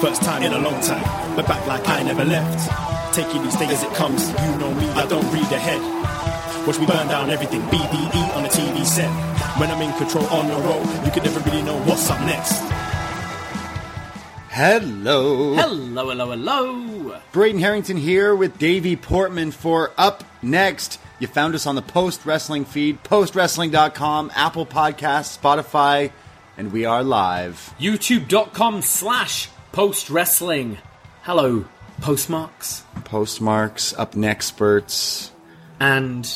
First time in a long time, but back like I never left. Taking these things as it comes, you know me, I don't read ahead. Watch me burn down everything, BDE on a TV set. When I'm in control on the road, you can never really know what's up next. Hello. Hello, hello, hello. Braden Herrington here with Davie Portman for Up Next. You found us on the Post Wrestling feed, postwrestling.com, Apple Podcasts, Spotify, and we are live. YouTube.com slash post wrestling. Hello, postmarks. Postmarks, Up Next experts, And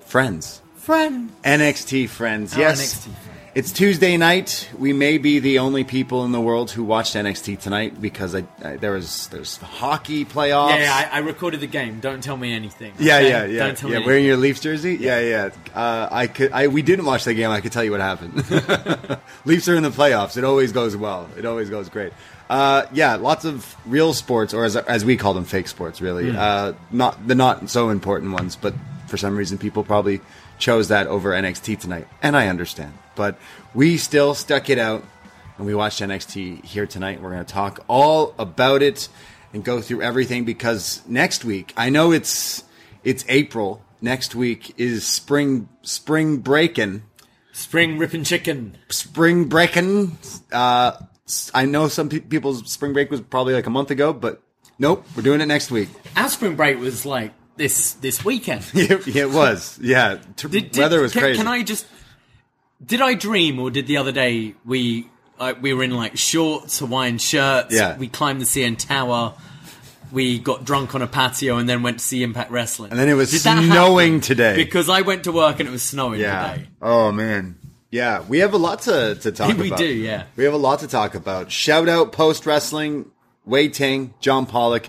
friends. friend. NXT friends. Oh, yes. NXT friends. It's Tuesday night. We may be the only people in the world who watched NXT tonight because I, I, there was there's hockey playoffs. Yeah, yeah I, I recorded the game. Don't tell me anything. Yeah, okay? yeah, yeah. Don't tell yeah, me wearing anything. your Leafs jersey? Yeah, yeah. Uh, I could. I we didn't watch the game. I could tell you what happened. Leafs are in the playoffs. It always goes well. It always goes great. Uh, yeah, lots of real sports, or as as we call them, fake sports. Really, Hmm. uh, not the not so important ones, but for some reason, people probably chose that over NXT tonight, and I understand. But we still stuck it out, and we watched NXT here tonight. We're going to talk all about it and go through everything because next week, I know it's it's April. Next week is spring spring breaking. Spring ripping chicken. Spring breaking. Uh, I know some pe- people's spring break was probably like a month ago, but nope, we're doing it next week. Our spring break was like this this weekend. it, it was, yeah. T- Did- did- weather was can, crazy. Can I just? Did I dream, or did the other day we uh, we were in like shorts, Hawaiian shirts? Yeah. We climbed the CN Tower. We got drunk on a patio and then went to see Impact Wrestling. And then it was Did snowing today. because I went to work and it was snowing Yeah. today. Oh man. Yeah, we have a lot to, to talk We about. do, yeah. We have a lot to talk about. Shout out post wrestling, Wai Ting, John Pollock.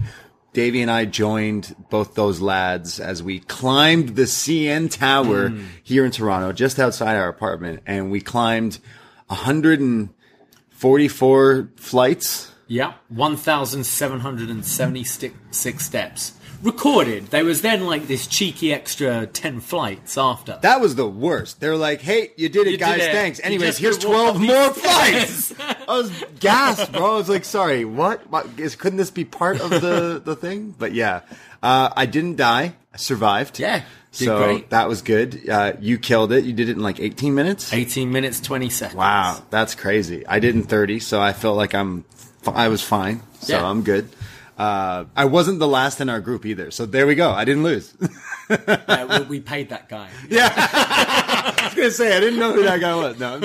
Davie and I joined both those lads as we climbed the CN Tower Hmm. here in Toronto, just outside our apartment, and we climbed 144 flights. Yeah, one thousand seven hundred and seventy-six steps recorded. There was then like this cheeky extra ten flights after. That was the worst. They were like, "Hey, you did it, You did guys. it. Thanks." You Anyways, just here's could walk twelve up more these flights. stairs. I was gasped, bro. I was like, "Sorry, what? what is, couldn't this be part of the the thing?" But yeah, uh, I didn't die. I survived. Yeah, did so great. that was good. Uh, you killed it. You did it in like 18 minutes. Eighteen minutes twenty seconds. Wow, that's crazy. I did in 30, so I felt like I'm, I was fine. So Yeah. I'm good. Uh, I wasn't the last in our group either. So there we go. I didn't lose. We, we paid that guy. Yeah. I was gonna say I didn't know who that guy was. No,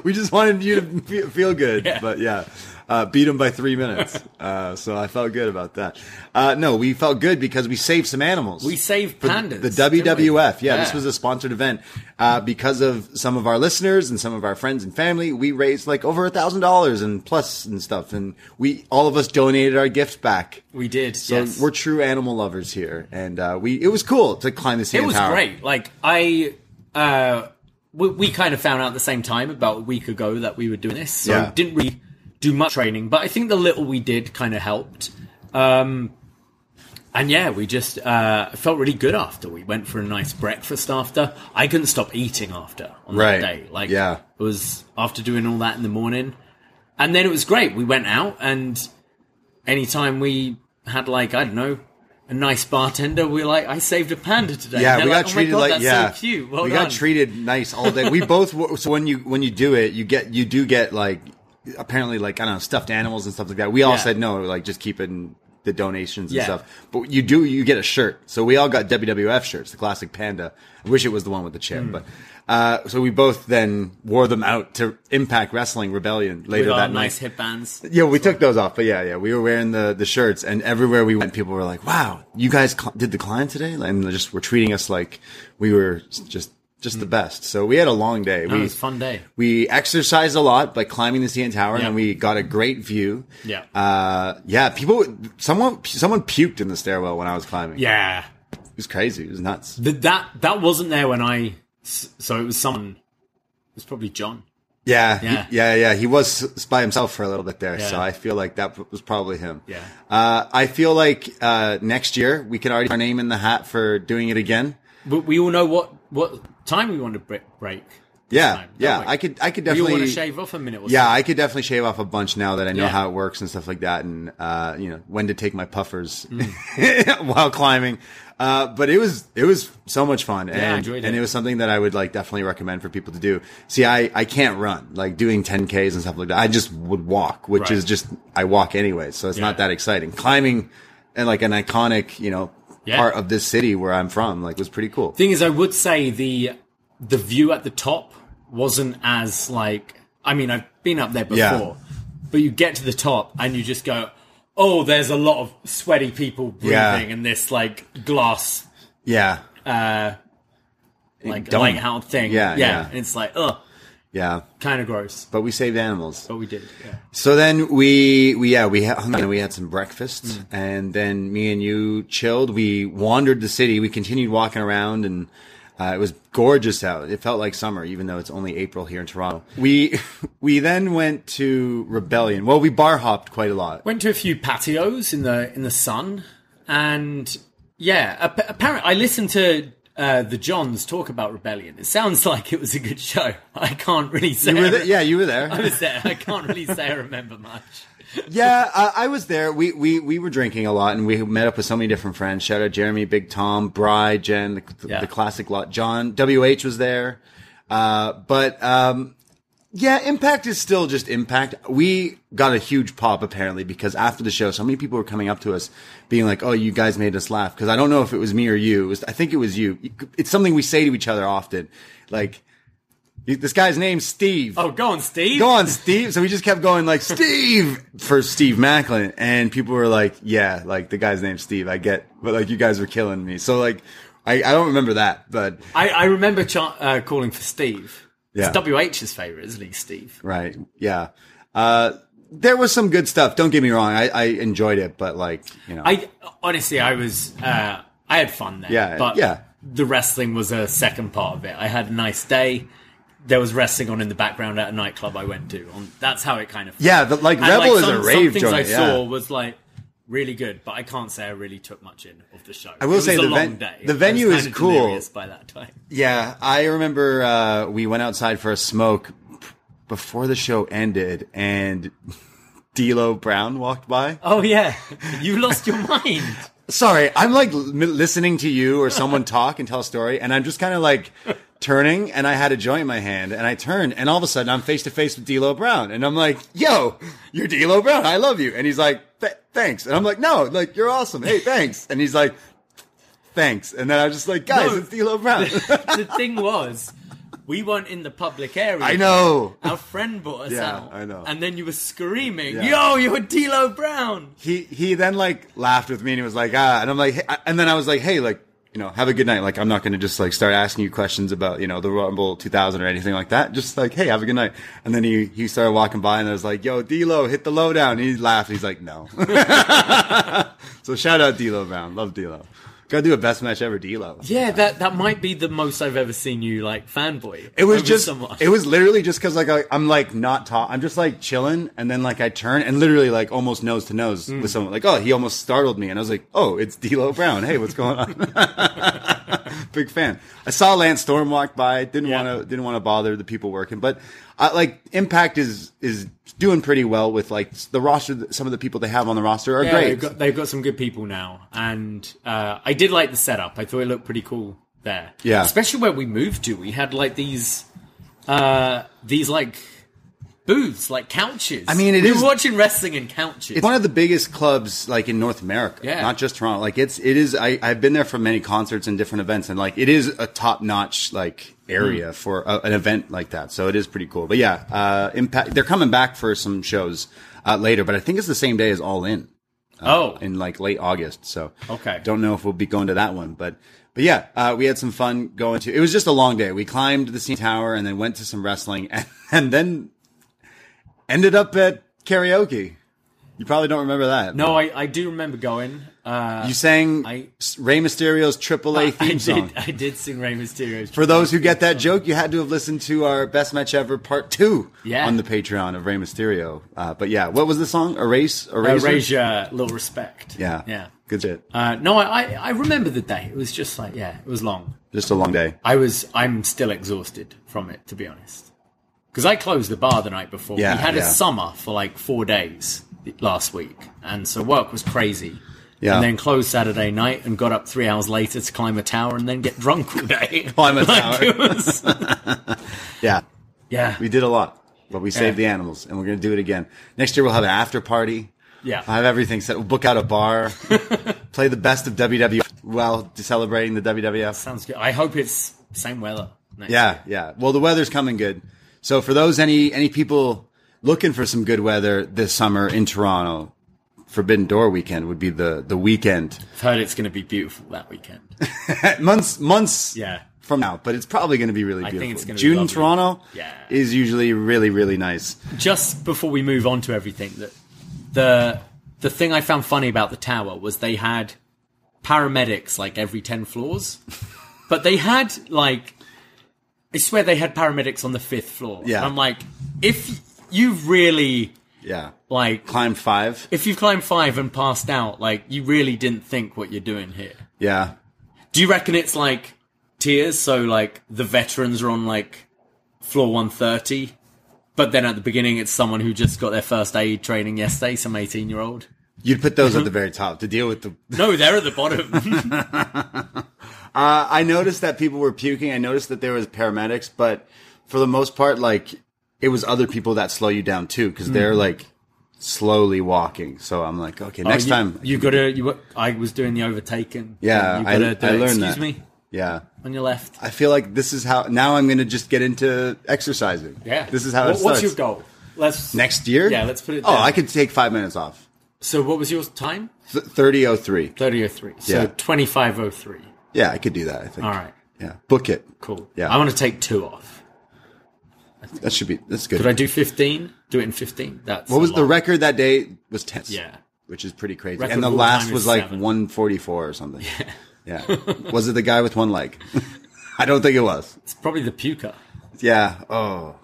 we just wanted you to feel good. Yeah. But yeah, uh, beat him by three minutes. Uh, so I felt good about that. Uh, no, we felt good because we saved some animals. We saved pandas. The? WWF. Yeah, this was a sponsored event. Uh, because of some of our listeners and some of our friends and family, we raised like over a thousand dollars and plus and stuff. And we, all of us donated our gifts back. We did. So yes. we're true animal lovers here. And, uh, we, it was cool to climb the CN It was Tower. great. Like I, uh, we, we kind of found out at the same time about a week ago that we were doing this. So Yeah. didn't really do much training, but I think the little we did kind of helped. Um, and yeah, we just uh, felt really good after. We went for a nice breakfast after. I couldn't stop eating after on Right. that day. Like, Yeah. it was after doing all that in the morning, and then it was great. We went out, and anytime we had like I don't know. A nice bartender. We were like, I saved a panda today. Yeah, we like, got "Oh my treated God, like that's yeah, so cute. Well we done. got treated nice all day. We both so when you when you do it, you get you do get like apparently like I don't know stuffed animals and stuff like that. We all Yeah. said no, like just keep it in the donations and Yeah. stuff. But you do you get a shirt. So we all got WWF shirts, the classic panda. I wish it was the one with the chair, Hmm. but uh, so we both then wore them out to Impact Wrestling Rebellion later that nice night. hip bands. Yeah, we took those off, but yeah, yeah, we were wearing the the shirts, and everywhere we went, people were like, "Wow, you guys cl- did the climb today?" And they just were treating us like we were just just the best. So we had a long day. No, we it was a fun day. we exercised a lot by climbing the CN Tower, Yeah. and we got a great view. Yeah. uh, yeah. People, someone, someone puked in the stairwell when I was climbing. Yeah. it was crazy. It was nuts. Th- that that wasn't there when I. So it was someone. It was probably John. Yeah, he- Yeah. yeah, yeah. He was by himself for a little bit there, so I feel like that was probably him. Yeah. Uh, I feel like uh, next year we can already put our name in the hat for doing it again. But we all know what what time we want to break. break Yeah, time, yeah. we? I could, I could definitely want to shave off a minute or Yeah, so. I could definitely shave off a bunch now that I know Yeah. how it works and stuff like that, and uh, you know when to take my puffers Mm. while climbing. Uh, but it was it was so much fun, and I enjoyed and it. it was something that I would like definitely recommend for people to do. See, I I can't run like doing 10ks and stuff like that. I just would walk, which Right. is just I walk anyway, so it's Yeah. not that exciting. Climbing and like an iconic you know Yeah. part of this city where I'm from like was pretty cool. Thing is, I would say the the view at the top wasn't as like. I mean, I've been up there before, Yeah. but you get to the top and you just go, "Oh, there's a lot of sweaty people breathing Yeah. in this like glass Yeah, uh like Dome. lighthouse thing." Yeah, yeah. And it's like, oh, yeah. kind of gross, But we saved animals. but we did. Yeah. So then we, we yeah, we hung and we had some breakfast Mm. and then me and you chilled. We wandered the city. We continued walking around and uh, it was gorgeous out. It felt like summer, even though it's only April here in Toronto. We, we then went to Rebellion. Well, we bar hopped quite a lot. Went to a few patios in the in the sun, and yeah, ap- apparently I listened to uh, the Johns talk about Rebellion. It sounds like it was a good show. I can't really say. You were there? Yeah, you were I there. was there. I can't really say I remember much. yeah, uh, I was there. We, we, we were drinking a lot and we met up with so many different friends. Shout out Jeremy, Big Tom, Bry, Jen, the, the, Yeah. the classic lot. John, WH was there. Uh, but, um, yeah, Impact is still just Impact. We got a huge pop apparently because after the show, so many people were coming up to us being like, "Oh, you guys made us laugh." Because I don't know if it was me or you. It was, I think it was you. It's something we say to each other often. Like, this guy's name's Steve. Oh, go on, Steve. Go on, Steve. So we just kept going like Steve for Steve Maclin, and people were like, "Yeah, like the guy's name's Steve." I get, but like you guys were killing me. So like, I, I don't remember that, but I, I remember uh, calling for Steve. Yeah. It's WH's favorite, isn't he, Steve? right, yeah. Uh, there was some good stuff. Don't get me wrong. I, I enjoyed it, but like you know, I honestly, I was, uh, I had fun there. Yeah, but yeah. the wrestling was a second part of it. I had a nice day. There was wrestling on in the background at a nightclub I went to. On that's how it kind of. yeah, the, like And, Rebel is some, a some rave things. I yeah. saw was like really good, but I can't say I really took much in of the show. I will It was say a the long ven- day. the I was venue is cool. by that time. Yeah, I remember uh, we went outside for a smoke before the show ended, and D'Lo Brown walked by. Oh yeah, you lost your mind. Sorry, I'm like listening to you or someone talk and tell a story, and I'm just kind of like turning, and I had a joint in my hand, and I turned, and all of a sudden I'm face to face with D'Lo Brown, and I'm like, "Yo, you're D'Lo Brown. I love you." And he's like, "Thanks," and I'm like, "No, like you're awesome. Hey, thanks." And he's like, "Thanks," and then I was just like, "Guys, No. it's D'Lo Brown." the thing was, we weren't in the public area. I know. Our friend brought us Yeah, out. I know. And then you were screaming, Yeah. "Yo, you're D'Lo Brown!" he he then like laughed with me and he was like ah and I'm like hey, and then I was like hey like you know have a good night. Like I'm not going to just like start asking you questions about you know the Rumble 2000 or anything like that. Just like hey have a good night. And then he he started walking by and I was like yo D'Lo hit the lowdown. And he laughed. He's like no. So shout out D'Lo Brown. Love D'Lo gotta do a best match ever D'Lo Yeah, that that might be the most I've ever seen you like fanboy. It was just, someone. it was literally just because like I, I'm like not talk, I'm just like chilling, and then like I turn and literally like almost nose to nose Mm. with someone. Like, oh, he almost startled me, and I was like, oh, it's D'Lo Brown. Hey, what's going on? Big fan. I saw Lance Storm walk by. Didn't Yeah. want to didn't want to bother the people working, but uh, like Impact is is doing pretty well with like the roster. Some of the people they have on the roster are Yeah, great. They've got, they've got some good people now, and uh, I did like the setup. I thought it looked pretty cool there. Yeah. especially where we moved to. We had like these, uh, these like booths, like couches. I mean, it we is- were watching wrestling in couches. It's one of the biggest clubs like in North America, Yeah. not just Toronto. Like it's it is. I I've been there for many concerts and different events, and like it is a top notch like area Hmm. for a, an event like that. So it is pretty cool. But yeah, uh, Impact. They're coming back for some shows uh, later, but I think it's the same day as All In oh, in like late August. So Okay. don't know if we'll be going to that one, but but yeah, uh, we had some fun going to. It was just a long day. We climbed the CN Tower and then went to some wrestling, and, and then ended up at karaoke. You probably don't remember that. no, I, I do remember going. Uh, You sang I- Rey Mysterio's AAA I theme did. song. I did sing Rey Mysterio's. For those who get that joke, you had to have listened to our best match ever part two Yeah. on the Patreon of Rey Mysterio. Uh, but yeah, what was the song? Erase, Eraser? Erasure, little respect. Yeah, yeah. good shit. Uh, no, I, I I remember the day. It was just like yeah, it was long. Just a long day. I was I'm still exhausted from it to be honest. Because I closed the bar the night before. Yeah, we had yeah. a summer for like four days last week, and so work was crazy. Yeah. And then closed Saturday night and got up three hours later to climb a tower and then get drunk all day. Climb a Like, tower. was- Yeah, yeah. we did a lot, but we saved the animals, and we're gonna do it again next year. We'll have an after party. Yeah. I have everything set. We'll book out a bar, play the best of WWF while celebrating the WWF. Sounds good. I hope it's same weather. next Yeah, yeah. Well, the weather's coming good. So for those any any people looking for some good weather this summer in Toronto, Forbidden Door weekend would be the the weekend. I've heard it's going to be beautiful that weekend. months months Yeah. from now, but it's probably going to be really I think beautiful. it's gonna be June in. Toronto Yeah. is usually really really nice. just before we move on to everything, that the the thing I found funny about the tower was they had paramedics like every ten floors, but they had like I swear they had paramedics on the fifth floor. Yeah. I'm like, if you've really Yeah. like Climb 5. if you've climbed five and passed out, like you really didn't think what you're doing here. Yeah. Do you reckon it's like tiers? So like the veterans are on like floor 130, but then at the beginning it's someone who just got their first aid training yesterday, some 18 year old. You'd put those at mhm. the very top to deal with the No, they're at the bottom. Uh, I noticed that people were puking. I noticed that there was paramedics, but for the most part, like it was other people that slow you down too, because they're like slowly walking. So I'm like, okay, next Mm-hmm. Oh, you, time, you gotta. You, I was doing the overtaken. Yeah, you I- gotta do I it. learned Excuse that. me yeah. on your left. I feel like this is how now I'm going to just get into exercising. Yeah, this is how What- it starts. What's your goal? Let's Next year? Yeah, let's put it. Oh, down. I could take five minutes off. So what was your time? Th- Thirty oh three. Thirty oh three. So Yeah. twenty five oh three. Yeah, I could do that. I think. All right. Yeah, book it. Cool. Yeah. I want to take two off. That should be. That's good. Could I do fifteen? Do it in fifteen. That's what was the record that day? Was ten. Yeah. which is pretty crazy. Record and the last was like 144 or something. Yeah. yeah. was it the guy with one leg? I don't think it was. It's probably the puker. Yeah. Oh.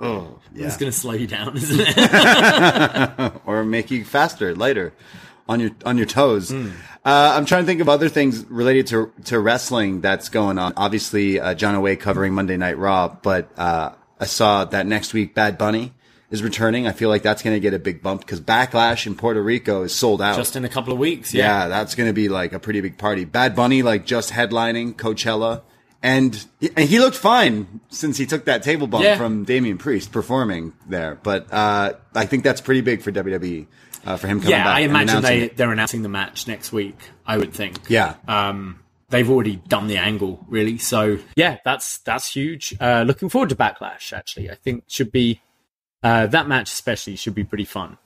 Oh. Yeah. It's going to slow you down, isn't it? or make you faster, lighter on your on your toes. Hmm. Uh, I'm trying to think of other things related to to wrestling that's going on. Obviously, uh, John Away covering Monday Night Raw, but uh, I saw that next week Bad Bunny is returning. I feel like that's going to get a big bump because Backlash in Puerto Rico is sold out. Just in a couple of weeks. Yeah. yeah, that's going to be like a pretty big party. Bad Bunny like just headlining Coachella. And and he looked fine since he took that table bump Yeah. from Damian Priest performing there. But uh, I think that's pretty big for WWE uh, for him coming Yeah, back. I imagine announcing they, it. they're announcing the match next week, I would think. Yeah. Um, they've already done the angle, really. So, yeah, that's that's huge. Uh, looking forward to Backlash, actually. I think should be, uh, that match especially should be pretty fun.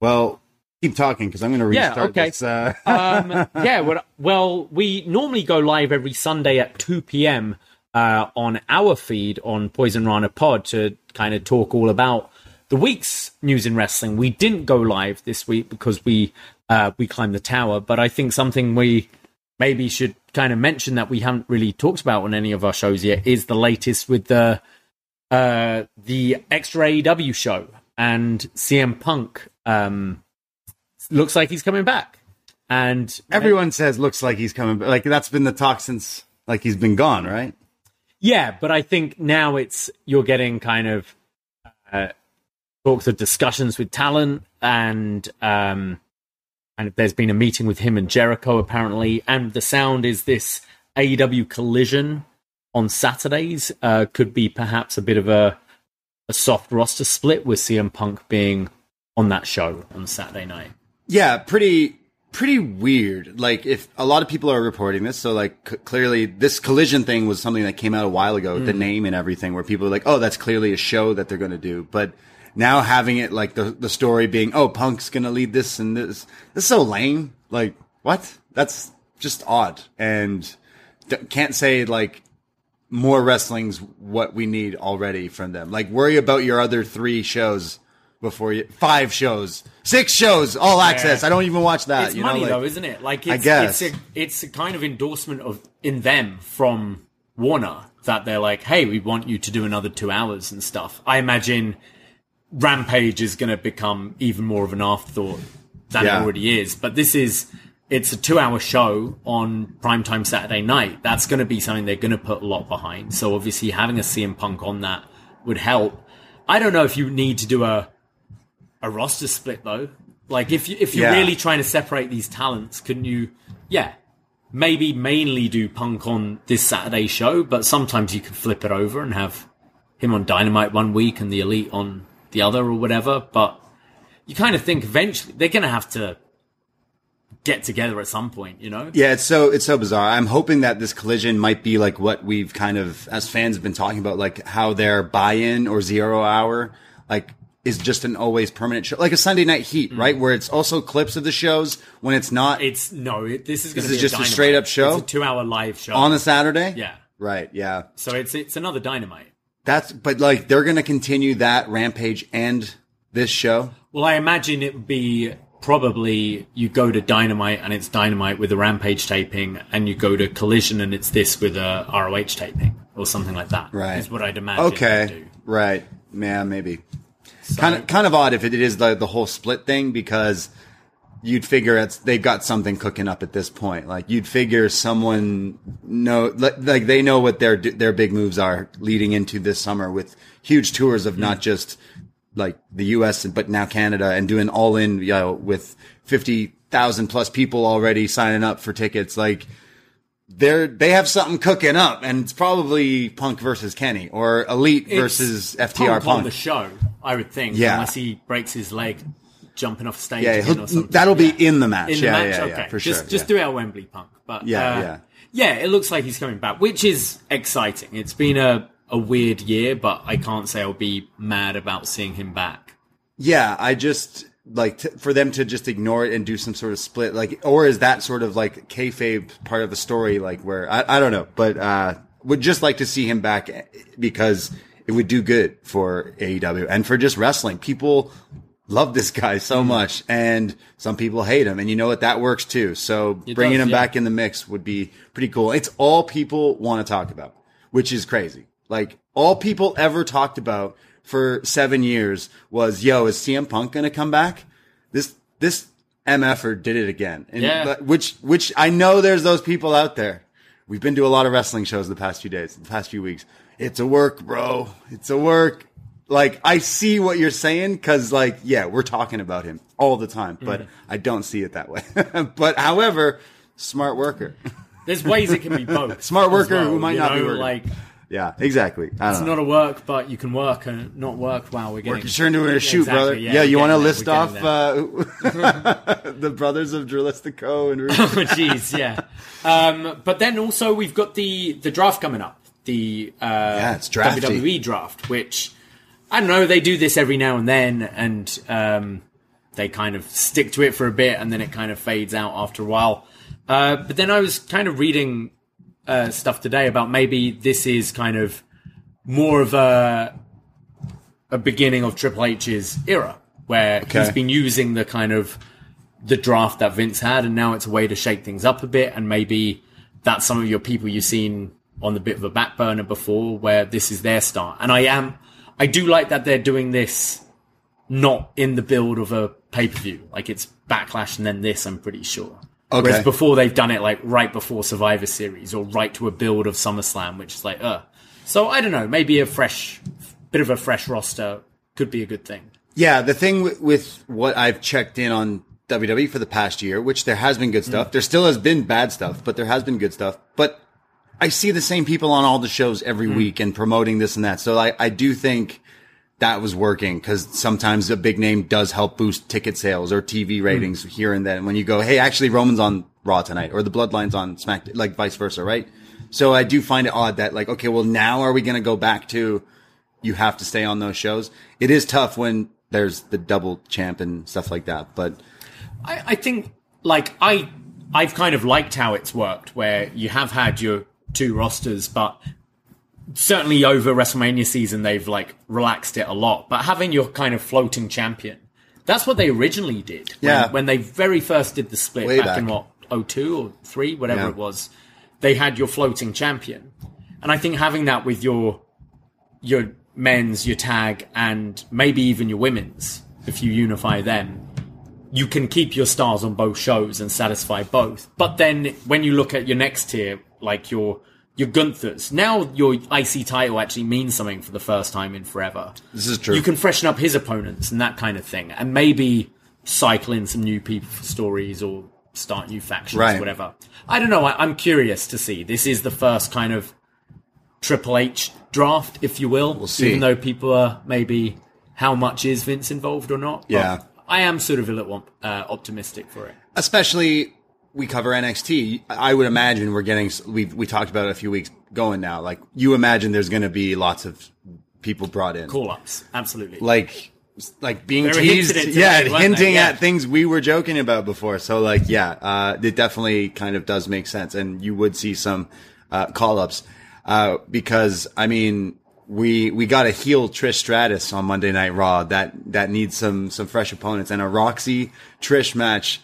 well, keep talking because I'm going to restart Yeah, okay. this. Uh, um, yeah, well, well, we normally go live every Sunday at 2 p.m. Uh, on our feed on Poisonrana Pod to kind of talk all about the week's news in wrestling. We didn't go live this week because we uh, we climbed the tower, but I think something we maybe should kind of mention that we haven't really talked about on any of our shows yet is the latest with the uh, the extra AEW show and CM Punk um, looks like he's coming back. And everyone says looks like he's coming. back. Like that's been the talk since like he's been gone, right? Yeah, but I think now it's you're getting kind of uh, talks of discussions with talent, and um, and there's been a meeting with him and Jericho apparently, and the sound is this AEW collision on Saturdays uh, could be perhaps a bit of a a soft roster split with CM Punk being on that show on Saturday night. Yeah, pretty pretty weird. Like if a lot of people are reporting this, so like c- clearly this collision thing was something that came out a while ago, with the name and everything, where people are like, oh, that's clearly a show that they're going to do. But now having it like the the story being, oh, Punk's going to lead this and this, this is so lame. Like what? That's just odd and can't say like more wrestling's what we need already from them. Like worry about your other three shows before you five shows, six shows, all access. I don't even watch that. It's you money know, like, though, isn't it? Like it's, I guess. it's a it's a kind of endorsement of in them from Warner that they're like, hey, we want you to do another two hours and stuff. I imagine Rampage is going to become even more of an afterthought than Yeah. it already is. But this is it's a two hour show on primetime Saturday night. That's going to be something they're going to put a lot behind. So obviously having a CM Punk on that would help. I don't know if you need to do a a roster split though. Like if you, if you're Yeah. really trying to separate these talents, couldn't you? Yeah, maybe mainly do Punk on this Saturday show, but sometimes you could flip it over and have him on Dynamite one week and the Elite on the other or whatever. But you kind of think eventually they're going to have to get together at some point, you know? Yeah, it's so it's so bizarre. I'm hoping that this collision might be like what we've kind of as fans have been talking about, like how their buy-in or zero hour like is just an always permanent show, like a Sunday Night Heat, right? Where it's also clips of the shows when it's not It's no, it, this is going This is be just a straight up show? It's a two-hour live show on a Saturday. Yeah, right. Yeah, so it's it's another Dynamite. That's but like they're gonna continue that Rampage and this show. Well, I imagine it would be probably you go to Dynamite and it's Dynamite with a Rampage taping, and you go to Collision and it's this with a ROH taping or something like that. Right. is what I'd imagine. Okay, do. right. Yeah, maybe. So- kind of kind of odd if it is the the whole split thing because you'd figure it's they've got something cooking up at this point. Like you'd figure someone know like, they know what their their big moves are leading into this summer with huge tours of not just like the U.S. but now Canada and doing all in you know with fifty thousand plus people already signing up for tickets. Like they're they have something cooking up, and it's probably Punk versus Kenny or Elite It's versus FTR Punk on the show, I would think. Yeah. unless he breaks his leg jumping off stage Yeah, or something. that'll be Yeah. in the match. In the yeah, match, yeah, okay. yeah, for just sure. just yeah. do it Wembley, Punk. But Yeah, uh, yeah. yeah, it looks like he's coming back, which is exciting. It's been a a weird year, but I can't say I'll be mad about seeing him back. Yeah, I just like t- for them to just ignore it and do some sort of split, like, or is that sort of like kayfabe part of the story, like where I, I don't know, but uh, would just like to see him back eh, because it would do good for AEW and for just wrestling. People love this guy so mm. much, and some people hate him, and you know what? That works too. So It bringing does, him yeah. back in the mix would be pretty cool. It's all people want to talk about, which is crazy. Like all people ever talked about for seven years was, yo, is CM Punk going to come back? This, this MFer did it again. And Yeah. but- which, which I know there's those people out there. We've been to a lot of wrestling shows the past few days, the past few weeks. It's a work, bro. It's a work. Like, I see what you're saying. Cause like, yeah, we're talking about him all the time, but I don't see it that way. but however, smart worker. There's ways it can be both. Smart worker well, who might not be working. Like yeah, exactly. I it's know. not a work, but you can work and not work while we're getting. Work your into a shoot, exactly, brother. yeah, Yeah, you want to list off uh, the brothers of Dralistico and? Oh, jeez, yeah. Um, but then also we've got the the draft coming up, the uh, Yeah, it's drafty. WWE draft, which I don't know. They do this every now and then, and um, they kind of stick to it for a bit, and then it kind of fades out after a while. Uh, but then I was kind of reading uh, stuff today about maybe this is kind of more of a a beginning of Triple H's era, where he's been using the kind of the draft that Vince had, and now it's a way to shake things up a bit, and maybe that's some of your people you've seen on the bit of a back burner before, where this is their start. And I am, I do like that they're doing this not in the build of a pay per view, like it's Backlash and then this. I'm pretty sure. Okay. Whereas before they've done it like right before Survivor Series or right to a build of SummerSlam, which is like, uh. So I don't know, maybe a fresh, bit of a fresh roster could be a good thing. Yeah, the thing with, with what I've checked in on WWE for the past year, which there has been good stuff. There still has been bad stuff, but there has been good stuff. But I see the same people on all the shows every hmm. week and promoting this and that. So I, I do think that was working because sometimes a big name does help boost ticket sales or TV hmm. ratings here and then. When you go, hey, actually Roman's on Raw tonight or the Bloodline's on Smack, like vice versa, right? So I do find it odd that like, okay, well now are we going to go back to you have to stay on those shows? It is tough when there's the double champ and stuff like that, but I, I think like I I've kind of liked how it's worked where you have had your two rosters, but certainly over WrestleMania season they've like relaxed it a lot. But having your kind of floating champion, that's what they originally did. When, Yeah. when they very first did the split Way back, in back. what 02 or three, whatever Yeah. it was. They had your floating champion, and I think having that with your your men's, your tag, and maybe even your women's, if you unify them, you can keep your stars on both shows and satisfy both. But then when you look at your next tier, like your your Gunthers, now your IC title actually means something for the first time in forever. this is true. You can freshen up his opponents and that kind of thing, and maybe cycle in some new people for stories or start new factions, Right. whatever. I don't know. I, I'm curious to see. This is the first kind of Triple H draft, if you will. We'll see. Even though people are maybe how much is Vince involved or not. But Yeah. I am sort of a little uh, optimistic for it. especially we cover NXT. I would imagine we're getting. We we talked about it a few weeks going now. Like you imagine there's going to be lots of people brought in, Call ups, absolutely. like like being They teased. today, yeah, hinting? Yeah. at things we were joking about before. So like, yeah, uh, it definitely kind of does make sense, and you would see some uh, call ups uh, because I mean. We we got a heel Trish Stratus on Monday Night Raw that that needs some some fresh opponents and a Roxy Trish match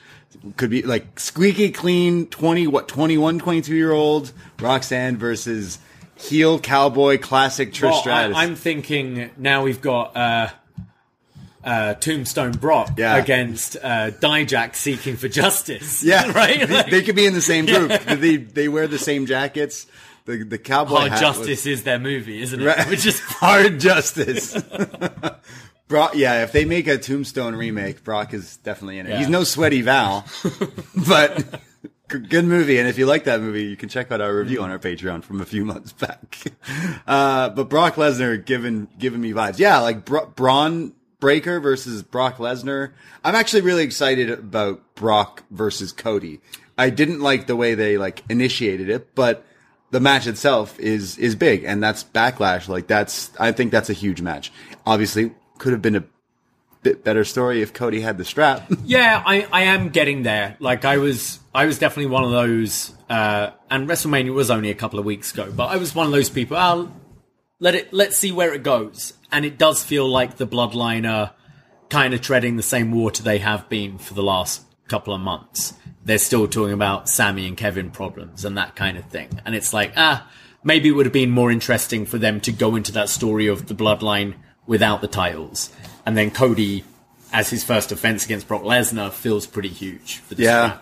could be like squeaky clean 20 what 21 22 year old Roxanne versus heel cowboy classic Trish Well, I, Stratus. I'm thinking now we've got uh, uh, Tombstone Brock Yeah. against uh, Dijak seeking for justice. yeah, right. They, they could be in the same group. They they wear the same jackets. The the cowboy Hard Justice is their movie, isn't it? Right. Which is hard justice. Brock, yeah, if they make a Tombstone remake, Brock is definitely in it. Yeah. He's no sweaty Val, but good movie. And if you like that movie, you can check out our review on our Patreon from a few months back. Uh, but Brock Lesnar giving giving me vibes. Yeah, like Bra- Bron Breakker versus Brock Lesnar. I'm actually really excited about Brock versus Cody. I didn't like the way they like initiated it, but the match itself is is big, and that's backlash. Like that's I think that's a huge match. Obviously, could have been a bit better story if Cody had the strap. Yeah, I, I am getting there. Like I was I was definitely one of those uh and WrestleMania was only a couple of weeks ago, but I was one of those people, I'll let it let's see where it goes. And it does feel like the bloodline are kind of treading the same water they have been for the last couple of months. They're still talking about Sammy and Kevin problems and that kind of thing. And it's like, ah, maybe it would have been more interesting for them to go into that story of the bloodline without the titles. And then Cody, as his first offense against Brock Lesnar, feels pretty huge for the Yeah.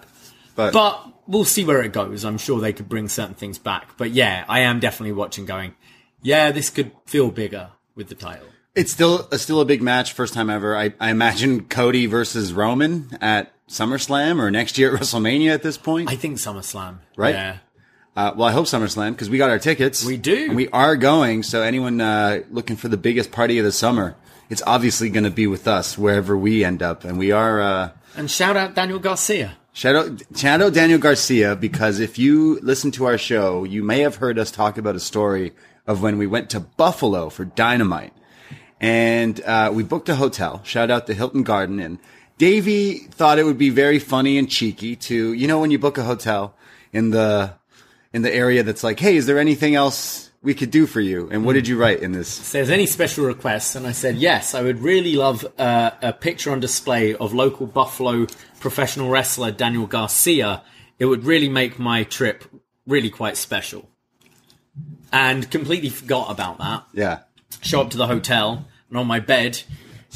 But, But we'll see where it goes. I'm sure they could bring certain things back. But yeah, I am definitely watching going, yeah, this could feel bigger with the title. it's still a, still a big match, first time ever. I, I imagine Cody versus Roman at SummerSlam or next year at WrestleMania at this point. I think SummerSlam. Right? Yeah. Uh, well, I hope SummerSlam because we got our tickets. We do. And we are going. So anyone uh, looking for the biggest party of the summer, it's obviously going to be with us wherever we end up. And we are. Uh, And shout out Daniel Garcia. Shout out, shout out Daniel Garcia because if you listen to our show, you may have heard us talk about a story of when we went to Buffalo for Dynamite, and uh, we booked a hotel. Shout out to Hilton Garden Inn. Davie thought it would be very funny and cheeky to, you know, when you book a hotel in the in the area that's like, hey, is there anything else we could do for you? And what did you write in this? There's any special requests, and I said yes, I would really love uh, a picture on display of local Buffalo professional wrestler Daniel Garcia. It would really make my trip really quite special. And completely forgot about that. Yeah. Show up to the hotel, and on my bed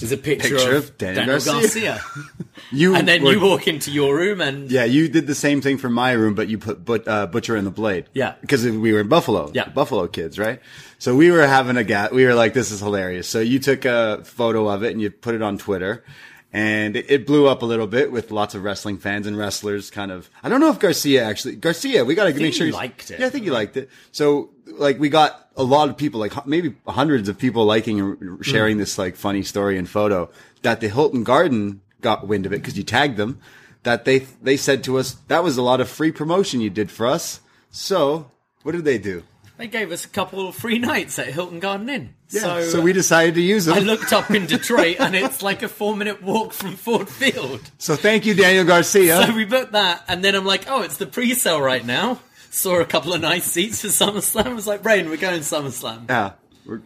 is a picture, Picture of, of Daniel Daniel, Garcia. Garcia. You and then were- you walk into your room, and Yeah, you did the same thing for my room, but you put but, uh, Butcher in the Blade. Yeah. Because we were in Buffalo. Yeah. Buffalo kids, right? So we were having a gat. We were like, this is hilarious. So you took a photo of it and you put it on Twitter. And it, blew up a little bit with lots of wrestling fans and wrestlers. Kind of, I don't know if Garcia actually Garcia. We got to make sure he liked it. Yeah, I think he liked it. So like we got a lot of people, like maybe hundreds of people liking and sharing Mm. this like funny story and photo. That the Hilton Garden got wind of it because you tagged them. That they they said to us that was a lot of free promotion you did for us. So what did they do? They gave us a couple of free nights at Hilton Garden Inn. Yeah, so, so, we decided to use them. I looked up in Detroit, and it's like a four-minute walk from Ford Field. so thank you, Daniel Garcia. So we booked that, and then I'm like, oh, it's the pre-sale right now. Saw a couple of nice seats for SummerSlam. I was like, Brain, we're going SummerSlam. yeah.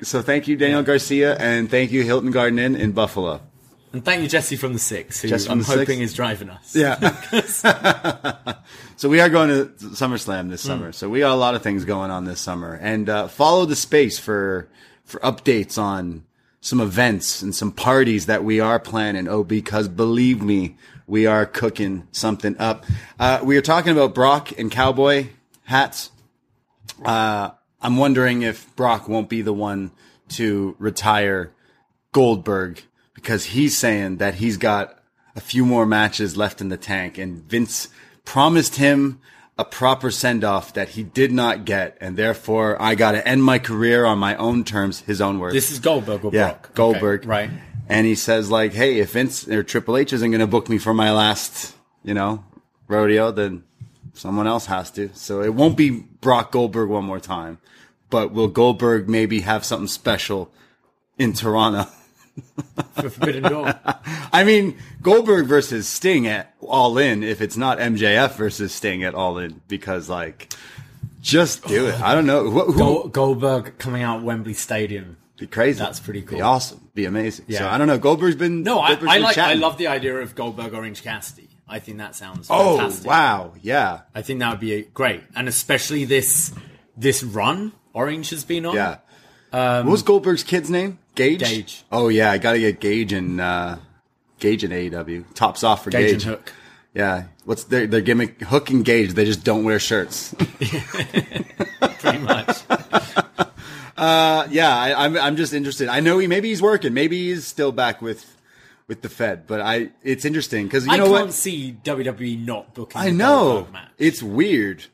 So thank you, Daniel Garcia, and thank you, Hilton Garden Inn in Buffalo. And thank you, Jesse from the Six, who I'm the Six? hoping is driving us. Yeah. so we are going to SummerSlam this summer. So we got a lot of things going on this summer, and uh, follow the space for for updates on some events and some parties that we are planning. Oh, because believe me, we are cooking something up. Uh, we are talking about Brock and cowboy hats. Uh, I'm wondering if Brock won't be the one to retire Goldberg because he's saying that he's got a few more matches left in the tank and Vince promised him a proper send off that he did not get. And therefore I got to end my career on my own terms, his own words. This is Goldberg yeah, Brock? Okay, Goldberg. right. And he says like, Hey, if Vince or Triple H isn't going to book me for my last, you know, rodeo, then someone else has to. So it won't be Brock Goldberg one more time, but will Goldberg maybe have something special in Toronto? For Forbidden Door. I mean, Goldberg versus Sting at All In, if it's not MJF versus Sting at All In, because like, just do it. I don't know. Who, who Goldberg coming out Wembley Stadium. be crazy? That's pretty cool. Be awesome. Be amazing. Yeah. So. I don't know. Goldberg's been No, I, Goldberg's I been like. I love the idea of Goldberg Orange Cassidy. I think that sounds Oh fantastic. wow, yeah, I think that would be great, and especially this this run Orange has been on. yeah. what was Goldberg's kid's name? Gage. Um, Gage. Oh yeah, I got to get Gage and uh, Gage and AEW. Tops off for Gage Gage. and Hook. Yeah. What's their their gimmick? Hook and Gage. They just don't wear shirts. pretty much. yeah, I, I'm I'm just interested. I know he maybe he's working, maybe he's still back with with the Fed, but I it's interesting because you I know can't what? see WWE not booking. I know Goldberg match. it's weird.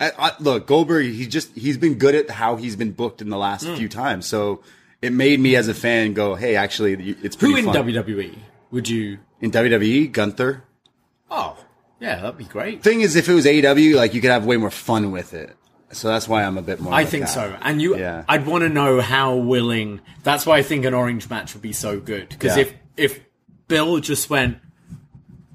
I, I, look, Goldberg, he's just he's been good at how he's been booked in the last Hmm. few times, so it made me as a fan go, hey, actually, it's pretty Who in fun. WWE would you? in WWE, Gunther. Oh, yeah, that'd be great. Thing is, if it was AEW, like you could have way more fun with it. So that's why I'm a bit more. I think guy. so. And you, Yeah. I'd want to know how willing. That's why I think an Orange match would be so good. Because Yeah. if if Bill just went,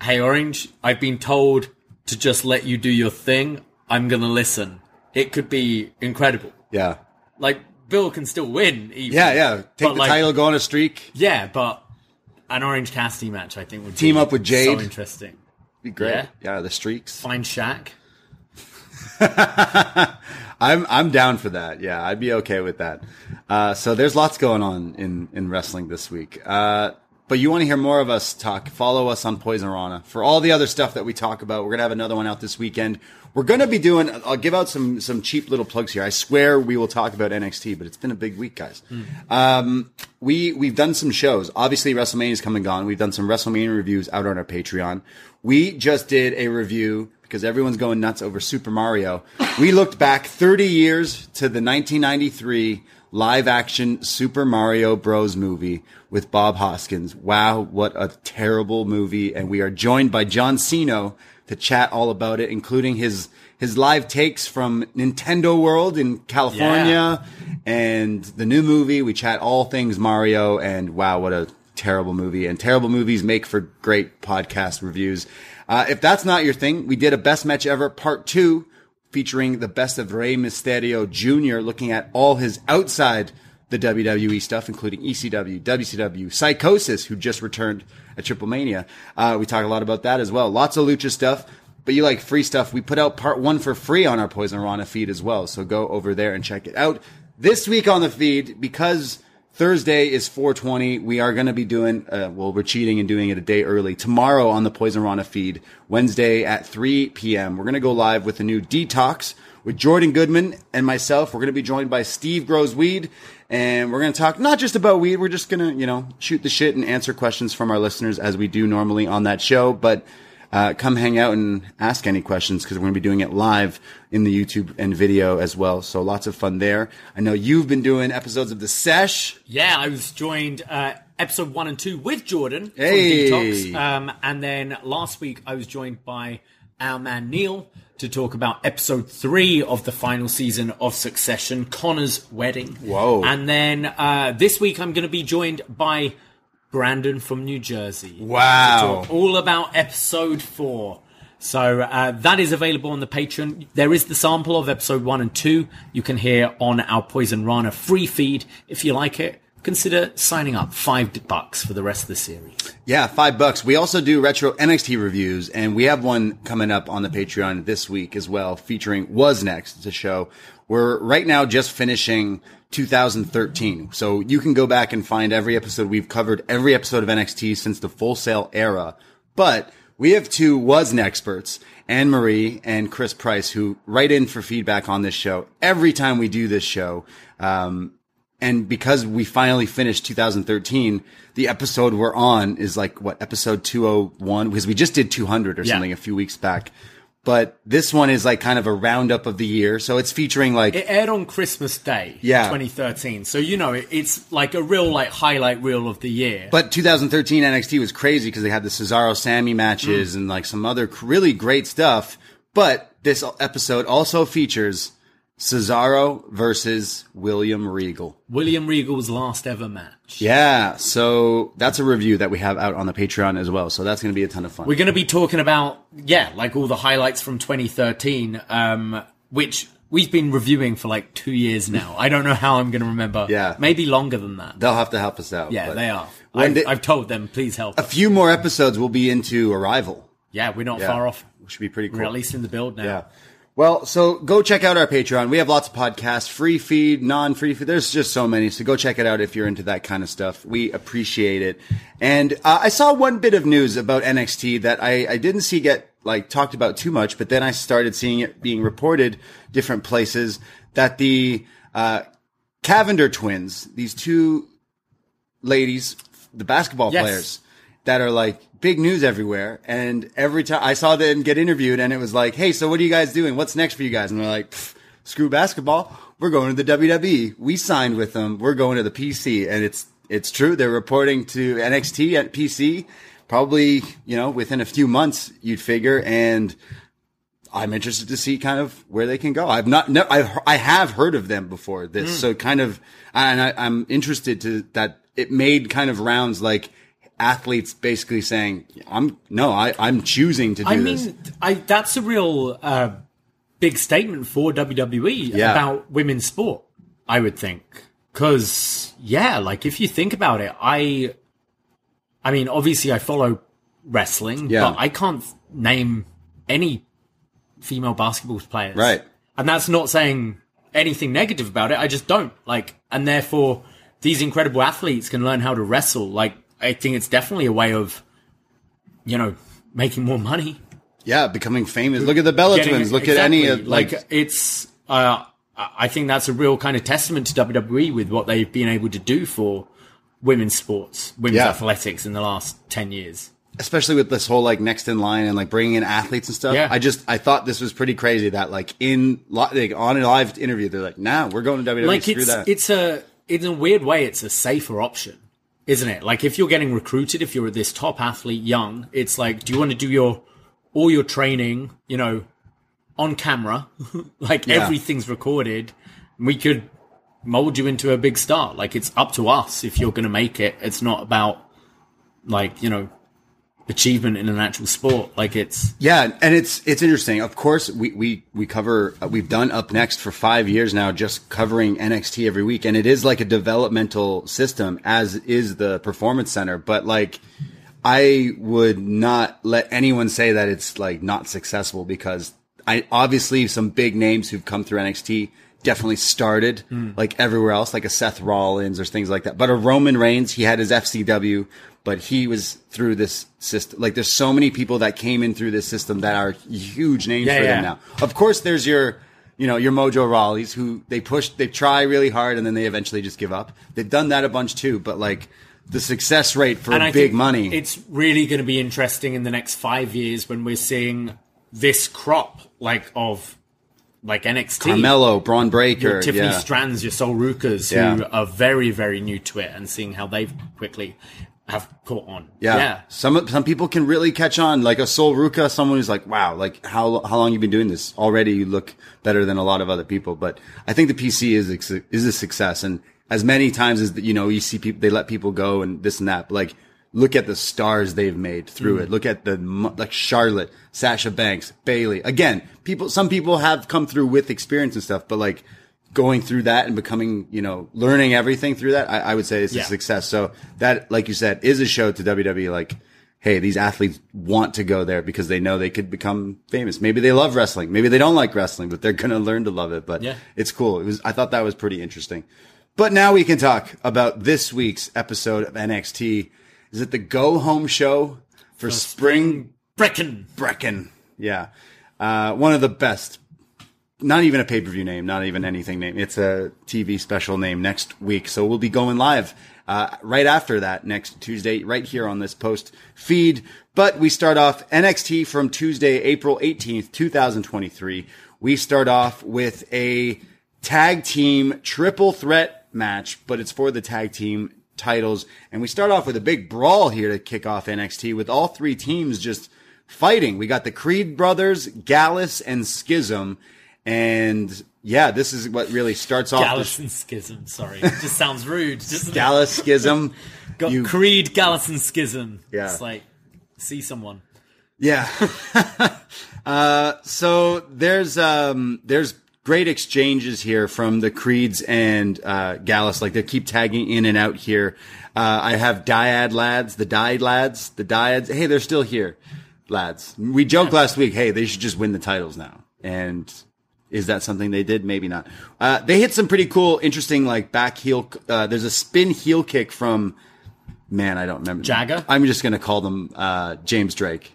"Hey Orange, I've been told to just let you do your thing. I'm gonna listen." It could be incredible. Yeah, Like Bill can still win. Even, yeah, yeah. Take the like, title, go on a streak. Yeah, but an Orange Cassidy match, I think, would Team be up with Jade. So interesting. Be great. Yeah. yeah, the streaks. Find Shaq. I'm I'm down for that. Yeah, I'd be okay with that. Uh, so there's lots going on in in wrestling this week. Uh, but you want to hear more of us talk? Follow us on Poisonrana for all the other stuff that we talk about. We're gonna have another one out this weekend. We're gonna be doing. I'll give out some some cheap little plugs here. I swear we will talk about NXT, but it's been a big week, guys. Um, we we've done some shows. Obviously, WrestleMania's come and gone. We've done some WrestleMania reviews out on our Patreon. We just did a review because everyone's going nuts over Super Mario. We looked back 30 years to the 1993 live action Super Mario Bros. movie with Bob Hoskins. Wow, what a terrible movie! And we are joined by John Siino to chat all about it, including his his live takes from Nintendo World in California and the new movie. We chat all things Mario, and wow, what a terrible movie! And terrible movies make for great podcast reviews. Uh, if that's not your thing, we did a best match ever part two featuring the best of Rey Mysterio Jr., looking at all his outside the WWE stuff, including ECW, WCW, Psychosis, who just returned at Triple Mania. Uh, we talk a lot about that as well. Lots of lucha stuff. But you like free stuff. We put out part one for free on our Poisonrana feed as well. So go over there and check it out. This week on the feed, because Thursday is 420. We are going to be doing, uh, well, we're cheating and doing it a day early. Tomorrow on the Poisonrana feed, Wednesday at 3 p.m. We're going to go live with a new detox with Jordan Goodman and myself. We're going to be joined by Steve Grows Weed, and we're going to talk not just about weed. We're just going to, you know, shoot the shit and answer questions from our listeners as we do normally on that show. But uh, come hang out and ask any questions because we're going to be doing it live in the YouTube and video as well. So lots of fun there. I know you've been doing episodes of the Sesh. Yeah, I was joined uh, episode one and two with Jordan Hey. from Detox, um, and then last week I was joined by our man Neil to talk about episode three of the final season of Succession, Connor's wedding. Whoa. And then uh, this week I'm going to be joined by Brandon from New Jersey. Wow. All about episode four. So uh, that is available on the Patreon. There is the sample of episode one and two you can hear on our Poisonrana free feed. If you like it, consider signing up. Five bucks for the rest of the series. Yeah, five bucks. We also do retro NXT reviews, and we have one coming up on the Patreon this week as well, featuring wasNXT. It's a show. We're right now just finishing 2013. So you can go back and find every episode. We've covered every episode of NXT since the Full Sail era. But we have two Was experts, Anne Marie and Chris Price, who write in for feedback on this show every time we do this show. Um, and because we finally finished 2013, the episode we're on is like what episode 201 because we just did 200 or Yeah. something a few weeks back. But this one is like kind of a roundup of the year, so it's featuring like It aired on Christmas Day, Yeah. 2013. So you know it, it's like a real like highlight reel of the year. But 2013 NXT was crazy because they had the Cesaro Sammy matches Mm. and like some other really great stuff. But this episode also features Cesaro versus William Regal. William Regal's last ever match. Yeah, so that's a review that we have out on the Patreon as well. So that's going to be a ton of fun. We're going to be talking about, yeah, like all the highlights from 2013, um, which we've been reviewing for like two years now. I don't know how I'm going to remember. Yeah. Maybe longer than that. They'll have to help us out. Yeah, they are. I've, they- I've told them, please help. a few more episodes we'll be into Arrival. yeah, we're not Yeah, far off. Should be pretty cool. We're at least in the build now. Yeah. Well, so go check out our Patreon. We have lots of podcasts, free feed, non-free feed. There's just so many. So go check it out if you're into that kind of stuff. We appreciate it. And uh, I saw one bit of news about NXT that I, I didn't see get like talked about too much, but then I started seeing it being reported different places that the uh, Cavinder twins, these two ladies, the basketball Yes. players that are like big news everywhere. And every time I saw them get interviewed and it was like, Hey, so what are you guys doing? What's next for you guys? And they're like, screw basketball. We're going to the WWE. We signed with them. We're going to the PC. And it's, it's true. They're reporting to NXT at PC probably, you know, within a few months, you'd figure. And I'm interested to see kind of where they can go. I've not, no, I, I have heard of them before this. Hmm. So kind of, and I, I'm interested to that it made kind of rounds like athletes basically saying, I'm, no, I, I'm choosing to do I this. mean, I, that's a real uh, big statement for WWE Yeah. about women's sport, I would think. Because, yeah, like if you think about it, I, I mean, obviously I follow wrestling, Yeah. but I can't name any female basketball players. Right. And that's not saying anything negative about it. I just don't like, and therefore these incredible athletes can learn how to wrestle. Like, I think it's definitely a way of, you know, making more money. Yeah. Becoming famous. Look at the Bella Getting- twins. Look at any of exactly. like, it's. Uh, I think that's a real kind of testament to WWE with what they've been able to do for women's sports, women's Yeah. athletics in the last ten years. especially with this whole like next in line and like bringing in athletes and stuff. Yeah. I just, I thought this was pretty crazy that like in, like on a live interview, they're like, nah, we're going to WWE. like Screw it's that. it's a in a weird way it's a safer option isn't it? Like if you're getting recruited if you're this top athlete young it's like do you want to do your all your training you know on camera? Like Yeah. everything's recorded. We could mold you into a big star. Like it's up to us if you're going to make it. It's not about like you know achievement in an actual sport like it's Yeah, and it's it's interesting. Of course, we we we cover uh, we've done up next for five years now, just covering NXT every week, and it is like a developmental system, as is the Performance Center. But like, I would not let anyone say that it's like not successful because I obviously some big names who've come through NXT definitely started hmm. like everywhere else, like a Seth Rollins or things like that. But a Roman Reigns, he had his FCW, but he was through this system. Like there's so many people that came in through this system that are huge names Yeah, for them now. Of course, there's your, you know, your Mojo Rawleys who they push, they try really hard and then they eventually just give up. They've done that a bunch too, but like the success rate for and I big money. It's really going to be interesting in the next five years when we're seeing this crop like of like NXT. Carmelo, Bron Breakker, your Tiffany yeah. Strattons, your Sol Rucas, Yeah. who are very, very new to it, and seeing how they've quickly have caught on. Yeah. Some some people can really catch on, like a Sol Ruca, someone who's like, wow, like how how long you been doing this? Already you look better than a lot of other people. But I think the PC is is a success, and as many times as you know, you see people they let people go and this and that. But like, look at the stars they've made through mm. it. Look at the like Charlotte, Sasha Banks, Bayley. Again, people. Some people have come through with experience and stuff, but like. Going through that and becoming, you know, learning everything through that, I, I would say it's Yeah. a success. So that, like you said, is a show to WWE. Like, hey, these athletes want to go there because they know they could become famous. Maybe they love wrestling. Maybe they don't like wrestling, but they're going to learn to love it. But Yeah. it's cool. It was, I thought that was pretty interesting. But now we can talk about this week's episode of NXT. Is it the go home show for spring Breakin'. Breakin'? Yeah. Uh, one of the best. Not even a pay per view name, not even anything name. It's a TV special name next week. So we'll be going live uh, right after that next Tuesday, right here on this post feed. But we start off NXT from Tuesday, April 18th, 2023. We start off with a tag team triple threat match, but it's for the tag team titles. And we start off with a big brawl here to kick off NXT with all three teams just fighting. We got the Creed brothers, Gallus, and Schism. And yeah, this is what really starts off Gallus and Schism. Sorry, it just sounds rude. Gallus Schism. got you- Creed, Gallus, and Schism. Yeah. it's like see someone. Yeah. uh, so there's um, there's great exchanges here from the Creeds and uh, Gallus. Like they keep tagging in and out here. Uh, I have Dyad lads, the Dyad lads, the Dyads. Hey, they're still here, lads. We joked last week. Hey, they should just win the titles now. And is that something they did? Maybe not. Uh, they hit some pretty cool, interesting like back heel. Uh, there's a spin heel kick from. Man, I don't remember. Jagger. I'm just gonna call them uh, James Drake.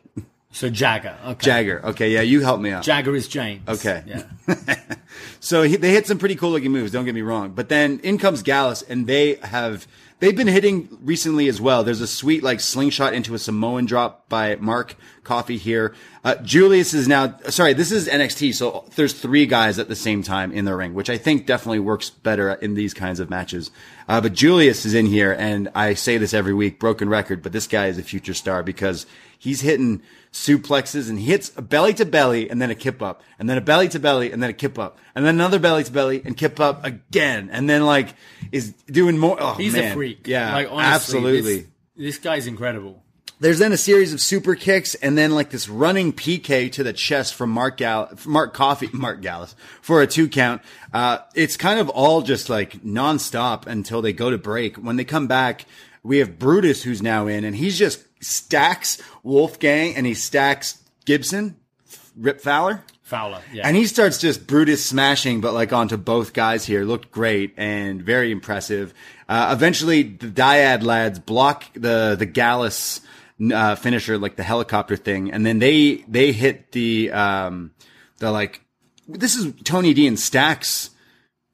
So Jagger. Okay. Jagger. Okay, yeah, you help me out. Jagger is James. Okay. Yeah. So he, they hit some pretty cool looking moves. Don't get me wrong. But then in comes Gallus, and they have they've been hitting recently as well. There's a sweet like slingshot into a Samoan drop by Mark Coffey here. Uh, Julius is now sorry. This is NXT, so there's three guys at the same time in the ring, which I think definitely works better in these kinds of matches. Uh, but Julius is in here, and I say this every week, broken record, but this guy is a future star because he's hitting suplexes and hits a belly to belly and then a kip up and then a belly to belly and then a kip up and then another belly to belly and kip up again and then like is doing more. Oh, He's man. a freak. Yeah, Like honestly, absolutely. This, this guy's incredible. There's then a series of super kicks and then like this running PK to the chest from Mark Gall- Mark Coffey, Mark Gallus for a two count. Uh, it's kind of all just like nonstop until they go to break. When they come back, we have Brutus who's now in and he's just stacks Wolfgang and he stacks Gibson, Rip Fowler. Fowler. Yeah. And he starts just Brutus smashing, but like onto both guys here. Looked great and very impressive. Uh, eventually, the Dyad lads block the the Gallus uh, finisher, like the helicopter thing, and then they they hit the um the like this is Tony D and Stacks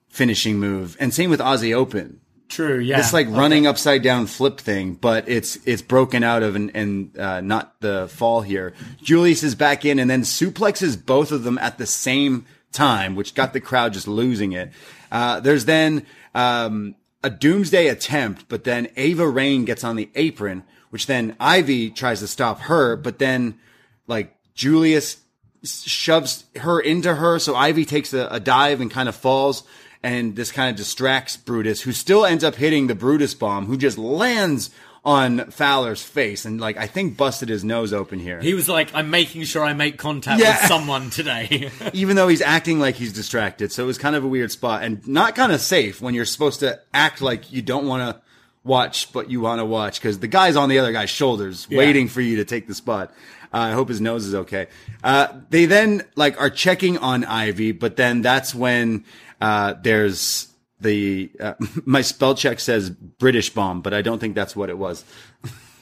finishing move, and same with Aussie Open. True. Yeah. It's like running upside down flip thing, but it's it's broken out of and, and uh, not the fall here. Julius is back in and then suplexes both of them at the same time, which got the crowd just losing it. Uh, there's then um, a doomsday attempt, but then Ava Raine gets on the apron, which then Ivy tries to stop her, but then like Julius shoves her into her. So Ivy takes a, a dive and kind of falls. And this kind of distracts Brutus, who still ends up hitting the Brutus bomb, who just lands on Fowler's face and like I think busted his nose open here. he was like, "I'm making sure I make contact Yeah. with someone today." even though he's acting like he's distracted. So it was kind of a weird spot and not kind of safe when you're supposed to act like you don't want to watch, but you want to watch because the guy's on the other guy's shoulders waiting for you to take the spot. Uh, I hope his nose is okay. Uh, they then like are checking on Ivy, but then that's when Uh, there's the uh, my spell check says British bomb, but I don't think that's what it was.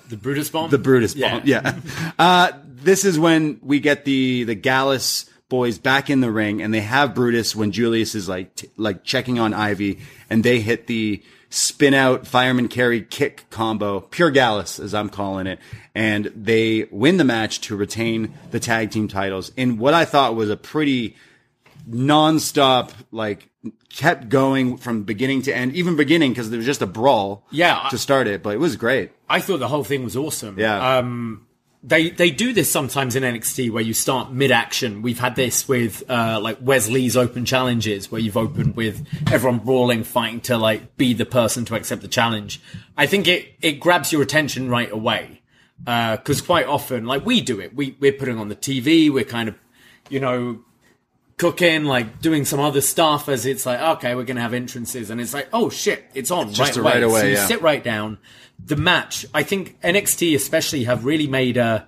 The Brutus bomb. The Brutus bomb. Yeah. uh, this is when we get the the Gallus boys back in the ring, and they have Brutus when Julius is like t- like checking on Ivy, and they hit the spin out fireman carry kick combo, pure Gallus as I'm calling it, and they win the match to retain the tag team titles in what I thought was a pretty nonstop like kept going from beginning to end, even beginning because there was just a brawl Yeah, to start it, but it was great. I thought the whole thing was awesome. Yeah. Um, they they do this sometimes in NXT where you start mid action. We've had this with uh, like Wes Lee's Open challenges where you've opened with everyone brawling, fighting to like be the person to accept the challenge. I think it it grabs your attention right away because quite often, like we do it, we we're putting on the TV, we're kind of you know cooking, like doing some other stuff as it's like, okay, we're going to have entrances. And it's like, oh shit, it's on just right, right away. away, So you yeah. sit right down. The match, I think NXT especially have really made a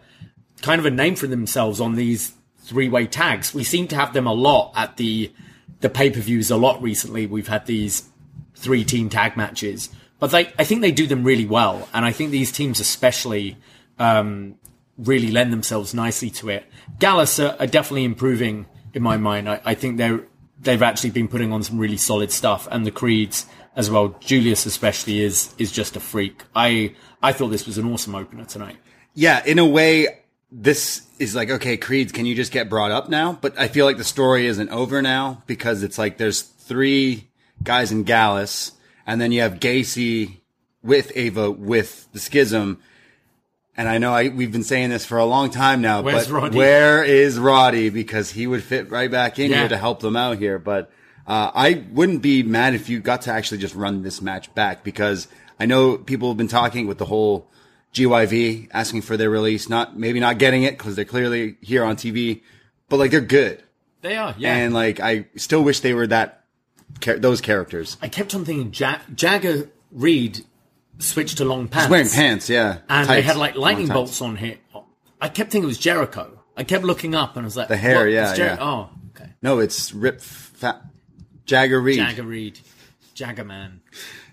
kind of a name for themselves on these three way tags. We seem to have them a lot at the, the pay per views a lot recently. We've had these three team tag matches, but they, I think they do them really well. And I think these teams especially, um, really lend themselves nicely to it. Gallus are, are definitely improving in my mind. I, I think they're they've actually been putting on some really solid stuff, and the Creeds as well. Julius especially is is just a freak. I I thought this was an awesome opener tonight. Yeah, in a way, this is like, okay, Creeds, can you just get brought up now? But I feel like the story isn't over now because it's like there's three guys in Gallus, and then you have Gacy with Ava with the Schism. And I know I, we've been saying this for a long time now, Where's but Roddy? where is Roddy? Because he would fit right back in Yeah. here to help them out here. But uh, I wouldn't be mad if you got to actually just run this match back because I know people have been talking with the whole GYV asking for their release, not maybe not getting it because they're clearly here on TV, but like they're good. They are, yeah. And like I still wish they were that those characters. I kept on thinking ja- Jagger Reid switched to long pants, He's wearing pants, yeah, and they had like lightning bolts on here. I kept thinking it was Jericho. I kept looking up and I was like, The hair, yeah, Jer- yeah. Oh, okay. No, it's Rip Fat Jagger Reid. Jagger Reid, Jagger Man.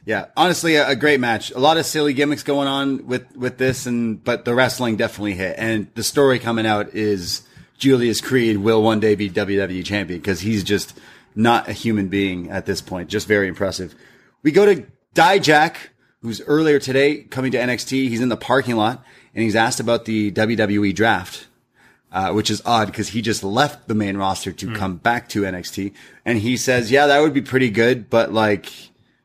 Yeah, honestly, a, a great match. A lot of silly gimmicks going on with with this, and but the wrestling definitely hit. And the story coming out is Julius Creed will one day be WWE champion because he's just not a human being at this point. Just very impressive. We go to Dijak, who's earlier today coming to NXT. He's in the parking lot and he's asked about the WWE draft uh, which is odd because he just left the main roster to come back to NXT. And he says, yeah, that would be pretty good, but like,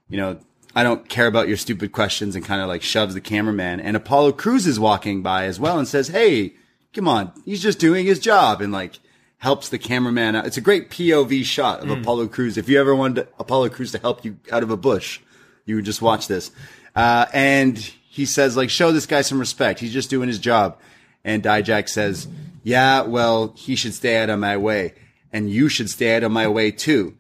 you know, I don't care about your stupid questions and kind of like shoves the cameraman. And Apollo Crews is walking by as well and says, hey, come on, he's just doing his job and like helps the cameraman out. It's a great POV shot of Apollo Crews. If you ever wanted Apollo Crews to help you out of a bush, you would just watch this. Uh, and he says, like, show this guy some respect. He's just doing his job. And Dijak says, yeah, well, he should stay out of my way. And you should stay out of my way too.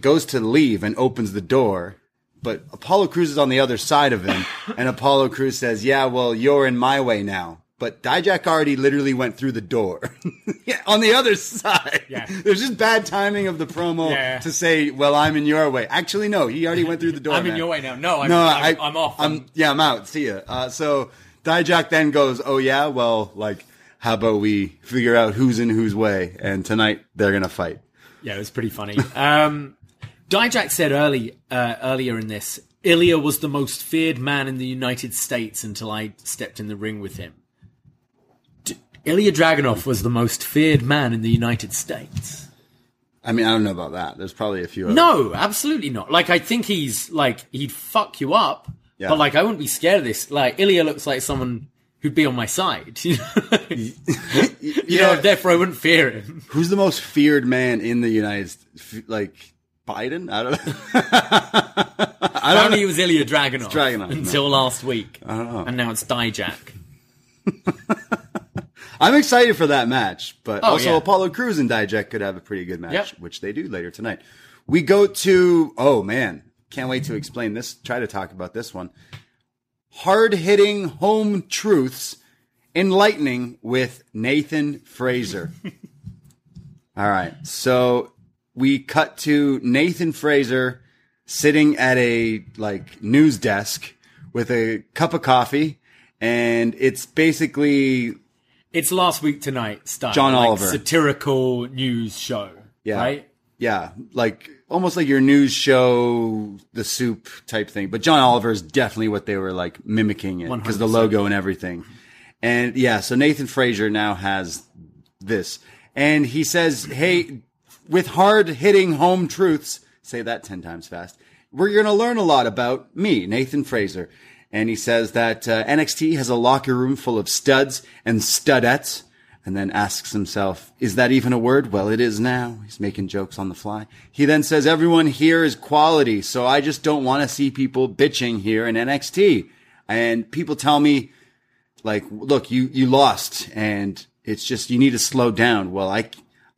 Goes to leave and opens the door. But Apollo Crews is on the other side of him. and Apollo Crews says, yeah, well, you're in my way now. But Dijak already literally went through the door yeah, on the other side. Yeah. There's just bad timing of the promo Yeah. to say, well, I'm in your way. Actually, no, he already went through the door. I'm in your way now. No, I'm- no, I'm- I, I'm off. I'm, I'm- yeah, I'm out. See ya. Uh, so Dijak then goes, oh yeah, well, like, how about we figure out who's in whose way? And tonight they're gonna fight. Yeah, it was pretty funny. Um, Dijak said early, uh, earlier in this, Ilya was the most feared man in the United States until I stepped in the ring with him. D- Ilya Dragunov was the most feared man in the United States. I mean, I don't know about that. There's probably a few. Other. No, absolutely not. Like, I think he's like he'd fuck you up, Yeah. but like I wouldn't be scared of this. Like, Ilya looks like someone who'd be on my side. You know, you Yeah. know therefore I wouldn't fear him. Who's the most feared man in the United States? Like Biden? I don't know. I don't know. he was Ilya Dragunov, Dragunov, no. until last week, I don't know. and now it's Dijak. I'm excited for that match, but Oh, also yeah. Apollo Crews and Dijak could have a pretty good match, Yep. which they do later tonight. We go to, oh man, can't wait to explain this, try to talk about this one. Hard hitting home truths, enlightening with Nathan Frazer. All right. So we cut to Nathan Frazer sitting at a like news desk with a cup of coffee, and it's basically It's last week tonight style. John like Oliver. satirical news show. Yeah. Right? yeah, like almost like your news show, the soup type thing. But John Oliver is definitely what they were like mimicking it because the logo and everything. And yeah, so Nathan Frazer now has this, and he says, "Hey, with hard hitting home truths, say that ten times fast. We're going to learn a lot about me, Nathan Frazer." And he says that uh, NXT has a locker room full of studs and studettes and then asks himself, is that even a word? Well, it is now. He's making jokes on the fly. He then says, everyone here is quality, so I just don't want to see people bitching here in NXT. And people tell me, like, look, you, you lost and it's just, you need to slow down. Well, I,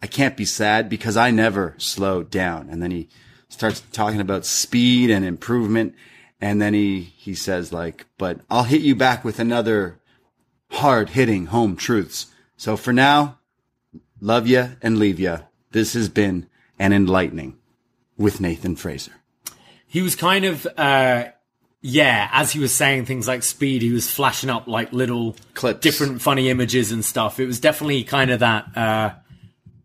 I can't be sad because I never slow down. And then he starts talking about speed and improvement. And then he, he says like, but I'll hit you back with another hard hitting home truths. So for now, love ya and leave ya. This has been an enlightening with Nathan Frazer. He was kind of uh yeah, as he was saying things like speed, he was flashing up like little Clips. different funny images and stuff. It was definitely kind of that uh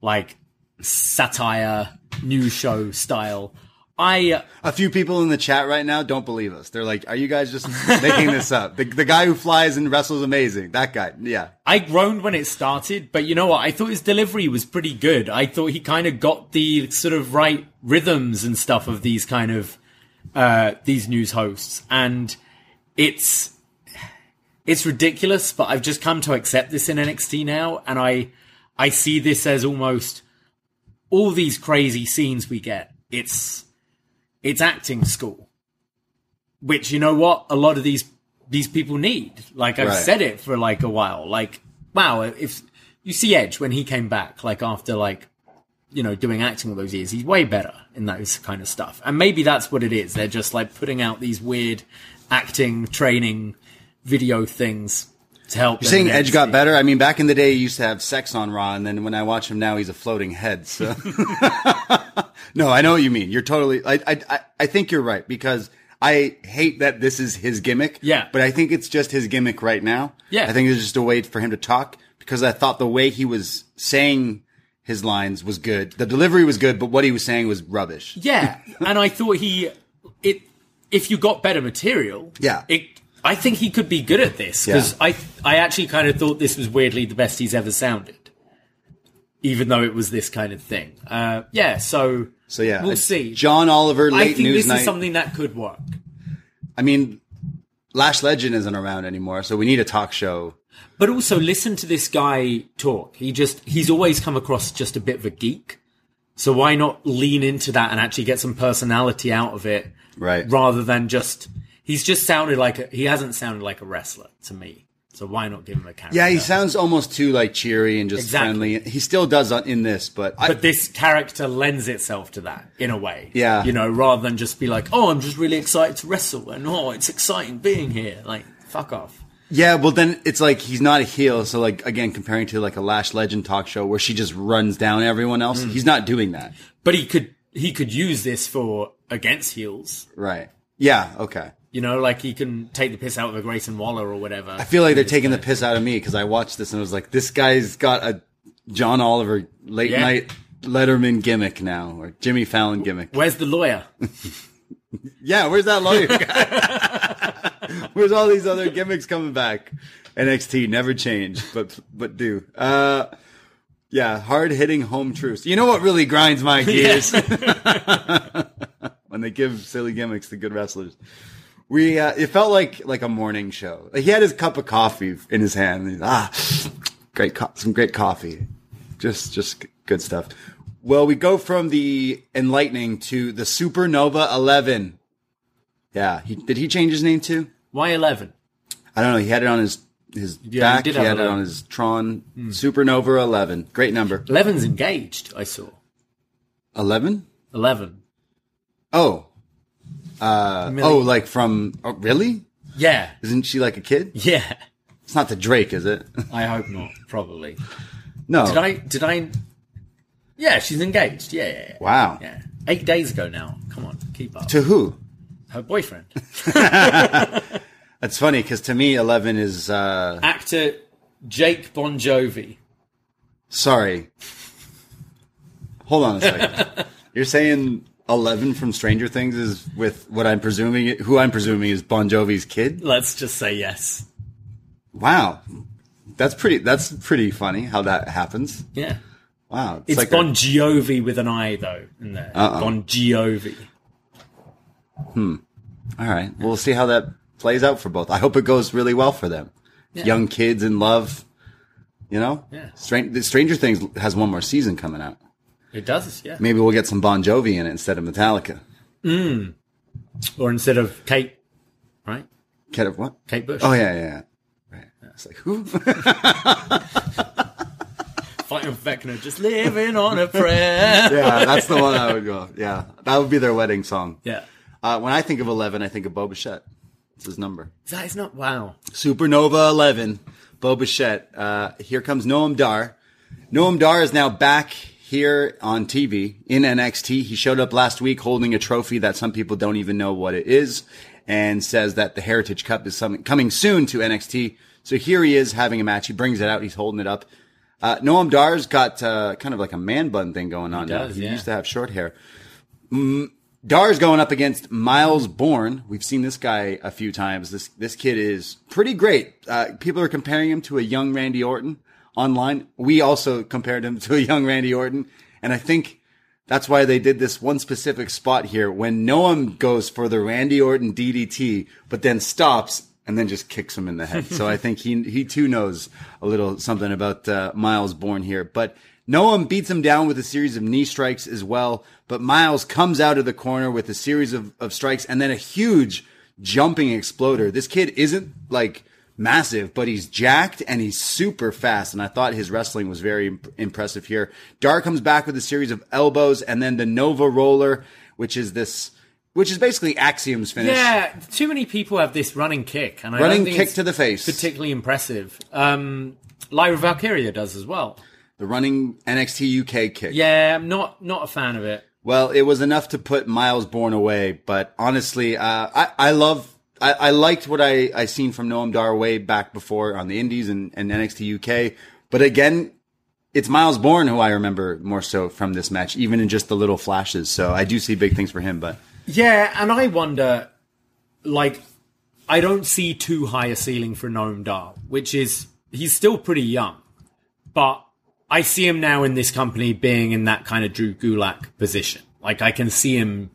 like satire news show style. I uh, few people in the chat right now don't believe us. They're like, are you guys just making this up? The, the guy who flies and wrestles amazing. That guy. Yeah. I groaned when it started, but you know what? I thought his delivery was pretty good. I thought he kind of got the sort of right rhythms and stuff of these kind of uh these news hosts, and it's it's ridiculous. But I've just come to accept this in NXT now, and I I see this as almost all these crazy scenes we get. It's it's acting school, which you know what a lot of these these people need. Like I've Right. said it for like a while. Like wow, if you see Edge when he came back, like after like you know doing acting all those years, he's way better in those kind of stuff. And maybe that's what it is. They're just like putting out these weird acting training video things to help. You're saying Edge got better? I mean, back in the day, he used to have sex on Raw, and then when I watch him now, he's a floating head. So, no, I know what you mean. You're totally. I, I, I- think you're right because I hate that this is his gimmick. Yeah. but I think it's just his gimmick right now. Yeah. I think it's just a way for him to talk because I thought the way he was saying his lines was good. The delivery was good, but what he was saying was rubbish. Yeah, and I thought he it if you got better material, Yeah. it. I think he could be good at this because Yeah. I I actually kind of thought this was weirdly the best he's ever sounded, even though it was this kind of thing. Uh, yeah, so So yeah, we'll see. John Oliver, late I think this night. is something that could work. I mean, Lash Legend isn't around anymore, so we need a talk show. But also listen to this guy talk. He just he's always come across just a bit of a geek. So why not lean into that and actually get some personality out of it Right. rather than just he's just sounded like a, he hasn't sounded like a wrestler to me. So why not give him a character? Yeah, he sounds almost too like cheery and just Exactly. friendly. He still does on- in this, but, I, but this character lends itself to that in a way. Yeah. You know, rather than just be like, "Oh, I'm just really excited to wrestle," and "Oh, it's exciting being here." Like, fuck off. yeah, well then it's like he's not a heel. So like again, comparing to like a Lash Legend talk show where she just runs down everyone else, Mm. he's not doing that. But he could he could use this for against heels. Right? Yeah. Okay. You know, like he can take the piss out of a Grayson Waller or whatever. I feel like they're taking the piss out of me because I watched this and I was like, this guy's got a John Oliver late Yeah. night Letterman gimmick now or Jimmy Fallon gimmick. Where's the lawyer? Yeah, where's that lawyer guy? where's all these other gimmicks coming back? NXT never change, but but do. Uh, yeah, hard hitting home truths. You know what really grinds my gears? when they give silly gimmicks to good wrestlers. We uh, it felt like like a morning show. Like he had his cup of coffee in his hand. ah, great, co- some great coffee. Just just good stuff. Well, we go from the enlightening to the Supernova Eleven. Yeah, he did he change his name too? Why eleven? I don't know. He had it on his his he back. He have had it on his Tron Supernova Eleven. Great number. Eleven's engaged. I saw Eleven. eleven. Oh, uh, Millie. oh, like from oh, really? Yeah, Isn't she like a kid? yeah. It's not the Drake, is it? I hope not. Probably. no. Did I? Did I? Yeah, she's engaged. Yeah, yeah, yeah. Wow. Yeah, eight days ago now. Come on, keep up. To who? Her boyfriend, That's funny because to me, 11 is, uh, actor Jake Bongiovi. sorry. Hold on a second. You're saying 11 from Stranger Things is with what I'm presuming, who I'm presuming is Bon Jovi's kid? Let's just say yes. Wow. That's pretty, that's pretty funny how that happens. Yeah, Wow. it's like a- Bon Jovi with an I though in there. Uh-oh. Bon Jovi. Hmm. All right. We'll see how that plays out for both. I hope it goes really well for them. Young kids in love. You know? Yeah. The Stranger Things has one more season coming out. It does, yeah. Maybe we'll get some Bon Jovi in it instead of Metallica. Or instead of Kate, right? Kate of what? Kate Bush. Oh yeah, yeah. yeah. Right. It's like who? Fighting Vecna, just living on a prayer. yeah, that's the one I would go. Yeah, that would be their wedding song. yeah. Uh, when I think of eleven, I think of Boba Fett. It's his number. That is not, wow. Supernova 11, Boba Fett. Uh, here comes Noam Dar. Noam Dar is now back here on TV in NXT. He showed up last week holding a trophy that some people don't even know what it is and says that the Heritage Cup is something coming soon to NXT. So here he is having a match. He brings it out. He's holding it up. Uh, Noam Dar's got, uh, kind of like a man bun thing going on now. does, He yeah. used to have short hair. Dar's going up against Myles Borne. We've seen this guy a few times. This this kid is pretty great. Uh, people are comparing him to a young Randy Orton online. We also compared him to a young Randy Orton, and I think that's why they did this one specific spot here when Noam goes for the Randy Orton DDT, but then stops and then just kicks him in the head. so I think he he too knows a little something about uh, Myles Borne here, but. Noam beats him down with a series of knee strikes as well, but Myles comes out of the corner with a series of, of strikes and then a huge jumping exploder. This kid isn't like massive, but he's jacked and he's super fast. And I thought his wrestling was very imp- impressive here. Dar comes back with a series of elbows and then the Nova Roller, which is this, which is basically Axiom's finish. Yeah, too many people have this running kick, and I Running kick to the face. particularly impressive. Um, Lyra Valkyria does as well. The running NXT UK kick. Yeah, I'm not not a fan of it. Well, it was enough to put Myles Borne away, but honestly, uh, I, I love, I, I liked what I, I seen from Noam Dar way back before on the Indies and, and NXT UK. But again, it's Myles Borne who I remember more so from this match, even in just the little flashes. So I do see big things for him, but Yeah, and I wonder, like, I don't see too high a ceiling for Noam Dar, which is he's still pretty young, but I see him now in this company being in that kind of Drew Gulak position. Like, I can see him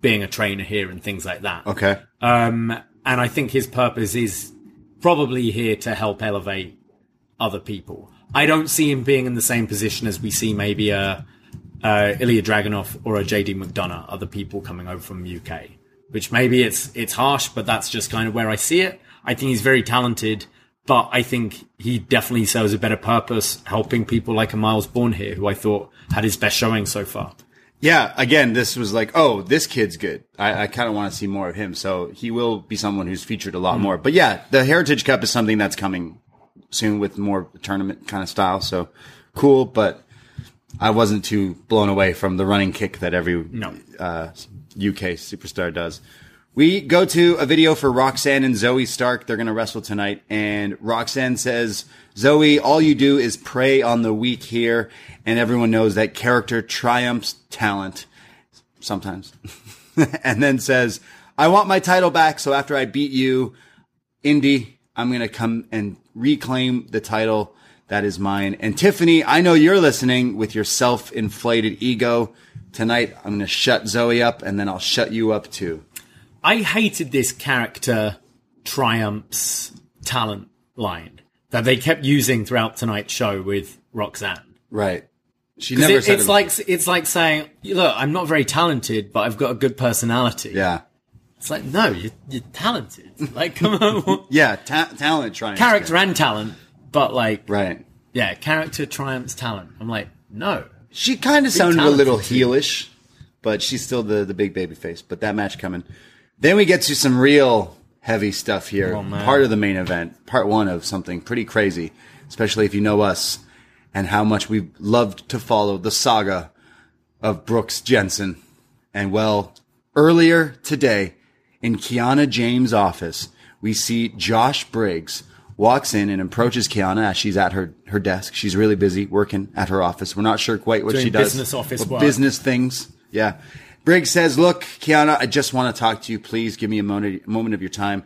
being a trainer here and things like that. okay. Um, and I think his purpose is probably here to help elevate other people. I don't see him being in the same position as we see maybe a, a Ilya Dragunov or a JD McDonagh, other people coming over from UK. Which maybe it's it's harsh, but that's just kind of where I see it. I think he's very talented, but I think he definitely serves a better purpose helping people like a Myles Borne here, who I thought had his best showing so far. Yeah, again, this was like, oh, this kid's good. I, I kind of want to see more of him. So he will be someone who's featured a lot more. But yeah, the Heritage Cup is something that's coming soon with more tournament kind of style. So cool, but I wasn't too blown away from the running kick that every No. uh, UK superstar does. We go to a video for Roxanne and Zoey Stark. They're going to wrestle tonight. And Roxanne says, Zoey, all you do is prey on the weak here. And everyone knows that character triumphs talent sometimes. and then says, I want my title back. So after I beat you, Indy, I'm going to come and reclaim the title that is mine. And Tiffany, I know you're listening with your self-inflated ego. Tonight, I'm going to shut Zoey up and then I'll shut you up too. I hated this character triumphs talent line that they kept using throughout tonight's show with Roxanne. Right. She never it- said it's it- like it's like saying, "Look, I'm not very talented, but I've got a good personality." yeah. It's like, no, you're, you're talented. Like, come on, Yeah. Ta- talent triumphs. character and talent, but like, Right. yeah, character triumphs talent. I'm like, no, She kind of sounded a little heelish, but she's still the, the big baby face. But that match coming. Then we get to some real heavy stuff here. Oh, part of the main event, part one of something pretty crazy, especially if you know us. and how much we've loved to follow the saga of Brooks Jensen. And well, earlier today in Kiana James' office, we see Josh Briggs walks in and approaches Kiana as she's at her, her desk. She's really busy working at her office. We're not sure quite what Doing she does. business office. Business things. Yeah. Briggs says, look, Kiana, I just want to talk to you. Please give me a moment, moment of your time.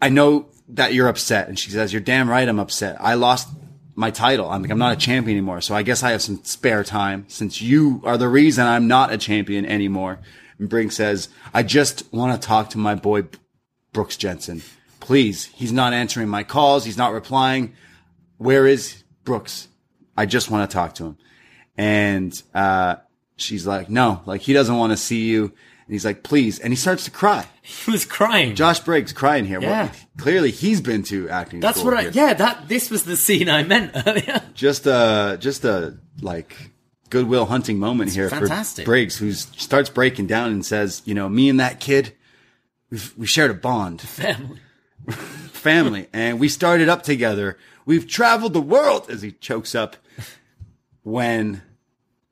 I know that you're upset. And she says, you're damn right. I'm upset. I lost my title. I'm like, I'm not a champion anymore. So I guess I have some spare time since you are the reason I'm not a champion anymore. And Briggs says, I just want to talk to my boy Brooks Jensen. Please. He's not answering my calls. He's not replying. Where is Brooks? I just want to talk to him. And, uh, she's like, no, like he doesn't want to see you. And he's like, please. And he starts to cry. He was crying. Josh Briggs crying here. Well, Yeah. clearly he's been to acting. That's what I. here. Yeah, that this was the scene I meant earlier. Just a just a like goodwill hunting moment here fantastic. for Briggs, who starts breaking down and says, you know, me and that kid, we've we shared a bond, Family. family, and we started up together. We've traveled the world as he chokes up when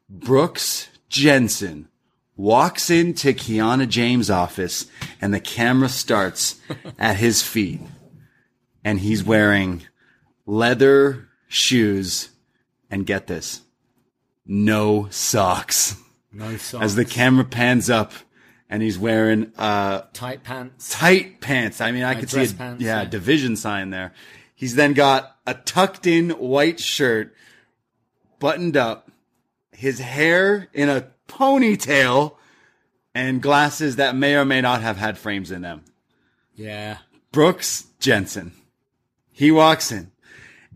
Brooks Jensen walks into Kiana James' office and the camera starts at his feet and he's wearing leather shoes and get this, no socks. No socks. As the camera pans up and he's wearing uh tight pants. tight pants. I mean, I could see a pants, yeah, yeah. division sign there. He's then got a tucked in white shirt, buttoned up, his hair in a ponytail, and glasses that may or may not have had frames in them. Yeah. Brooks Jensen. He walks in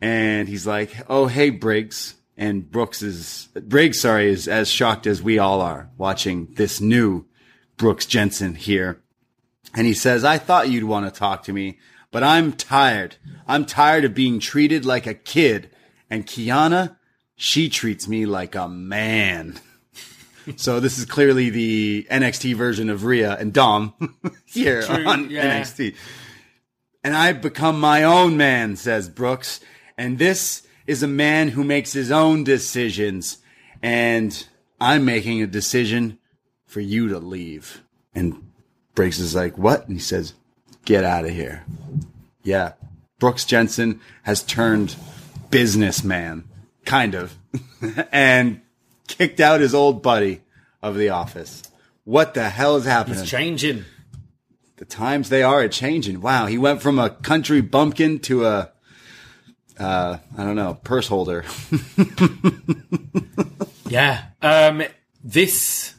and he's like, Oh, hey, Briggs. And Brooks is, Briggs, sorry, is as shocked as we all are watching this new Brooks Jensen here. And he says, I thought you'd want to talk to me, but I'm tired. I'm tired of being treated like a kid. And Kiana, she treats me like a man. so this is clearly the NXT version of Rhea and Dom here True, on yeah. NXT. And I've become my own man, says Brooks. And this is a man who makes his own decisions. And I'm making a decision for you to leave. And Briggs is like, what? And he says, get out of here. Yeah. Brooks Jensen has turned businessman, kind of, and kicked out his old buddy of the office. What the hell is happening? It's changing. the times they are a changing. Wow, he went from a country bumpkin to a, uh, I don't know, purse holder. Yeah. Um, this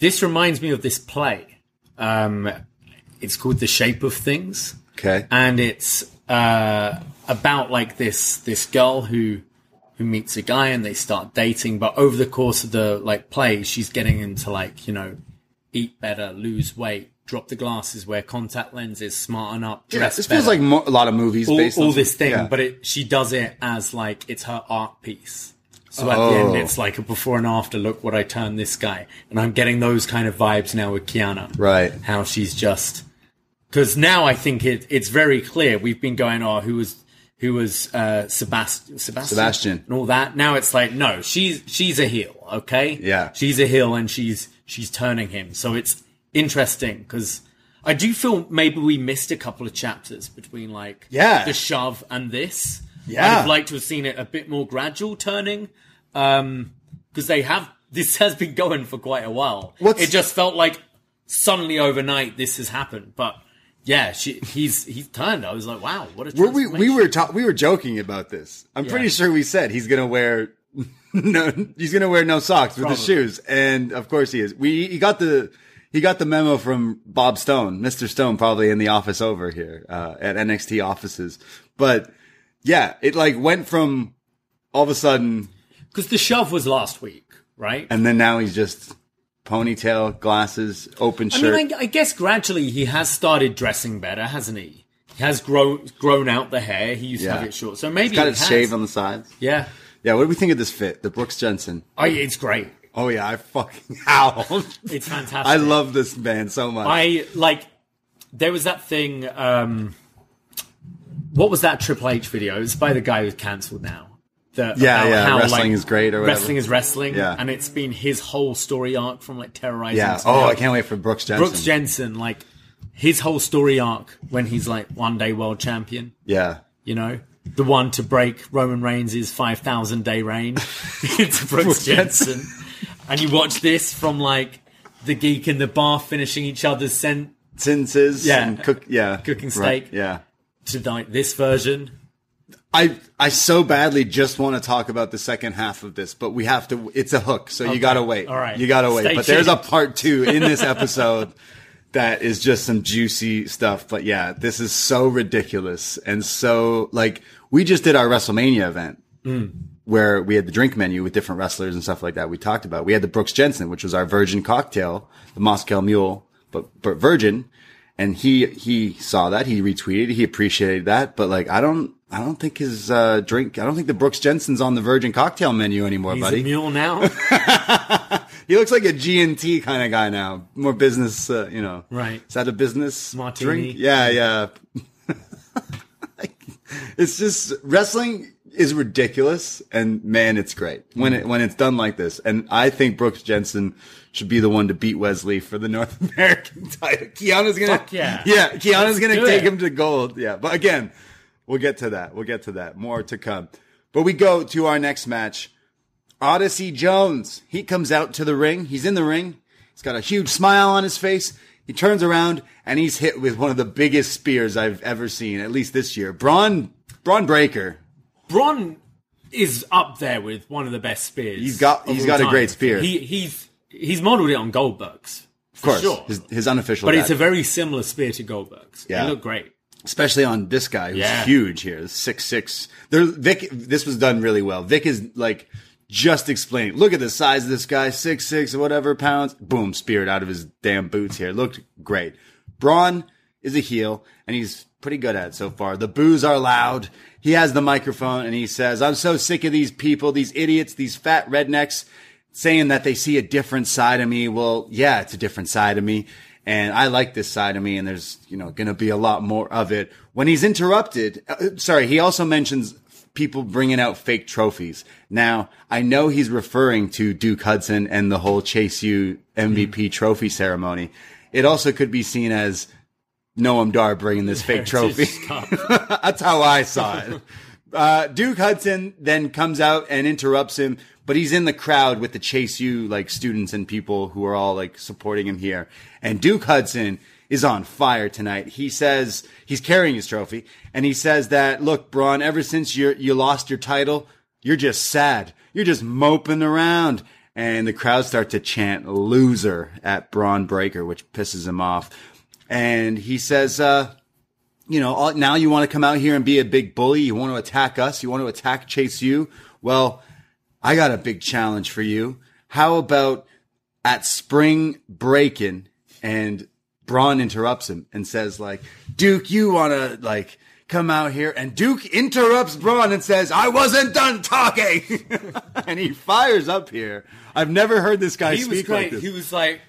this reminds me of this play. Um, it's called The Shape of Things. Okay. and it's uh, about like this this girl who who meets a guy and they start dating but over the course of the like play she's getting into like you know eat better lose weight drop the glasses wear contact lenses smarten up Yeah, dress this feels like mo- a lot of movies all, all this thing Yeah. but it she does it as like it's her art piece so at the end Oh. it's like a before and after look what i turned this guy and i'm getting those kind of vibes now with kiana Right. how she's just because now I think it, it's very clear. We've been going, oh, who was who was uh, Sebastian, Sebastian, Sebastian. and all that. Now it's like, no, she's she's a heel, okay? Yeah. she's a heel, and she's she's turning him. So it's interesting because I do feel maybe we missed a couple of chapters between like Yeah. the shove and this. Yeah. I'd like to have seen it a bit more gradual turning. Um, because they have this has been going for quite a while. What's- it just felt like suddenly overnight this has happened. But yeah, she, he's he's turned. I was like, wow, what a Were we we were ta- we were joking about this. I'm Yeah. pretty sure we said he's gonna wear no he's gonna wear no socks with his shoes, and of course he is. We he got the he got the memo from Bob Stone, Mr. Stone, probably in the office over here uh, at NXT offices. But yeah, it like went from all of a sudden, because the shove was last week, right? and then now he's just ponytail, glasses, open shirt. I mean, I, I guess gradually he has started dressing better, hasn't he? He has grown grown out the hair. He used to Yeah. have it short, so maybe got he it has. shaved on the sides. Yeah, Yeah, what do we think of this fit? The Brooks Jensen. I, it's great. Oh yeah, I fucking howled. It's fantastic. I love this man so much. I like. There was that thing. Um, what was that Triple H video? It's by the guy who's cancelled now. That Yeah, yeah, how, wrestling like, is great or whatever. wrestling is wrestling. Yeah. and it's been his whole story arc from like terrorizing. Yeah. Oh, now. I can't wait for Brooks Jensen. Brooks Jensen, like his whole story arc when he's like one day world champion. Yeah. You know, the one to break Roman Reigns' five thousand day reign. it's Brooks Jensen, and you watch this from like the geek in the bar finishing each other's sent Sentences. Yeah. And cook. Yeah. Cooking Right, steak. Yeah. to like this version. I I so badly just want to talk about the second half of this, but we have to. It's a hook, so you gotta wait. All right. You gotta wait. Stay but there's a part two in this episode that is just some juicy stuff. But yeah, this is so ridiculous and so like we just did our WrestleMania event. Mm. Where we had the drink menu with different wrestlers and stuff like that. We talked about. We had the Brooks Jensen, which was our virgin cocktail, the Moscow Mule, but but virgin. And he he saw that. He retweeted. He appreciated that. But like, I don't I don't think his uh, drink. I don't think the Brooks Jensen's on the virgin cocktail menu anymore, He's buddy. a mule now, He looks like a G and T kind of guy now. More business, uh, you know. Right. Is that a business Martini. drink? Yeah, yeah. it's just wrestling is ridiculous, and man, it's great when it when it's done like this. And I think Brooks Jensen should be the one to beat Wes Lee for the North American title. Kiana's gonna, Fuck yeah. yeah, Kiana's gonna take it. him to gold. Yeah, but again, we'll get to that. We'll get to that. More to come. But we go to our next match. Odyssey Jones. He comes out to the ring. He's in the ring. He's got a huge smile on his face. He turns around and he's hit with one of the biggest spears I've ever seen, at least this year. Bron, Bron Breakker. Bron is up there with one of the best spears. He's got- he's got a great spear. He, he's he's modeled it on Goldberg's, Of course, sure. his, his unofficial. but guy. it's a very similar spear to Goldberg's. Yeah. It looked great. especially on this guy who's Yeah. huge here, six six. There, Vic. This was done really well. Vic is like just explaining. Look at the size of this guy, six six or whatever pounds. Boom, speared out of his damn boots here. Looked great. Bron is a heel, and he's pretty good at it so far. The boos are loud. He has the microphone, and he says, "I'm so sick of these people, these idiots, these fat rednecks." Saying that they see a different side of me. Well, yeah, it's a different side of me. And I like this side of me. And there's, you know, going to be a lot more of it. When he's interrupted, uh, sorry, he also mentions people bringing out fake trophies. Now, I know he's referring to Duke Hudson and the whole Chase U MVP trophy ceremony. It also could be seen as Noam Dar bringing this fake trophy. That's how I saw it. Uh, Duke Hudson then comes out and interrupts him, but he's in the crowd with the Chase U like students and people who are all like supporting him here. And Duke Hudson is on fire tonight. He says he's carrying his trophy and he says that, look, Bron, ever since you you lost your title, you're just sad. You're just moping around. And the crowd start to chant loser at Bron Breakker, which pisses him off. And he says, uh, you know, now you want to come out here and be a big bully. You want to attack us. You want to attack Chase U. Well, I got a big challenge for you. How about at Spring Breakin' and Bron interrupts him and says like, Duke, you want to like come out here and Duke interrupts Bron and says, I wasn't done talking. and he fires up here. I've never heard this guy He was speak like this. he was like,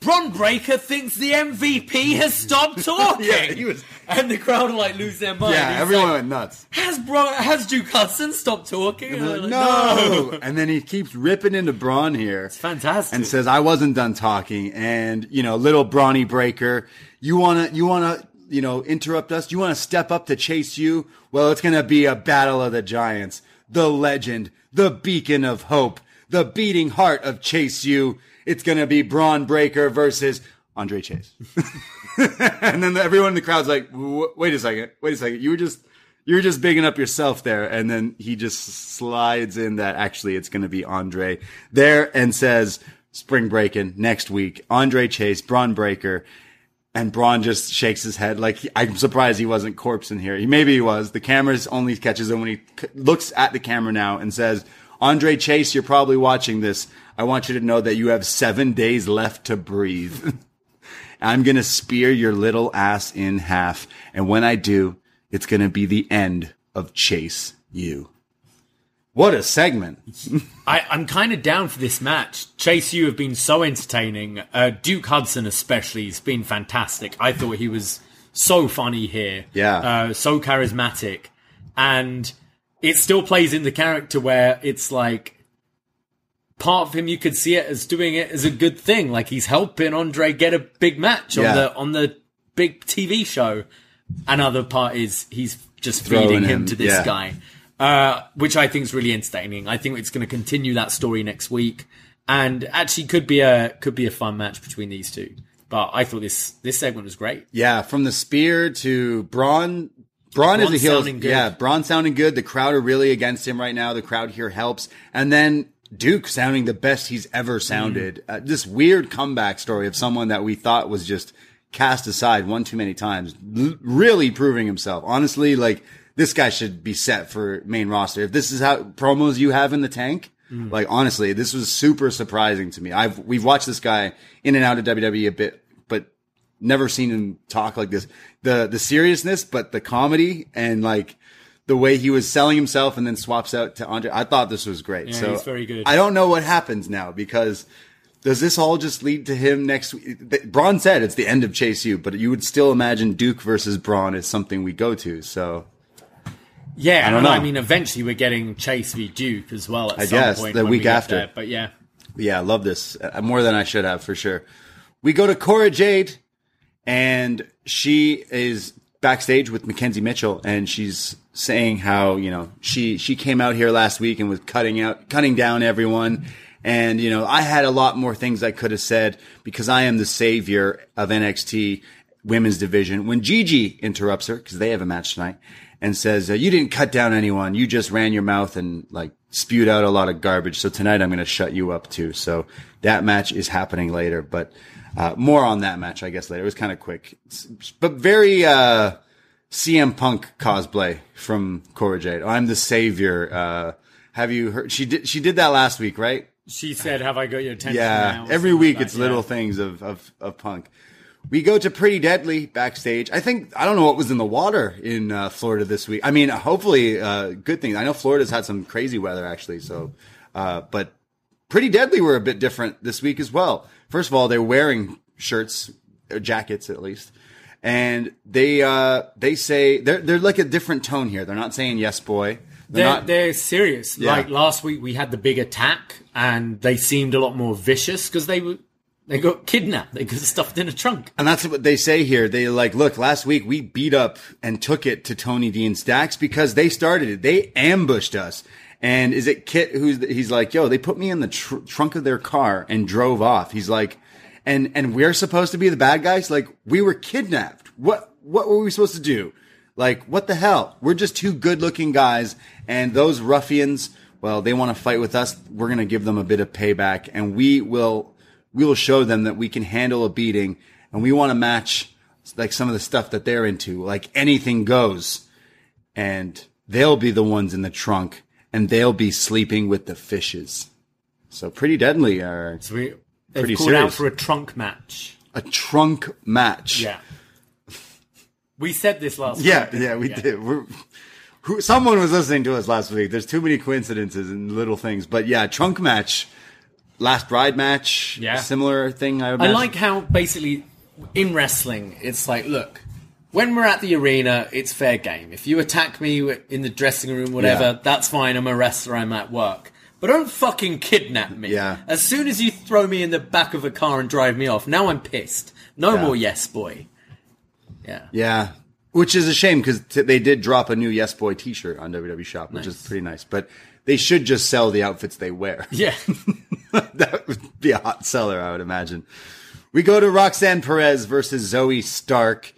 Bron Breakker thinks the MVP has stopped talking. Yeah, he was- and the crowd like lose their mind. yeah, He's everyone like, went nuts. has Bron, has Duke Hudson stopped talking? And Like, like, no. and then he keeps ripping into Bron here. It's fantastic. And says, I wasn't done talking. And, you know, little brawny breaker, you wanna, you wanna, you know, interrupt us? You wanna step up to Chase U? Well, it's gonna be a battle of the giants. The legend, the beacon of hope, the beating heart of Chase U. It's gonna be Bron Breakker versus Andre Chase. and then everyone in the crowd's like, wait a second, wait a second. You were just, you were just bigging up yourself there. And then he just slides in that actually it's going to be Andre there and says, Spring Breakin' next week, Andre Chase, Bron Breakker. And Bron just shakes his head like he- I'm surprised he wasn't corpse in here. He maybe he was. The cameras only catches him when he c- looks at the camera now and says, "Andre Chase, you're probably watching this. I want you to know that you have seven days left to breathe. I'm gonna spear your little ass in half, and when I do, it's gonna be the end of Chase U. What a segment! I, I'm kind of down for this match. Chase, you have been so entertaining. Uh, Duke Hudson, especially, has been fantastic. I thought he was so funny here. Yeah. Uh, so charismatic. And it still plays in the character where it's like part of him you could see it as doing it as a good thing, like he's helping Andre get a big match Yeah. on the on the big TV show. Another part is he's just Throwing feeding him, him, to this yeah. guy, uh, which I think is really entertaining. I think it's going to continue that story next week, and actually could be a could be a fun match between these two. But I thought this this segment was great. Yeah, from the spear to Bron. Bron is a heel. sounding good. Yeah, Bron sounding good. The crowd are really against him right now. The crowd here helps. And then Duke sounding the best he's ever sounded. Mm. Uh, this weird comeback story of someone that we thought was just cast aside one too many times. L- really proving himself. Honestly, like this guy should be set for main roster. If this is how promos you have in the tank, Mm. like honestly, this was super surprising to me. I've we've watched this guy in and out of WWE a bit, never seen him talk like this. The the seriousness, but the comedy and like the way he was selling himself and then swaps out to Andre. I thought this was great. Yeah, so he's very good. I don't know what happens now because does this all just lead to him next week? Bron said it's the end of Chase U, but you would still imagine Duke versus Bron is something we go to. So Yeah, I don't know. I mean, eventually we're getting Chase v Duke as well at I some guess, point. the when we week after. there. But yeah, Yeah, I love this uh, more than I should have for sure. We go to Cora Jade, and she is backstage with Mackenzie Mitchell, and she's saying how you know she she came out here last week and was cutting out cutting down everyone. And you know, I had a lot more things I could have said because I am the savior of NXT women's division. When Gigi interrupts her because they have a match tonight and says, uh, "You didn't cut down anyone. You just ran your mouth and like spewed out a lot of garbage. So tonight I'm going to shut you up too." So that match is happening later, but uh, more on that match, I guess later. It was kind of quick, but very uh, CM Punk cosplay from Cora Jade. I'm the savior. Uh, have you heard? She did. She did that last week, right? she said, "Have I got your attention?" Yeah, now?" every week it's that, little yeah. things of, of, of punk. We go to Pretty Deadly backstage. I think, I don't know what was in the water in uh, Florida this week. I mean, hopefully, uh, good things. I know Florida's had some crazy weather actually, so, uh, but Pretty Deadly were a bit different this week as well. First of all, they're wearing shirts, or jackets at least. And they, uh, they say, they're, they're like a different tone here. They're not saying yes, boy. They're, They're, not, they're serious. Yeah. Like last week, we had the big attack, and they seemed a lot more vicious because they were they got kidnapped. They got stuffed in a trunk. And that's what they say here. They like, look, last week we beat up and took it to Tony D and Stacks because they started it. They ambushed us. And is it Kit who's, the, he's like, yo, they put me in the tr- trunk of their car and drove off. He's like, and, and we're supposed to be the bad guys? Like, we were kidnapped. What, what were we supposed to do? Like, what the hell? We're just two good looking guys. And those ruffians, well, they want to fight with us. We're going to give them a bit of payback and we will, we will show them that we can handle a beating and we want to match like some of the stuff that they're into, like anything goes. And they'll be the ones in the trunk and they'll be sleeping with the fishes. So pretty deadly are So we Pretty called out for a trunk match. a trunk match. Yeah, we said this last. Yeah, week. yeah, we did. We're, who, someone was listening to us last week. There's too many coincidences and little things, but yeah, trunk match, last bride match, Yeah. similar thing. I, I like how basically in wrestling, it's like, look, when we're at the arena, it's fair game. If you attack me in the dressing room, whatever, Yeah. that's fine. I'm a wrestler. I'm at work. But don't fucking kidnap me. Yeah. As soon as you throw me in the back of a car and drive me off, now I'm pissed. No Yeah. more yes boy. Yeah. Yeah. Which is a shame because t- they did drop a new Yes Boy T-shirt on WWE Shop, which is pretty nice. But they should just sell the outfits they wear. Yeah. that would be a hot seller, I would imagine. We go to Roxanne Perez versus Zoey Stark,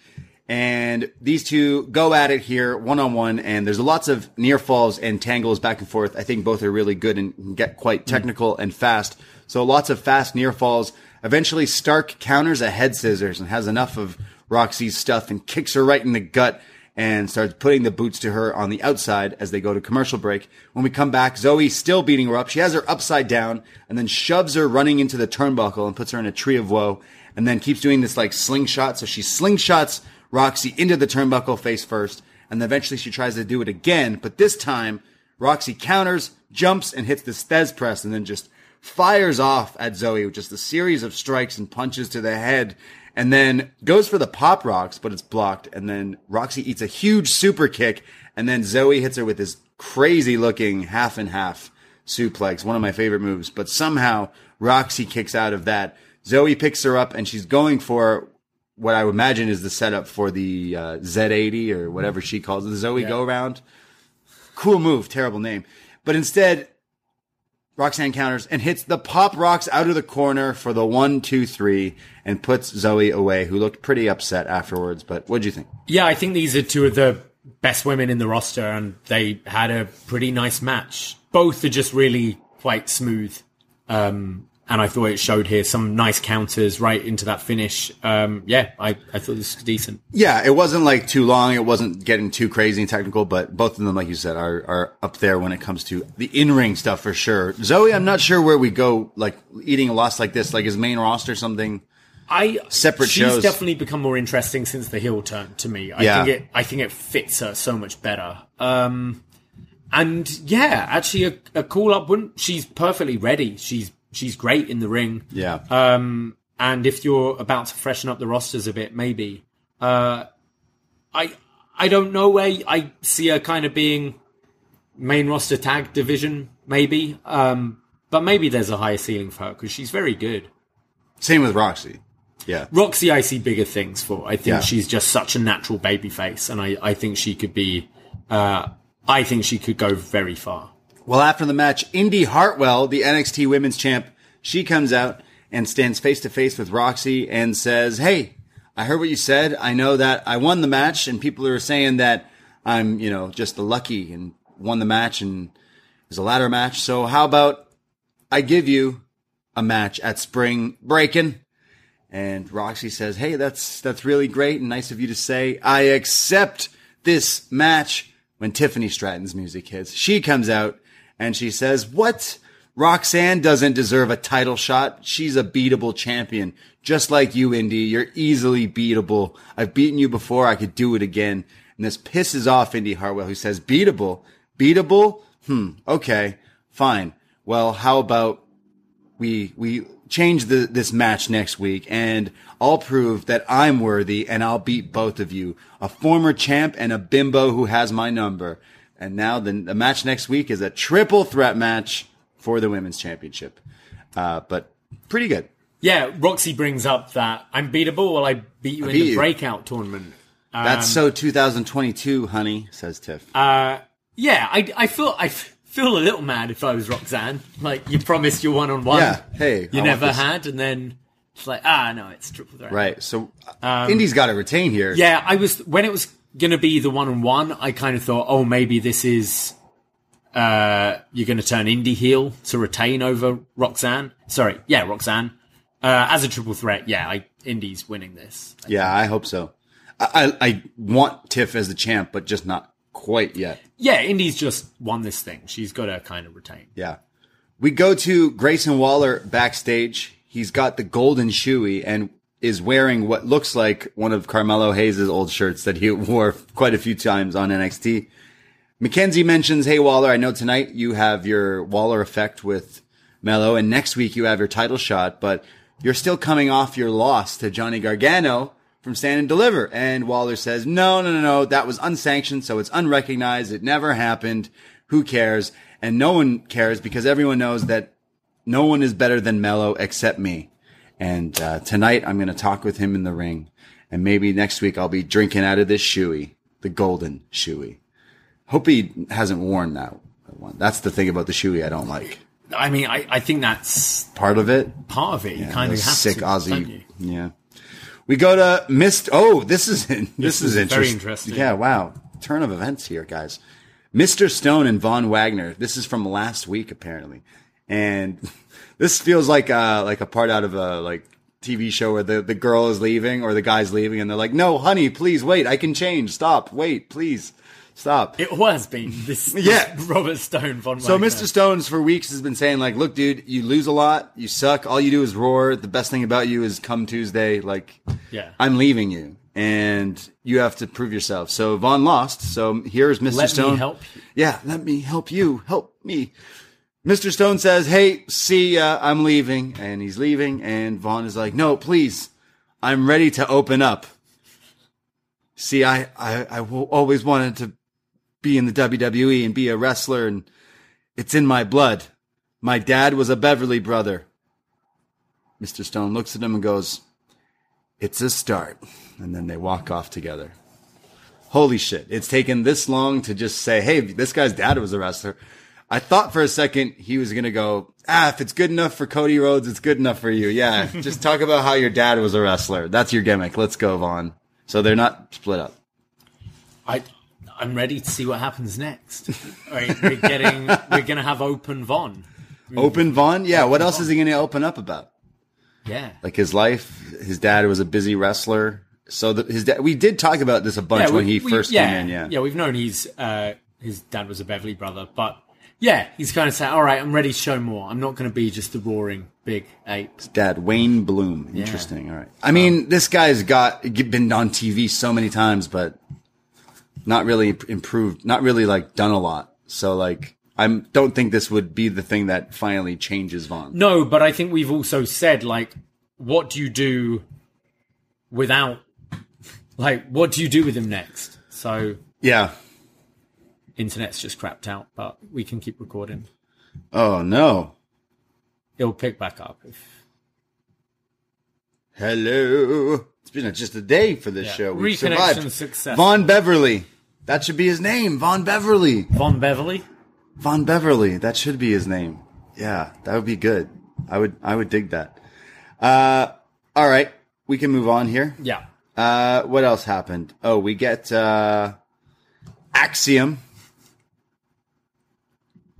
and these two go at it here one on one. And there's lots of near falls and tangles back and forth. I think both are really good and get quite mm. technical and fast. So lots of fast near falls. Eventually, Stark counters a head scissors and has enough of Roxy's stuff and kicks her right in the gut and starts putting the boots to her on the outside as they go to commercial break. When we come back, Zoey's still beating her up. She has her upside down and then shoves her running into the turnbuckle and puts her in a tree of woe and then keeps doing this like slingshot. So she slingshots Roxy into the turnbuckle face first and eventually she tries to do it again, but this time Roxy counters, jumps and hits the Stez press and then just fires off at Zoey with just a series of strikes and punches to the head and then goes for the Pop Rox, but it's blocked. And then Roxy eats a huge super kick and then Zoey hits her with this crazy looking half and half suplex, one of my favorite moves. But somehow Roxy kicks out of that. Zoey picks her up and she's going for what I would imagine is the setup for the uh, Z80 or whatever she calls it, the Zoey Yeah. go round. Cool move, terrible name. But instead, Roxanne counters and hits the Pop Rox out of the corner for the one, two, three, and puts Zoey away, who looked pretty upset afterwards. But what'd you think? Yeah, I think these are two of the best women in the roster, and they had a pretty nice match. Both are just really quite smooth. Um, and I thought it showed here some nice counters right into that finish. Um, yeah, I, I thought this was decent. Yeah, it wasn't like too long. It wasn't getting too crazy and technical, but both of them, like you said, are, are up there when it comes to the in-ring stuff for sure. Zoey, I'm not sure where we go, like eating a loss like this, like his main roster something. I Separate she's shows. definitely become more interesting since the heel turn to me. I Yeah. think it I think it fits her so much better. Um and yeah, actually a, a cool up wouldn't she's perfectly ready. She's she's great in the ring. Yeah. Um and if you're about to freshen up the rosters a bit, maybe. Uh I I don't know where I see her kind of being main roster tag division, maybe. Um but maybe there's a higher ceiling for her because she's very good. Same with Roxy. Yeah. Roxy, I see bigger things for. I think Yeah. she's just such a natural baby face, and I, I think she could be. Uh, I think she could go very far. Well, after the match, Indy Hartwell, the NXT Women's Champ, she comes out and stands face to face with Roxy and says, "Hey, I heard what you said. I know that I won the match, and people are saying that I'm, you know, just the lucky and won the match and it was a ladder match. So how about I give you a match at Spring Breakin'?" And Roxy says, "Hey, that's that's really great and nice of you to say. I accept this match." When Tiffany Stratton's music hits, she comes out and she says, "What? Roxanne doesn't deserve a title shot. She's a beatable champion, just like you, Indy. You're easily beatable. I've beaten you before. I could do it again." And this pisses off Indy Hartwell, who says, "Beatable, beatable. Hmm. Okay, fine. Well, how about we we change the this match next week and I'll prove that I'm worthy and I'll beat both of you. A former champ and a bimbo who has my number. And now the, the match next week is a triple threat match for the women's championship. Uh, but pretty good. Yeah, Roxy brings up that I'm beatable. Well, I beat you in beat the you. breakout tournament. That's so 2022, honey, says Tiff. Uh, yeah, I, I feel I feel a little mad if I was Roxanne. Like you promised your one on one. Yeah, hey, you want never had, and then it's like ah no, it's triple threat. right. So uh, Indy's got to retain here. Yeah, I was when it was going to be the one on one. I kind of thought, oh, maybe this is uh, you're going to turn Indy heel to retain over Roxanne. Sorry, yeah, Roxanne uh, as a triple threat. Yeah, I, Indy's winning this. Yeah, I hope so. I, I, I want Tiff as the champ, but just not quite yet. Yeah, Indy's just won this thing. She's got to kind of retain. Yeah. We go to Grayson Waller backstage. He's got the golden shoey and is wearing what looks like one of Carmelo Hayes' old shirts that he wore quite a few times on NXT. Mackenzie mentions, Hey Waller, I know tonight you have your Waller effect with Melo and next week you have your title shot, but you're still coming off your loss to Johnny Gargano from Stand and Deliver. And Waller says, no, no, no, no, that was unsanctioned, so it's unrecognized. It never happened. Who cares? And no one cares because everyone knows that no one is better than Melo except me. And uh, tonight I'm going to talk with him in the ring. And maybe next week I'll be drinking out of this shoey, the golden shoey. Hope he hasn't worn that one. That's the thing about the shoey I don't like. I mean, I, I think that's Part of it, part of it. You kind of have sick to, Aussie. Yeah. We go to Mist. Oh, this is this, This is is very interesting. Yeah, wow. Turn of events here, guys. Mr. Stone and Von Wagner. This is from last week, apparently, and this feels like uh like a part out of a like TV show where the the girl is leaving or the guy's leaving, and they're like, "No, honey, please wait. I can change. Stop. Wait, please." Stop. It has been this, this Yeah. Robert Stone von So Wagner. Mr. Stones for weeks has been saying like, look, dude, you lose a lot, you suck, all you do is roar. The best thing about you is come Tuesday, like, Yeah. I'm leaving you, and you have to prove yourself. So Von lost. So here's Mr. Let me Stone. help you. Yeah, let me help you. Help me. Mr. Stone says, "Hey, see ya. I'm leaving," and he's leaving. And Von is like, "No, please, I'm ready to open up." See, I I I always wanted to be in the WWE and be a wrestler and it's in my blood. My dad was a Beverly brother. Mr. Stone looks at him and goes, It's a start. And then they walk off together. Holy shit. It's taken this long to just say, Hey, this guy's dad was a wrestler. I thought for a second he was going to go, Ah, if it's good enough for Cody Rhodes, it's good enough for you. Yeah. just talk about how your dad was a wrestler. That's your gimmick. Let's go, Von. So they're not split up. I, I'm ready to see what happens next. Right, we're getting, we're going to have open Von. Open Von? Yeah. What else is he going to open up about? Yeah. Like his life, his dad was a busy wrestler. So the, his dad, we did talk about this a bunch yeah, when we- he we- first yeah, came in. Yeah. yeah, we've known he's uh, his dad was a Beverly brother, but yeah, he's kind of saying, "All right, I'm ready to show more. I'm not going to be just the roaring big ape." Dad, Wayne Bloom. Interesting. All right. I mean, this guy's got been on TV so many times, but not really improved, not really like done a lot. So like, I don't think this would be the thing that finally changes Von. No, but I think we've also said like, what do you do without, like, what do you do with him next? So Yeah. Internet's just crapped out, but we can keep recording. Oh no. It'll pick back up. If, Hello. It's been just a day for this Yeah. show. We've Reconnection survived. successful. Von Beverly. That should be his name. Von Beverly. Von Beverly. Von Beverly. That should be his name. Yeah, that would be good. I would I would dig that. Uh all right. We can move on here. Yeah. Uh what else happened? Oh, we get uh Axiom.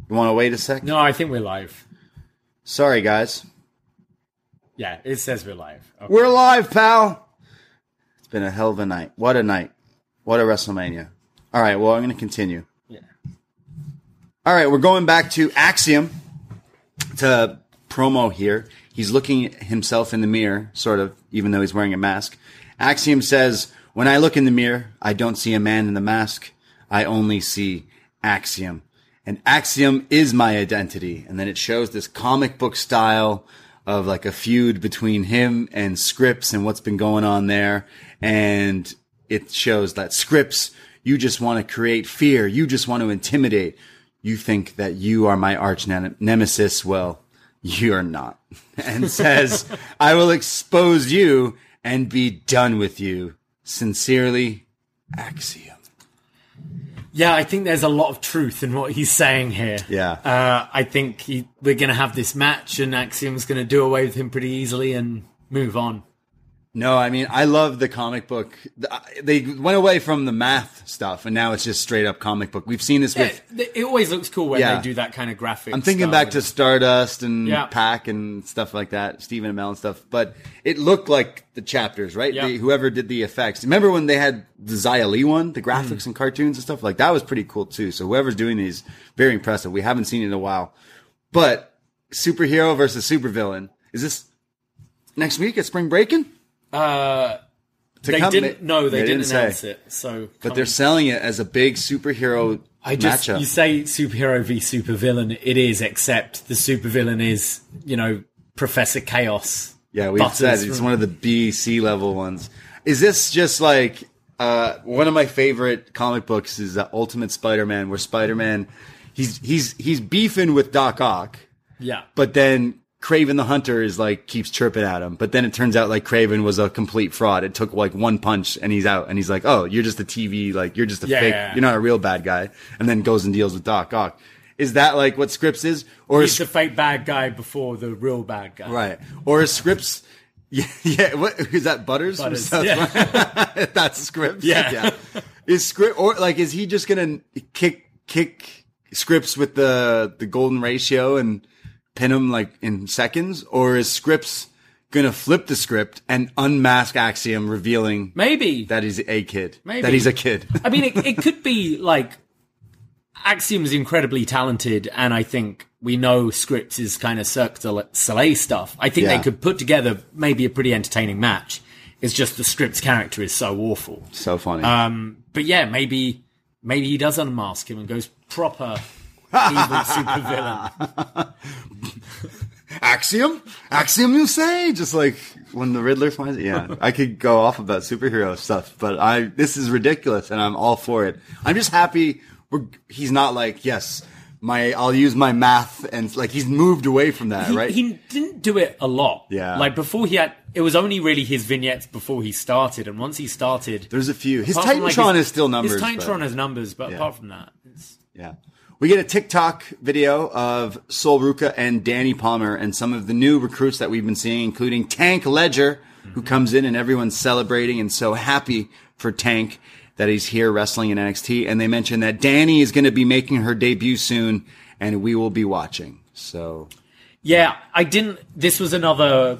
You want to wait a sec? No, I think we're live. Sorry guys. Yeah, it says we're live. Okay. We're live, pal. It's been a hell of a night. What a night. What a WrestleMania. All right, well, I'm going to continue. Yeah. All right, we're going back to Axiom to promo here. He's looking at himself in the mirror, sort of, even though he's wearing a mask. Axiom says, When I look in the mirror, I don't see a man in the mask. I only see Axiom. And Axiom is my identity. And then it shows this comic book style of like a feud between him and Scrypts and what's been going on there. And it shows that Scrypts, you just want to create fear. You just want to intimidate. You think that you are my arch nem- nemesis. Well, you're not. And says, I will expose you and be done with you. Sincerely, Axiom. Yeah, I think there's a lot of truth in what he's saying here. Yeah. Uh, I think he, we're going to have this match, and Axiom's going to do away with him pretty easily and move on. No, I mean, I love the comic book. They went away from the math stuff, and now it's just straight up comic book. We've seen this with. It, it always looks cool when Yeah. they do that kind of graphic. I'm thinking back to. Stardust and Yeah. Pack and stuff like that, Stephen Amell and stuff. But it looked like the chapters, right? The, whoever did the effects. Remember when they had the Zia Lee one, the graphics Mm. and cartoons and stuff like that was pretty cool too. So whoever's doing these, very impressive. We haven't seen it in a while. But superhero versus supervillain is this next week at Spring Breakin'? Uh, they come- didn't. No, they, didn't, say. announce it. So, But they're selling it as a big superhero I just matchup. you say superhero v supervillain. It is, except the supervillain is you know Professor Chaos. Yeah, we've said it's from- one of the B, C level ones. Is this just like uh, one of my favorite comic books? Is uh, Ultimate Spider-Man, where Spider-Man he's he's he's beefing with Doc Ock, Yeah, but then Kraven the Hunter is like keeps chirping at him. But then it turns out like Kraven was a complete fraud. It took like one punch and he's out, and he's like, "Oh, you're just a TV, like you're just a Yeah, fake. yeah, yeah. You're not a real bad guy." And then goes and deals with Doc Ock. Is that like what Scrypts is, or he's is the fake bad guy before the real bad guy. Right. Or is Scrypts yeah, yeah. What is that? Butters, Butters, yeah. That's Scrypts. Yeah. Is Scrypts or like is he just gonna kick kick Scrypts with the the golden ratio and pin him like in seconds, or is Scrypts gonna flip the script and unmask Axiom, revealing Maybe that he's a kid, Maybe. that he's a kid? I mean, it, it could be like Axiom's incredibly talented, and I think we know Scrypts is kind of Cirque du Soleil stuff. I think Yeah. they could put together maybe a pretty entertaining match. It's just the Scrypts character is so awful. so funny. Um, but yeah, maybe maybe he does unmask him and goes proper evil supervillain. Axiom? Axiom, you say? Just like when the Riddler finds it. Yeah, I could go off about superhero stuff, but I this is ridiculous, and I'm all for it. I'm just happy we're, he's not like yes, my I'll use my math and like he's moved away from that, he, right? he didn't do it a lot. Yeah. Like before he had, it was only really his vignettes before he started, and once he started, There's a few. His from, like, his- is still numbers. His but- Titantron has numbers, but Yeah. apart from that, it's, Yeah. We get a TikTok video of Sol Ruca and Dani Palmer and some of the new recruits that we've been seeing, including Tank Ledger, who mm-hmm. comes in and everyone's celebrating and so happy for Tank that he's here wrestling in NXT. And they mention that Dani is going to be making her debut soon and we will be watching. So yeah. I didn't. This was another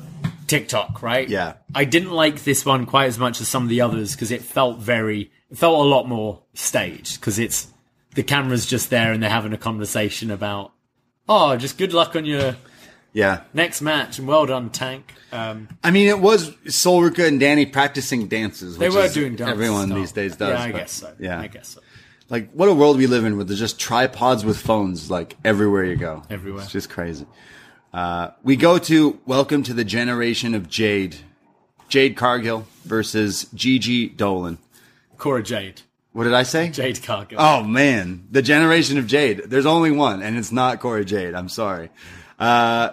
TikTok, right? Yeah. I didn't like this one quite as much as some of the others because it felt very, it felt a lot more staged because it's the camera's just there and they're having a conversation about, oh, just good luck on your yeah. next match and well done, Tank. Um, I mean, it was Sol Ruca and Dani practicing dances. they were is doing dance Everyone stuff. these days does. Yeah, I but- guess so. Yeah. I guess so. Like, what a world we live in with there's just tripods with phones, like, everywhere you go. Everywhere. It's just crazy. Uh, we go to Welcome to the Generation of Jade. Jade Cargill versus Gigi Dolin. Cora Jade. What did I say? Jade Cargill. Oh man, the generation of Jade. There's only one, and it's not Corey Jade. I'm sorry. Uh,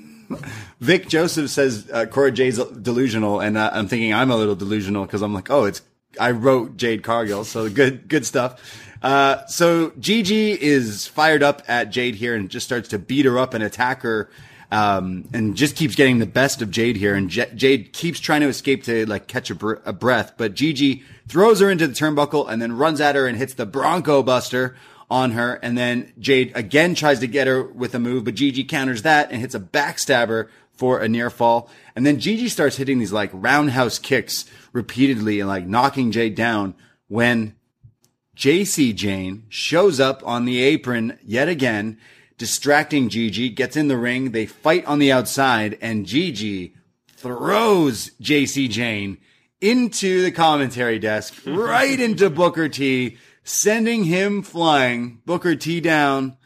Vic Joseph says uh, Cora Jade's delusional, and uh, I'm thinking I'm a little delusional because I'm like, oh, it's I wrote Jade Cargill, so good, good stuff. Uh, so Gigi is fired up at Jade here and just starts to beat her up and attack her. Um, and just keeps getting the best of Jade here. And J- Jade keeps trying to escape to like catch a, br- a breath, but Gigi throws her into the turnbuckle and then runs at her and hits the Bronco Buster on her. And then Jade again tries to get her with a move, but Gigi counters that and hits a backstabber for a near fall. And then Gigi starts hitting these like roundhouse kicks repeatedly and like knocking Jade down when Jacy Jayne shows up on the apron yet again, distracting Gigi, gets in the ring. They fight on the outside and Gigi throws Jacy Jayne into the commentary desk, right into Booker T, sending him flying. Booker T down.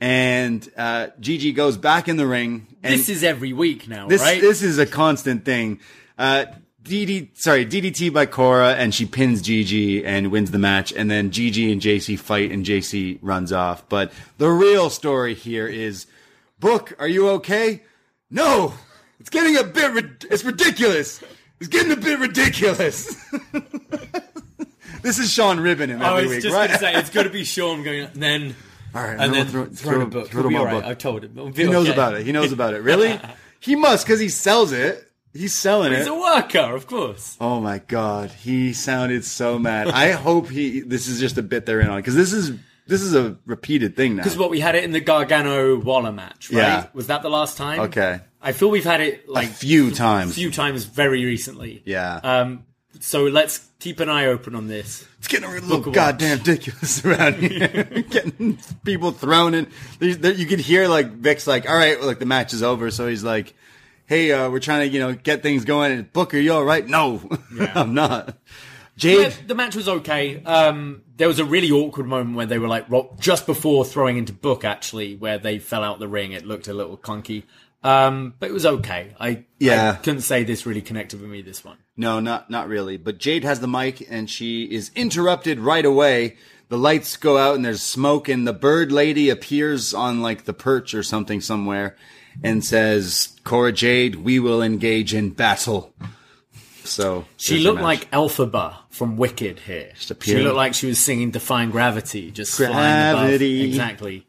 And, uh, Gigi goes back in the ring. And this is every week now, this right? this is a constant thing. Uh, DD, sorry, DDT by Cora, and she pins Gigi and wins the match. And then Gigi and Jacy fight, and Jacy runs off. But the real story here is, Book, are you okay? No, it's getting a bit. It's ridiculous. It's getting a bit ridiculous. this is Sean Ribbon in I every was week, just right? say it's going to be Sean going, then All right, and then throw- throw, throw- a book. throw him be a all right. book. I've told him. he knows about it. He knows about it. Really? he must because he sells it. He's selling He's it. He's a worker, of course. Oh my god, he sounded so mad. I hope he. This is just a bit they're in on because this is this is a repeated thing now. Because what we had it in the Gargano Waller match, right? Yeah. Was that the last time? Okay. I feel we've had it a like few times. few times very recently. Yeah. Um. So let's keep an eye open on this. it's getting a Book little of goddamn ridiculous around here. getting people thrown in. There's, there, you could hear like Vic's like, all right, well, like the match is over, so he's like, hey, uh, we're trying to you know get things going. And Booker, you all right? No, I'm not. Jade. Yeah, the match was okay. Um, there was a really awkward moment where they were like ro- just before throwing into book actually, where they fell out the ring. It looked a little clunky, um, but it was okay. I Yeah. I couldn't say this really connected with me. This one. No, not not really. But Jade has the mic and she is interrupted right away. The lights go out and there's smoke and the bird lady appears on like the perch or something somewhere and says, Cora Jade, we will engage in battle. So She looked like Elphaba from Wicked here. She looked like she was singing "Defying Gravity," just. Gravity. Exactly.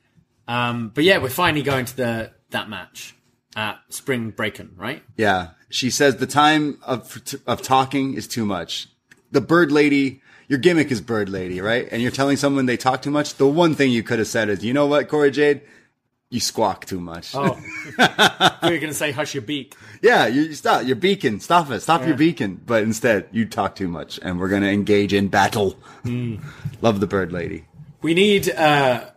Um, but yeah, we're finally going to the that match at Spring Breakin', right? Yeah. She says the time of of talking is too much. The bird lady, your gimmick is bird lady, right? And you're telling someone they talk too much. The one thing you could have said is, you know what, Cora Jade, you squawk too much. Oh, you're going to say "Hush your beak." Yeah, you stop. You're beacon. Stop it. Stop your beacon. But instead, you talk too much, and we're gonna engage in battle. Hmm. Love the bird lady. We need uh,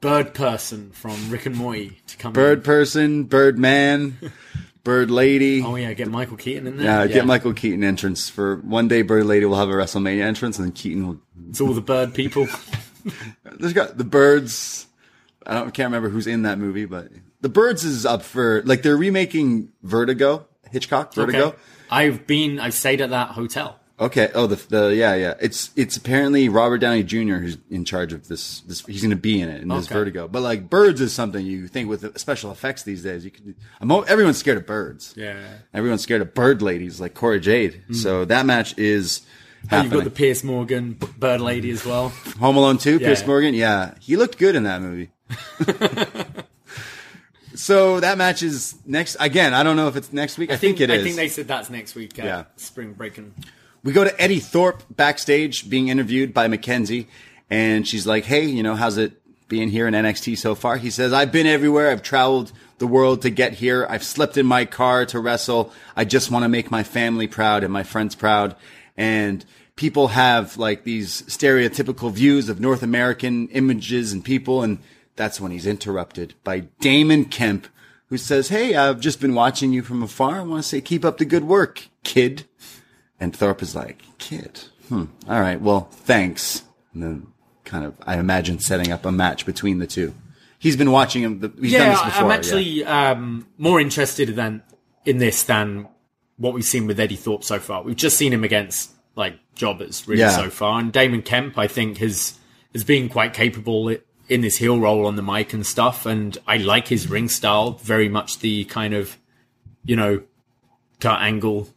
Bird Person from Rick and Morty to come. Bird In. person, bird man, bird lady. Oh yeah, get Michael Keaton in there. yeah, get Michael Keaton entrance for one day. Bird lady will have a WrestleMania entrance, and then Keaton will. It's all the bird people. There's got the birds. I don't can't remember who's in that movie, but the birds is up for like they're remaking Vertigo, Hitchcock Vertigo. Okay. I've been. I've stayed at that hotel. Okay. Oh, the the yeah yeah. It's it's apparently Robert Downey Jr. who's in charge of this. This he's going to be in it in this Okay. Vertigo. But like birds is something you think with special effects these days. You can I'm, everyone's scared of birds. Yeah. Everyone's scared of bird ladies like Cora Jade. Hmm. So that match is. And you've got the Piers Morgan Bird Lady as well. Home Alone 2, Piers Yeah. Morgan. Yeah, he looked good in that movie. so that match is next. Again, I don't know if it's next week. I, think, it is. I think they said that's next week. Yeah. Spring Breakin'. we go to Eddie Thorpe backstage being interviewed by Mackenzie, and she's like, "Hey, you know, how's it being here in NXT so far?" He says, "I've been everywhere. I've traveled the world to get here. I've slept in my car to wrestle. I just want to make my family proud and my friends proud." And people have like these stereotypical views of North American images and people, and that's when he's interrupted by Damon Kemp, who says, "Hey, I've just been watching you from afar. I want to say, keep up the good work, kid." And Thorpe is like, kid. Hmm. All right. Well, thanks. And then kind of, I imagine setting up a match between the two. He's been watching him. He's done this before. I'm yeah. actually um, more interested than in this than what we've seen with Eddie Thorpe so far. We've just seen him against like jobbers really Yeah. so far, and Damon Kemp I think has has been quite capable in this heel role on the mic and stuff. And I like his ring style very much. The kind of you know cut angle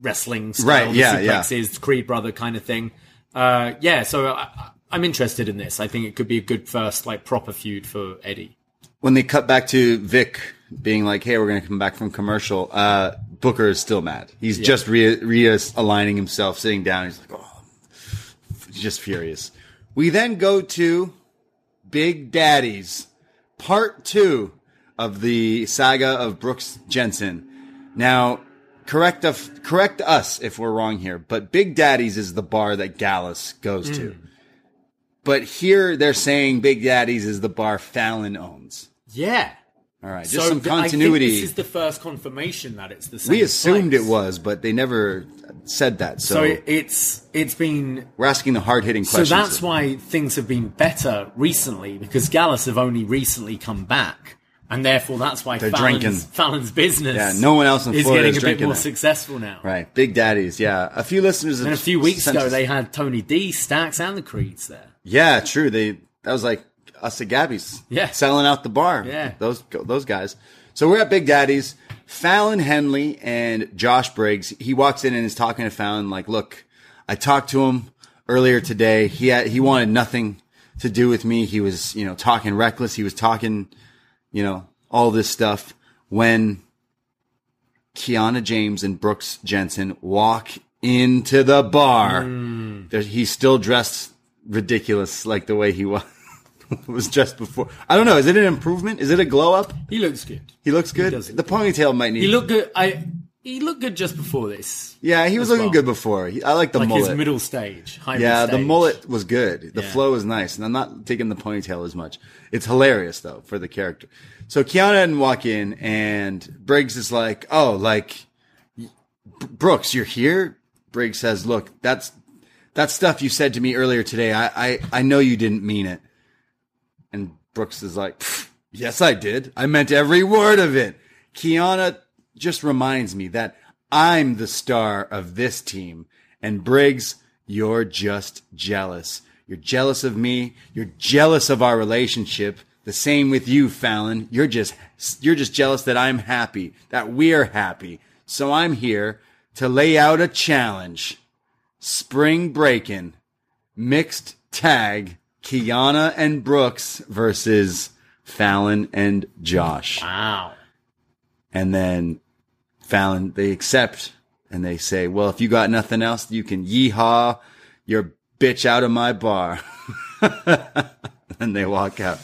wrestling style, Right, yeah, yeah. Creed brother kind of thing. Uh, yeah, so I- I'm interested in this. I think it could be a good first like proper feud for Eddie. when they cut back to Vic being like, "Hey, we're going to come back from commercial," uh, Booker is still mad. He's just re- realigning himself, sitting down. He's like, "Oh, he's just furious." We then go to Big Daddies, part two of the saga of Brooks Jensen. Now, correct us, correct us if we're wrong here, but Big Daddies is the bar that Gallus goes to. Mm. But here they're saying Big Daddies is the bar Fallon owns. Yeah. All right, just so some continuity. think this is the first confirmation that it's the same. we assumed place. it was, but they never said that. So, So it- it's it's been we're asking the hard hitting questions. so that's why things have been better recently because Gallus have only recently come back, and therefore that's why They're Fallon's, drinking. Fallon's business. Yeah, no one else in is Florida getting is a bit more it. successful now. right, Big Daddies. Yeah, a few listeners. And a few weeks ago, they had Tony D, Stacks, and the Creeds there. Yeah, true. They that was like us at Gabby's. Yeah. selling out the bar. Yeah. those those guys. So we're at Big Daddy's. Fallon Henley and Josh Briggs. He walks in and is talking to Fallon like, "Look, I talked to him earlier today. He had he wanted nothing to do with me. He was you know talking reckless. He was talking you know all this stuff when." Kiana James and Brooks Jensen walk into the bar. Hmm. There, he's still dressed ridiculous, like the way he was was just before. I don't know. Is it an improvement? Is it a glow up? He looks good. He looks good. does the ponytail might need. He looked good. I he looked good just before this, yeah, he was looking well. good before. He, I like the like mullet. his middle stage. yeah, the mullet was good. The Yeah. flow is nice, and I'm not taking the ponytail as much. It's hilarious though for the character. So Kiana didn't walk in, and Briggs is like, "Oh, like Brooks, you're here." Briggs says, "Look, that's that stuff you said to me earlier today. I I, I know you didn't mean it." Brooks is like, "Yes, I did. I meant every word of it." Kiana just reminds me that I'm the star of this team, and Briggs, you're just jealous. You're jealous of me. You're jealous of our relationship. The same with you, Fallon. You're just you're just jealous that I'm happy, that we're happy. So I'm here to lay out a challenge. Spring Breakin', mixed tag, Kiana and Brooks versus Fallon and Josh. Wow. And then Fallon, they accept and they say, well, if you got nothing else, you can yeehaw your bitch out of my bar. and they walk out.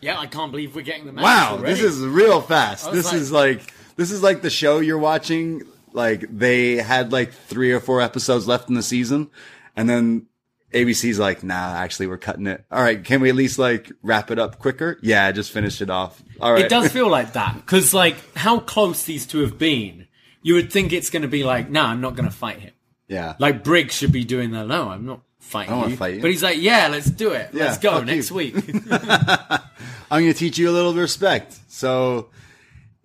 Yeah, I can't believe we're getting the match Wow, already. this is real fast. This like- is like this is like the show you're watching. Like they had like three or four episodes left in the season, and then ABC's like, nah, actually we're cutting it. All right, can we at least like wrap it up quicker? Yeah, just finish it off. All right. It does feel like that because, like, how close these two have been. You would think it's going to be like, no, I'm not going to fight him. yeah. Like Briggs should be doing that. No, I'm not fighting I you. fight you. But he's like, yeah, let's do it. Yeah, let's go next you. week. I'm going to teach you a little respect. So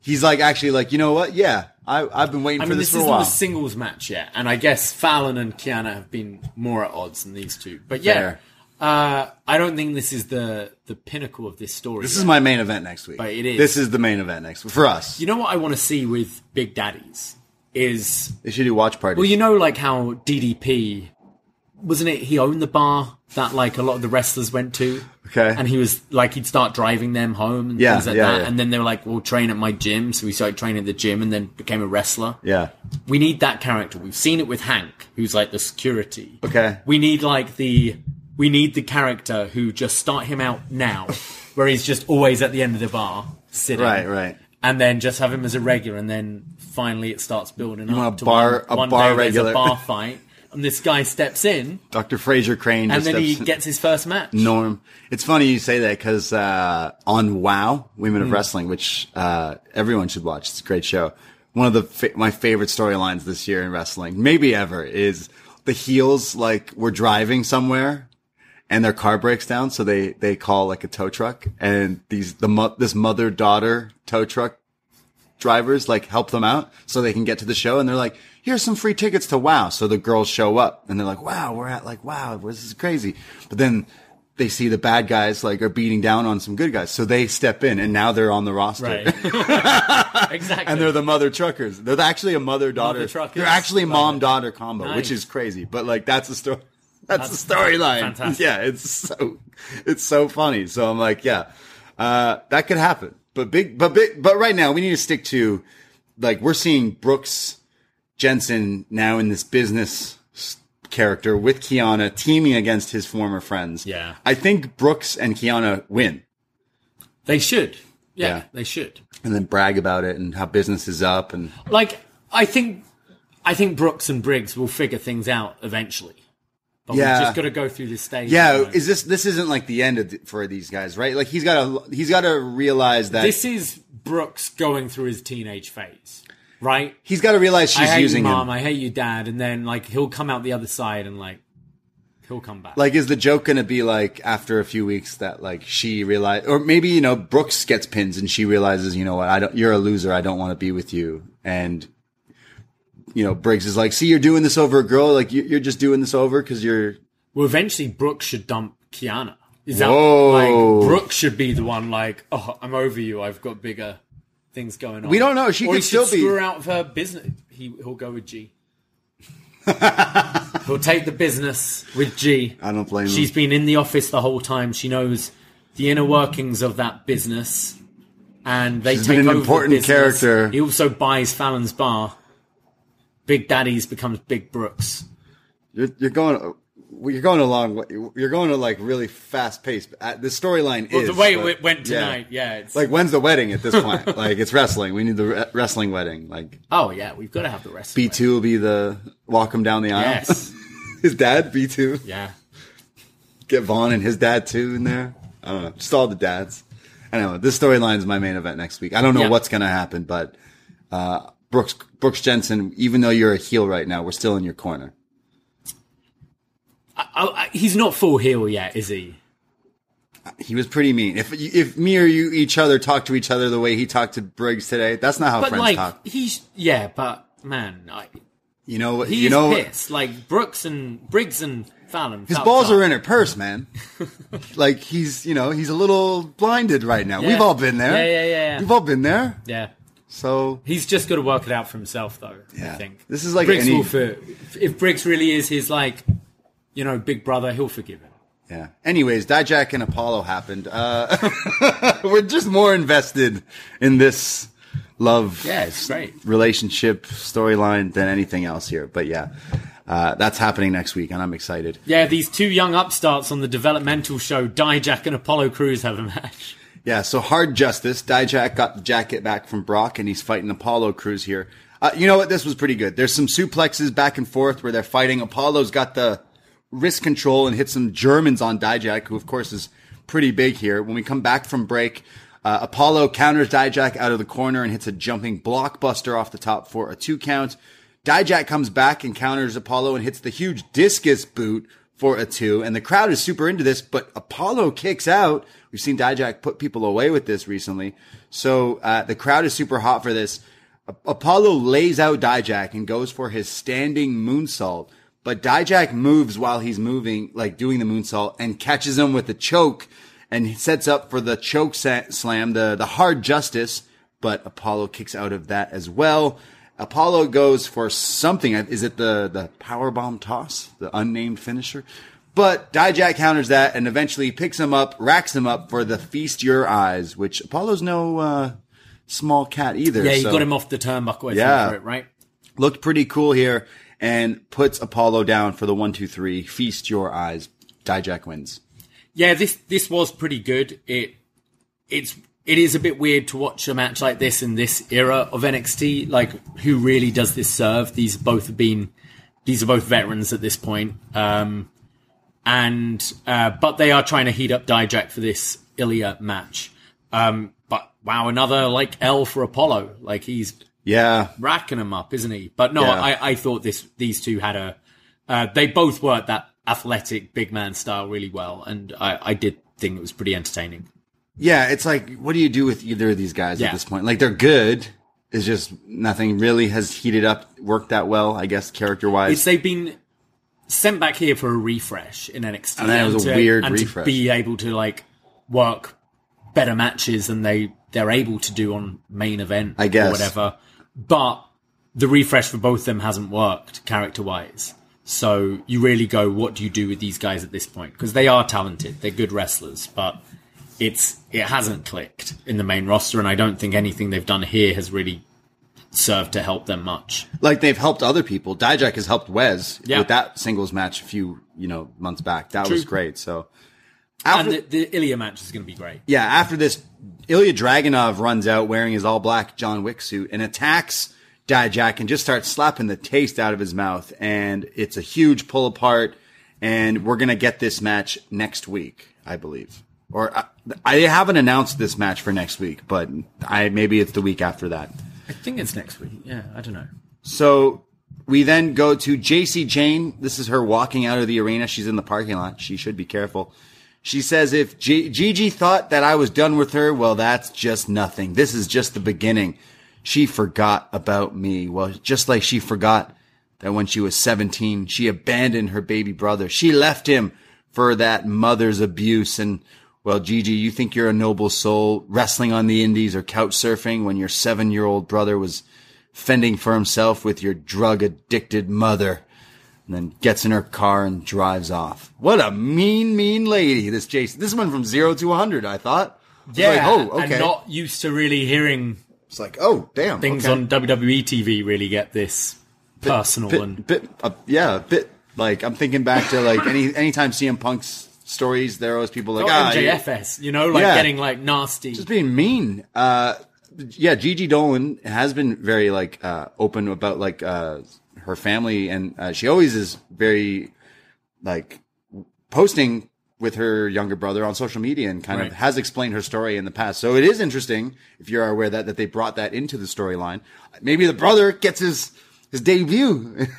He's like actually like, you know what? Yeah, I, I've been waiting I for mean, this, this, for a isn't while. a singles match yet, and I guess Fallon and Kiana have been more at odds than these two. But yeah, uh, I don't think this is the the pinnacle of this story. this yet. is my main event next week. But it is. This is the main event next week for us. You know what I want to see with Big Daddies is They should do watch parties. well, you know, like how DDP wasn't it? He owned the bar that like a lot of the wrestlers went to. Okay. And he was like he'd start driving them home and Yeah, things like yeah, that. yeah. And then they were like, "We'll train at my gym." So we started training at the gym, and then became a wrestler. yeah. We need that character. We've seen it with Hank, who's like the security. Okay. We need like the we need the character who just start him out now, where he's just always at the end of the bar sitting. Right, right. And then just have him as a regular, and then finally it starts building want up a to bar- one, a one bar regular. a bar fight, and this guy steps in, Dr. Frasier Crane and then he steps- gets his first match. Norm. It's funny you say that because uh, on WoW, Women Hmm. of Wrestling, which uh, everyone should watch, it's a great show. One of the fa- my favorite storylines this year in wrestling, maybe ever, is the heels like were driving somewhere and their car breaks down, so they they call like a tow truck, and these the mo- this mother daughter tow truck drivers like help them out so they can get to the show and they're like here's some free tickets to wow. So the girls show up and they're like wow we're at like wow this is crazy. But then they see the bad guys like are beating down on some good guys. So they step in and now they're on the roster. Right. exactly. and they're the mother truckers. They're actually a mother daughter they're actually mom daughter combo which is crazy. But like that's the story that's, That's the storyline. yeah it's so it's so funny. So i'm like yeah uh that could happen. But big but big but right now we need to stick to like we're seeing brooks jensen now in this business character with kiana teaming against his former friends Yeah. i think brooks and kiana win they should. Yeah, Yeah. they should. and then brag about it and how business is up and Like I think, I think Brooks and Briggs will figure things out eventually. But Yeah. we've just got to go through this stage. Yeah, is this this isn't like the end of th- for these guys, right? Like he's got to he's got to realize that this is Brooks going through his teenage phase, right? he's got to realize she's I hate using you, mom. him. I hate you, dad. And then like he'll come out the other side and like he'll come back. Like, is the joke going to be like after a few weeks that like she realized, or maybe you know Brooks gets pins and she realizes, you know what, I don't, you're a loser. I don't want to be with you, and you know Briggs is like, see, you're doing this over a girl. Like you- you're just doing this over because you're well, eventually Brooks should dump Kiana. Is that Whoa. like Brooks should be the one? Like, oh, I'm over you. I've got bigger things going on. We don't know. She or could still be- screw out of her business. He he'll go with G. he'll take the business with G. I don't blame him. She's been in the office the whole time. She knows the inner workings of that business, and they She's take been an over the important business. character. He also buys Fallon's bar. Big Daddy's becomes Big Brooks. you're, you're going. You're going along. You're going to like really fast pace. Uh, The storyline Well, is the way but- it went tonight, yeah. it's, Like when's the wedding at this point? like it's wrestling. We need the re- wrestling wedding. Like oh yeah, we've got to have the wrestling. B two will be the walk him down the aisle. Yes. his dad B two. Yeah. Get Von and his dad too in there. I don't know. Just all the dads. I know this storyline is my main event next week. I don't know Yeah. what's gonna happen, but uh, Brooks Brooks Jensen. Even though you're a heel right now, we're still in your corner. I, I, he's not full heel yet, is he? He was pretty mean. If if me or you each other talk to each other the way he talked to Briggs today, that's not how But friends like, talk. he's yeah, but man, I, You know what? he's You know pissed. Like Brooks and Briggs and Fallon. His balls are in her purse, man. like he's, you know, he's a little blinded right now. Yeah. We've all been there. Yeah, yeah, yeah, yeah. We've all been there. Yeah, So he's just got to work it out for himself, though. I Yeah. think This is like Briggs any- will for, if Briggs really is his like, you know, big brother, he'll forgive him. yeah. Anyways, Dijak and Apollo happened. Uh, we're just more invested in this love Yeah, it's great. relationship storyline than anything else here. But yeah, uh, that's happening next week, and I'm excited. Yeah, these two young upstarts on the developmental show, Dijak and Apollo Crews, have a match. Yeah, so hard justice. Dijak got the jacket back from Brock, and he's fighting Apollo Crews here. Uh, you know what? This was pretty good. There's some suplexes back and forth where they're fighting. Apollo's got the wrist control and hit some Germans on Dijak, who of course is pretty big here. When we come back from break, uh, Apollo counters Dijak out of the corner and hits a jumping blockbuster off the top for a two count. Dijak comes back and counters Apollo and hits the huge discus boot for a two. And the crowd is super into this, but Apollo kicks out We've seen Dijak put people away with this recently. So uh, the crowd is super hot for this. A- Apollo lays out Dijak and goes for his standing moonsault. But Dijak moves while he's moving, like doing the moonsault, and catches him with a choke and sets up for the choke slam, the, the hard justice. But Apollo kicks out of that as well. Apollo goes for something. Is it the, the power bomb toss? The unnamed finisher? But Dijak counters that and eventually picks him up, racks him up for the feast your eyes, which Apollo's no, uh, small cat either. Yeah, you so got him off the turnbuckle. Yeah. it, right? Looked pretty cool here and puts Apollo down for the one, two, three. Feast your eyes. Dijak wins. Yeah, this this was pretty good. It it's it is a bit weird to watch a match like this in this era of NXT. Like, who really does this serve? These both have been these are both veterans at this point. Um, and uh, but they are trying to heat up Dijak for this Ilja match. Um, but wow, another like L for Apollo. Like he's Yeah. racking him up, isn't he? But no, Yeah. I, I thought this these two had a uh, they both worked that athletic big man style really well, and I, I did think it was pretty entertaining. Yeah. It's like, what do you do with either of these guys Yeah. at this point? Like they're good. It's just nothing really has heated up, worked that well, I guess, character wise. they've been sent back here for a refresh in NXT, And that was a to, weird and refresh. to be able to like work better matches than they they're able to do on main event, I guess. or whatever. But the refresh for both of them hasn't worked character wise. So you really go, what do you do with these guys at this point? Because they are talented, they're good wrestlers, but it's it hasn't clicked in the main roster, and I don't think anything they've done here has really served to help them much. like they've helped other people. Dijak has helped Wes Yeah. with that singles match a few, you know, months back. That was great. So And the, the Ilja match is going to be great. Yeah, after this, Ilja Dragunov runs out wearing his all black John Wick suit and attacks Dijak and just starts slapping the taste out of his mouth. And it's a huge pull apart. And we're going to get this match next week, I believe. Or I, I haven't announced this match for next week, but I maybe it's the week after that. I think it's next week. Yeah, I don't know. So we then go to Jacy Jayne. This is her walking out of the arena. She's in the parking lot. She should be careful. She says, if G- Gigi thought that I was done with her, well, that's just nothing. This is just the beginning. She forgot about me. Well, just like she forgot that when she was 17, she abandoned her baby brother. She left him for that mother's abuse. And well, Gigi, you think you're a noble soul wrestling on the indies or couch surfing when your seven year old brother was fending for himself with your drug addicted mother and then gets in her car and drives off. What a mean, mean lady, this Jason. This one from zero to 100, I thought. I like, oh, okay. and not used to really hearing it's like, oh, damn. things okay. on WWE TV really get this personal bit, and bit, uh, yeah, a bit like I'm thinking back to like any anytime CM Punk's stories, there are always people like, oh, ah, MJFS, you know, like Yeah. getting like nasty. just being mean. Uh, yeah, Gigi Dolin has been very like uh, open about like uh, her family, and uh, she always is very like posting with her younger brother on social media and kind Right. of has explained her story in the past. So it is interesting if you are aware that that they brought that into the storyline. Maybe the brother gets his his debut.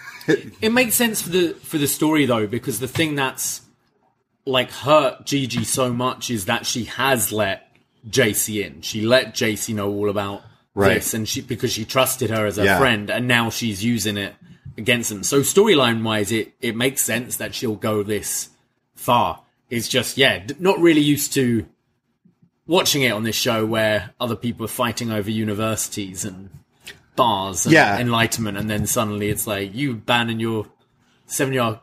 It makes sense for the for the story though, because the thing that's like hurt Gigi so much is that she has let Jacy in. She let Jacy know all about Right. this, and she because she trusted her as a Yeah. friend, and now she's using it against them. So storyline wise, it it makes sense that she'll go this far. It's just yeah, not really used to watching it on this show where other people are fighting over universities and bars and Yeah. enlightenment, and then suddenly it's like you abandon your seven year old,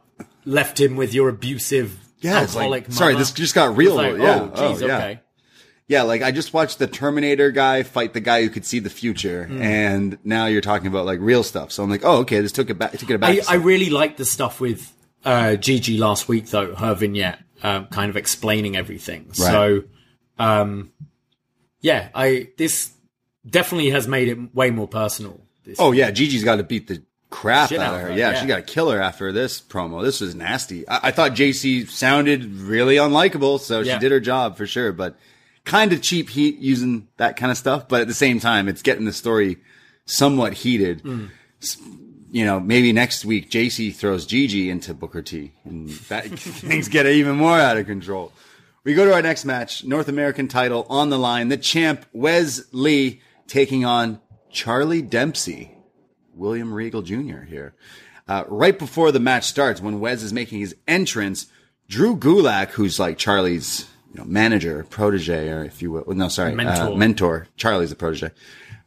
left him with your abusive Yeah, it's like- alcoholic. sorry, this just got real. Like, Yeah. oh, geez, Oh, yeah. okay. Yeah, like I just watched the Terminator guy fight the guy who could see the future, Hmm. and now you're talking about like real stuff. So I'm like, oh, okay, this took it back. Took it back. I, I really liked the stuff with uh, Gigi last week, though her vignette, um, kind of explaining everything. So, um, yeah, I this definitely has made it way more personal. This oh yeah, Gigi's got to beat the crap Shit out of her. her, Yeah, yeah. she got to kill her after this promo. This was nasty. I, I thought Jacy sounded really unlikable, so Yeah. she did her job for sure. But kind of cheap heat using that kind of stuff. But at the same time, it's getting the story somewhat heated. S- You know, maybe next week Jacy throws Gigi into Booker T, and that things get even more out of control. We go to our next match, North American title on the line. The champ, Wes Lee, taking on Charlie Dempsey. William Regal Jr. here. Uh, right before the match starts, when Wes is making his entrance, Drew Gulak, who's like Charlie's know, manager, protege, or if you will, no, sorry, Mentor. Uh, mentor. Charlie's the protege.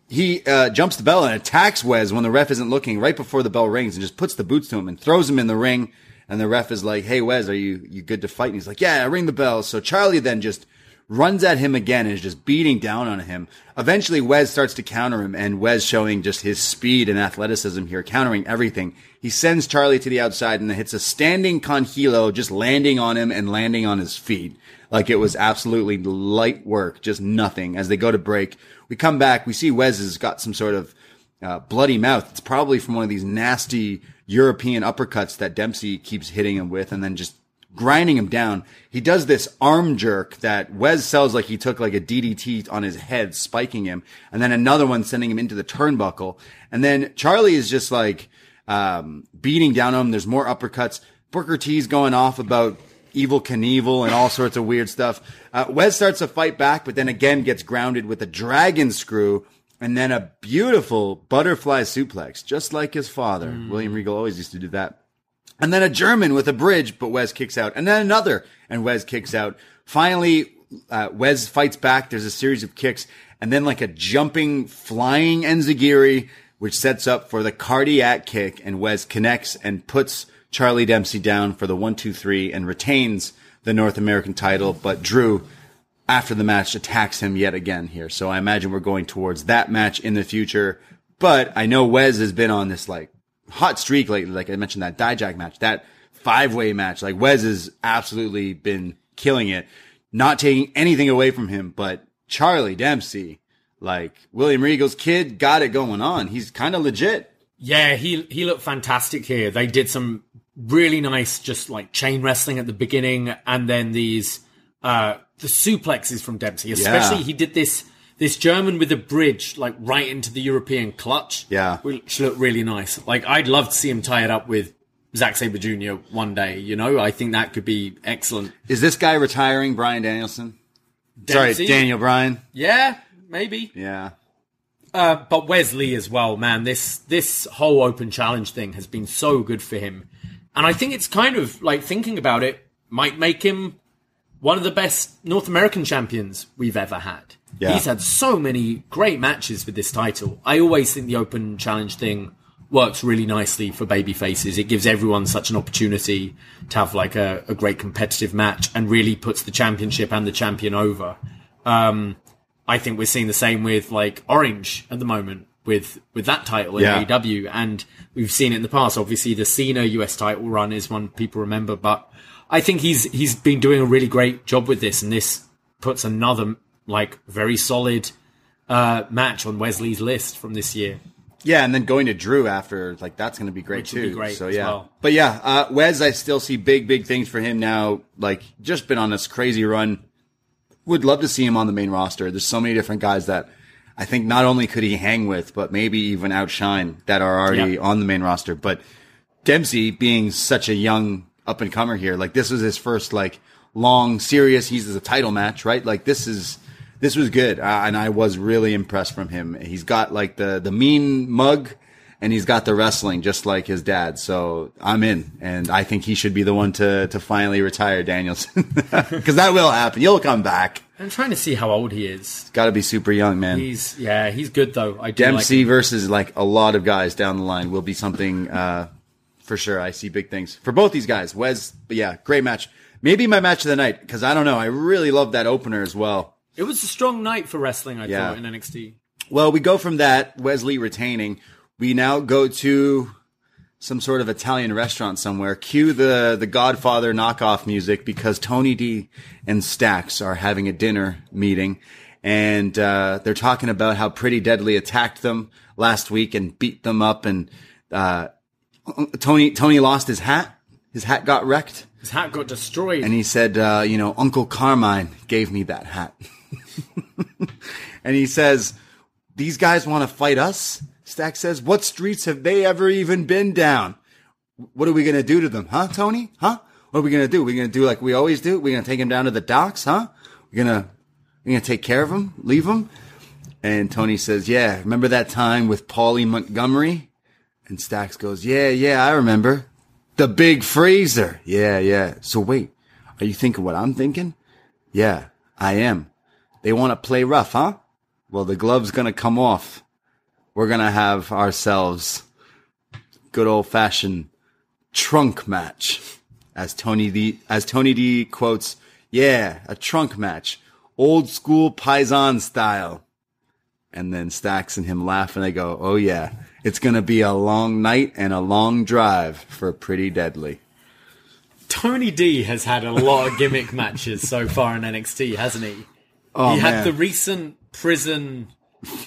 He uh, jumps the bell and attacks Wes when the ref isn't looking right before the bell rings and just puts the boots to him and throws him in the ring. And the ref is like, "Hey Wes, are you you good to fight?" And he's like, "Yeah, ring the bell." So Charlie then just runs at him again and is just beating down on him. Eventually, Wes starts to counter him, and Wes showing just his speed and athleticism here, countering everything. He sends Charlie to the outside and hits a standing conhilo, just landing on him and landing on his feet. Like it was absolutely light work, just nothing. As they go to break, we come back, we see Wes has got some sort of uh, bloody mouth. It's probably from one of these nasty European uppercuts that Dempsey keeps hitting him with, and then just grinding him down. He does this arm jerk that Wes sells like he took like a DDT on his head, spiking him, and then another one sending him into the turnbuckle. And then Charlie is just like um, beating down on him. There's more uppercuts. Booker T's going off about Evel Knievel and all sorts of weird stuff. Uh, Wes starts to fight back, but then again gets grounded with a dragon screw and then a beautiful butterfly suplex, just like his father. William Regal always used to do that. And then a German with a bridge, but Wes kicks out. And then another, and Wes kicks out. Finally, uh, Wes fights back. There's a series of kicks, and then like a jumping, flying Enzuigiri, which sets up for the cardiac kick, and Wes connects and puts Charlie Dempsey down for the one, two, three, and retains the North American title. But Drew, after the match, attacks him yet again here. So I imagine we're going towards that match in the future. But I know Wes has been on this like hot streak lately. Like I mentioned that Dijak match, that five way match. Like Wes has absolutely been killing it, not taking anything away from him. But Charlie Dempsey, like William Regal's kid, got it going on. He's kind of legit. Yeah, he he looked fantastic here. They did some really nice, just like chain wrestling at the beginning, and then these uh the suplexes from Dempsey. Especially, Yeah. he did this this German with a bridge, like right into the European clutch. Yeah. which looked really nice. Like I'd love to see him tie it up with Zack Sabre Jr. one day. You know, I think that could be excellent. Is this guy retiring, Bryan Danielson? Dempsey? Sorry, Daniel Bryan. Yeah, maybe. Yeah. Uh, but Wes Lee as well, man. This this whole open challenge thing has been so good for him, and I think it's kind of like thinking about it might make him one of the best North American champions we've ever had. Yeah. He's had so many great matches with this title. I always think the open challenge thing works really nicely for baby faces. It gives everyone such an opportunity to have like a, a great competitive match and really puts the championship and the champion over. Um, I think we're seeing the same with like Orange at the moment with with that title in Yeah. AEW, and we've seen it in the past. Obviously, the Cena US title run is one people remember, but I think he's he's been doing a really great job with this, and this puts another like very solid uh, match on Wes Lee's list from this year. Yeah, and then going to Drew after, like that's going to be great Which too. be great so yeah, well. but yeah, uh, Wes, I still see big, big things for him now. Like just been on this crazy run. Would love to see him on the main roster. There's so many different guys that I think not only could he hang with, but maybe even outshine that are already Yeah. on the main roster. But Dempsey being such a young up and comer here, like this was his first like long serious. He's a title match, right? Like this is this was good, uh, and I was really impressed from him. He's got like the the mean mug, and he's got the wrestling just like his dad. So I'm in, and I think he should be the one to to finally retire Danielson because that will happen. You'll come back. I'm trying to see how old he is. Got to be super young, man. He's yeah, he's good though. I do Dempsey like versus like a lot of guys down the line will be something uh, for sure. I see big things for both these guys. Wes, but yeah, great match. Maybe my match of the night because I don't know. I really love that opener as well. It was a strong night for wrestling. I Yeah. thought in NXT. Well, we go from that Wes Lee retaining. We now go to some sort of Italian restaurant somewhere. Cue the the Godfather knockoff music because Tony D and Stacks are having a dinner meeting, and uh, they're talking about how Pretty Deadly attacked them last week and beat them up, and uh, Tony Tony lost his hat. His hat got wrecked. His hat got destroyed. And he said, uh, you know, Uncle Carmine gave me that hat. and he says, these guys want to fight us? Stack says, what streets have they ever even been down? What are we going to do to them? Huh, Tony? Huh? What are we gonna do? We're gonna do like we always do. We're gonna take him down to the docks, huh? We're gonna we're gonna take care of him, leave him. And Tony says, "Yeah, remember that time with Paulie Montgomery?" And Stacks goes, "Yeah, yeah, I remember. The big freezer. Yeah, yeah. So wait, are you thinking what I'm thinking? Yeah, I am. They want to play rough, huh? Well, the glove's gonna come off. We're gonna have ourselves good old fashioned trunk match. As Tony D, as Tony D quotes, yeah, a trunk match. Old school Paisan style. And then Stacks and him laugh and they go, oh yeah, it's gonna be a long night and a long drive for Pretty Deadly. Tony D has had a lot of gimmick matches so far in NXT, hasn't he? Oh, he had man. the recent prison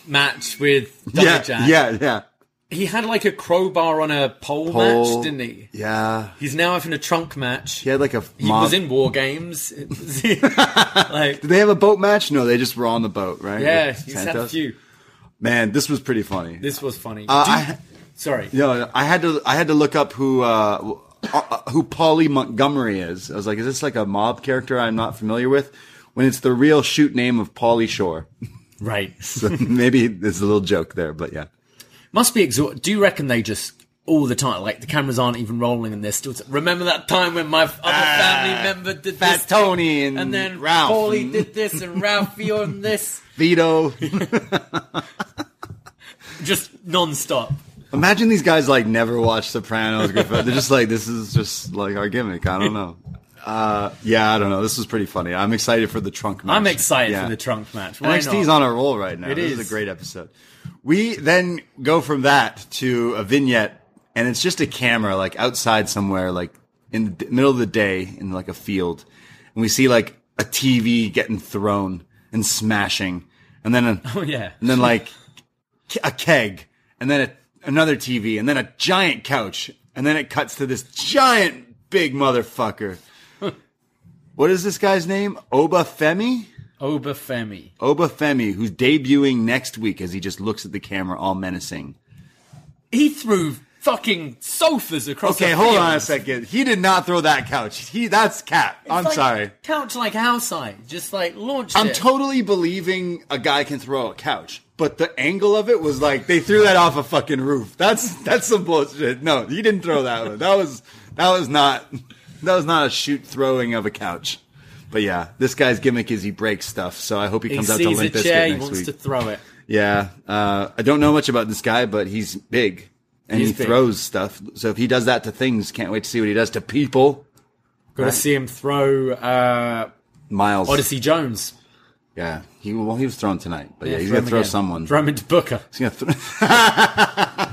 match with yeah, Dijak. yeah, yeah. He had like a crowbar on a pole, Pole. match, didn't he? Yeah. He's now having a trunk match. He had like a He mob. was in War Games. Like, Did they have a boat match? No, they just were on the boat, right? yeah, With he's had a few. Man, this was pretty funny. This was funny. Uh, Do- I- sorry. No, I had to. I had to look up who uh, uh, who Paulie Montgomery is. I was like, is this like a mob character I'm not familiar with? When it's the real shoot name of Pauly Shore. Right. So maybe there's a little joke there, but yeah. Must be exhausting. Do you reckon they just all the time, like the cameras aren't even rolling and they're still. T- Remember that time when my other ah, family member did Fat this, Tony and, and then Ralph Paulie did this and Ralphie on this, Vito. just non-stop. Imagine these guys like never watched Sopranos. They're just like, this is just like our gimmick. I don't know. Uh, yeah, I don't know. This was pretty funny. I'm excited for the trunk match. I'm excited Yeah. for the trunk match. Why NXT's not? on a roll right now. It this is. is a great episode. We then go from that to a vignette, and it's just a camera like outside somewhere, like in the middle of the day in like a field, and we see like a TV getting thrown and smashing, and then a, Oh yeah. and then like a keg, and then a, another TV, and then a giant couch, and then it cuts to this giant big motherfucker. What is this guy's name? Oba Femi? Obafemi. Oba Femi, who's debuting next week as he just looks at the camera all menacing. He threw fucking sofas across. Okay, hold field. on a second. He did not throw that couch. He that's cat. I'm Like, sorry. Couch like outside, just like launched I'm it. totally believing a guy can throw a couch, but the angle of it was like they threw that off a fucking roof. That's that's some bullshit. No, he didn't throw that one. That was that was not that was not a shoot throwing of a couch. But yeah, this guy's gimmick is he breaks stuff. So I hope he he comes out to Limp Bizkit chair, he wants week. to throw it. Yeah, uh, I don't know much about this guy, but he's big and He's he big. throws stuff. So if he does that to things, can't wait to see what he does to people. Got to see him throw uh, Myles, Odyssey Jones. yeah, he well he was thrown tonight, but yeah, he's gonna throw again. someone. Throw him into Booker. He's gonna throw.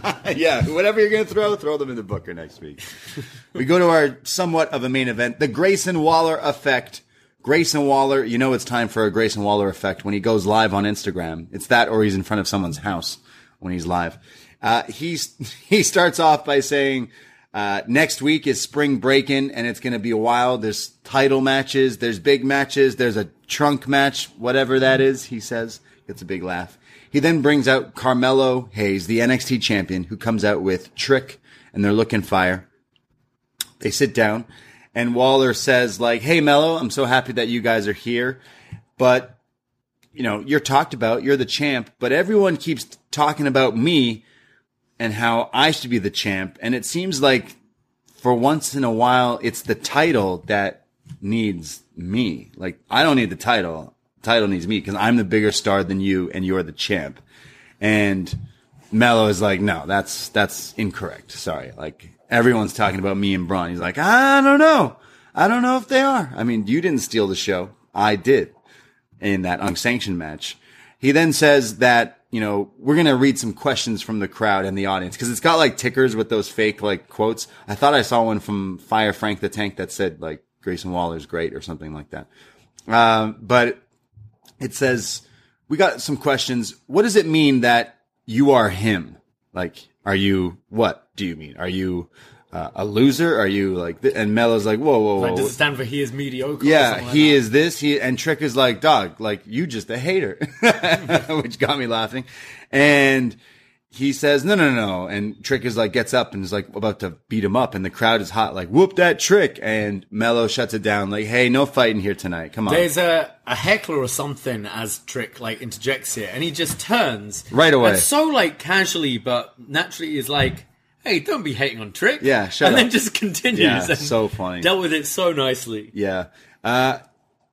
yeah, whatever you're gonna throw, throw them in the Booker next week. we go to our somewhat of a main event, the Grayson Waller effect. Grayson Waller, you know it's time for a Grayson Waller effect when he goes live on Instagram. It's that or he's in front of someone's house when he's live. Uh, he's, he starts off by saying, uh, next week is Spring Breakin' and it's going to be wild. There's title matches. There's big matches. There's a trunk match, whatever that is, he says. Gets a big laugh. He then brings out Carmelo Hayes, the NXT champion, who comes out with Trick and they're looking fire. They sit down and Waller says like, Hey Melo, I'm so happy that you guys are here, but you know, you're talked about, you're the champ, but everyone keeps talking about me and how I should be the champ. And it seems like for once in a while, it's the title that needs me. Like I don't need the title. Title needs me because I'm the bigger star than you and you're the champ. And Melo is like, no, that's, that's incorrect. Sorry. Like everyone's talking about me and Bron. He's like, I don't know. I don't know if they are. I mean, you didn't steal the show. I did in that unsanctioned match. He then says that, you know, we're going to read some questions from the crowd and the audience because it's got like tickers with those fake like quotes. I thought I saw one from Fire Frank the Tank that said like Grayson Waller's great or something like that. Um, but it says, we got some questions. What does it mean that you are him? Like, are you, what do you mean? Are you uh, a loser? Are you like, th- and Melo's like, whoa, whoa, whoa. Like, does it stand for he is mediocre? Yeah, like he that? is this. He and Trick is like, dog, like you just a hater, which got me laughing. And he says, no, no, no. And Trick is like, gets up and is like about to beat him up. And the crowd is hot, like, whoop that Trick. And Melo shuts it down, like, hey, no fighting here tonight. Come on. There's a, a heckler or something as Trick like interjects here, and he just turns Right away. and so like casually, but naturally is like, "Hey, don't be hating on Trick." Yeah, shut and up. then just continues. Yeah, and so funny. Dealt with it so nicely. Yeah. Uh,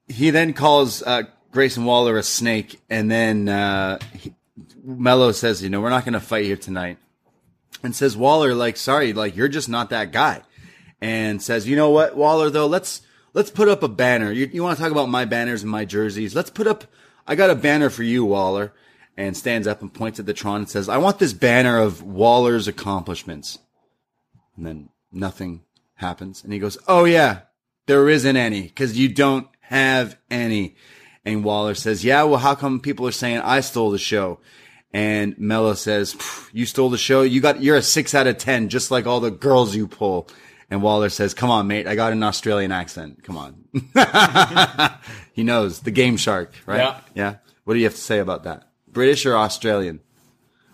he then calls uh, Grayson Waller a snake, and then uh, he, Melo says, "You know, we're not going to fight here tonight," and says Waller, like, "Sorry, like you're just not that guy," and says, "You know what, Waller, though, let's let's put up a banner. You, you want to talk about my banners and my jerseys? Let's put up. I got a banner for you, Waller." And stands up and points at the Tron and says, "I want this banner of Waller's accomplishments." And then nothing happens. And he goes, Oh yeah, there isn't any because you don't have any. And Waller says, Yeah, well, how come people are saying I stole the show? And Melo says, You stole the show. You got, you're a six out of 10, just like all the girls you pull. And Waller says, Come on, mate. I got an Australian accent. Come on. he knows the game shark, right? Yeah. Yeah. What do you have to say about that? British or Australian?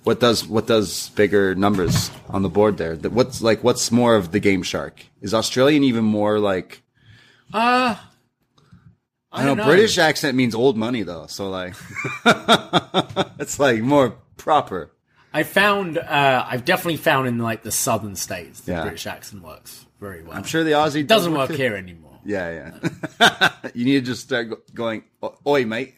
What does what does bigger numbers on the board there? What's like what's more of the game shark? Is Australian even more like Uh I, don't know, British accent means old money though, so like it's like more proper. I found uh, I've definitely found in like the southern states the Yeah. British accent works very well. I'm sure the Aussie it doesn't work here anymore. Yeah, yeah. you need to just start go- going, oi, mate.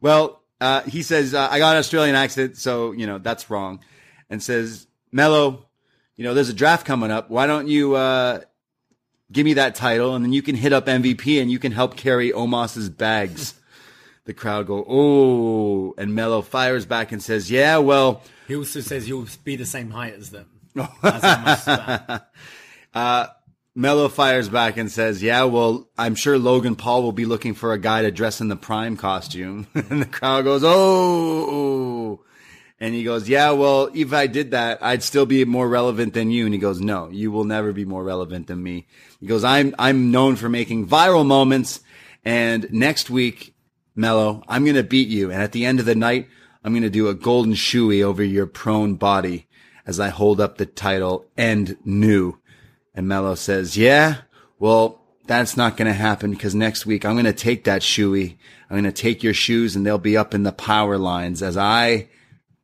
Well, uh, he says, uh, I got an Australian accent, so, you know, that's wrong. And says, Melo, you know, there's a draft coming up. Why don't you, uh, give me that title and then you can hit up MVP and you can help carry Omos's bags. the crowd go, oh, and Melo fires back and says, yeah, well, He also says you'll be the same height as them. As ban. Uh, Melo fires back and says, "Yeah, well, I'm sure Logan Paul will be looking for a guy to dress in the Prime costume." and the crowd goes, "Oh!" And he goes, "Yeah, well, if I did that, I'd still be more relevant than you." And he goes, "No, you will never be more relevant than me." He goes, "I'm I'm known for making viral moments, and next week, Melo, I'm gonna beat you, and at the end of the night, I'm gonna do a golden shoey over your prone body." As I hold up the title and new. And Melo says, yeah, well, that's not going to happen because next week I'm going to take that shoey. I'm going to take your shoes and they'll be up in the power lines as I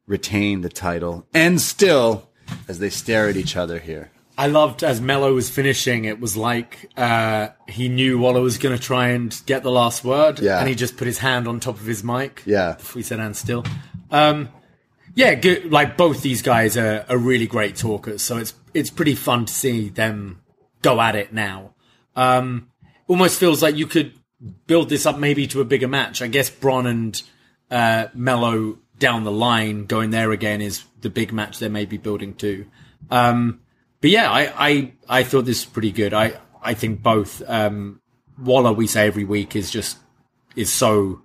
retain the title and still as they stare at each other here. I loved as Melo was finishing, it was like uh, he knew Waller was going to try and get the last word, Yeah. and he just put his hand on top of his mic. Yeah. before he said "and still." Um, yeah, good. Like both these guys are, are really great talkers, so it's it's pretty fun to see them go at it now. Um, almost feels like you could build this up maybe to a bigger match. I guess Bron and uh, Melo down the line going there again is the big match they may be building to. Um, but yeah, I, I, I thought this was pretty good. I, I think both, um, Waller, we say every week is just, is so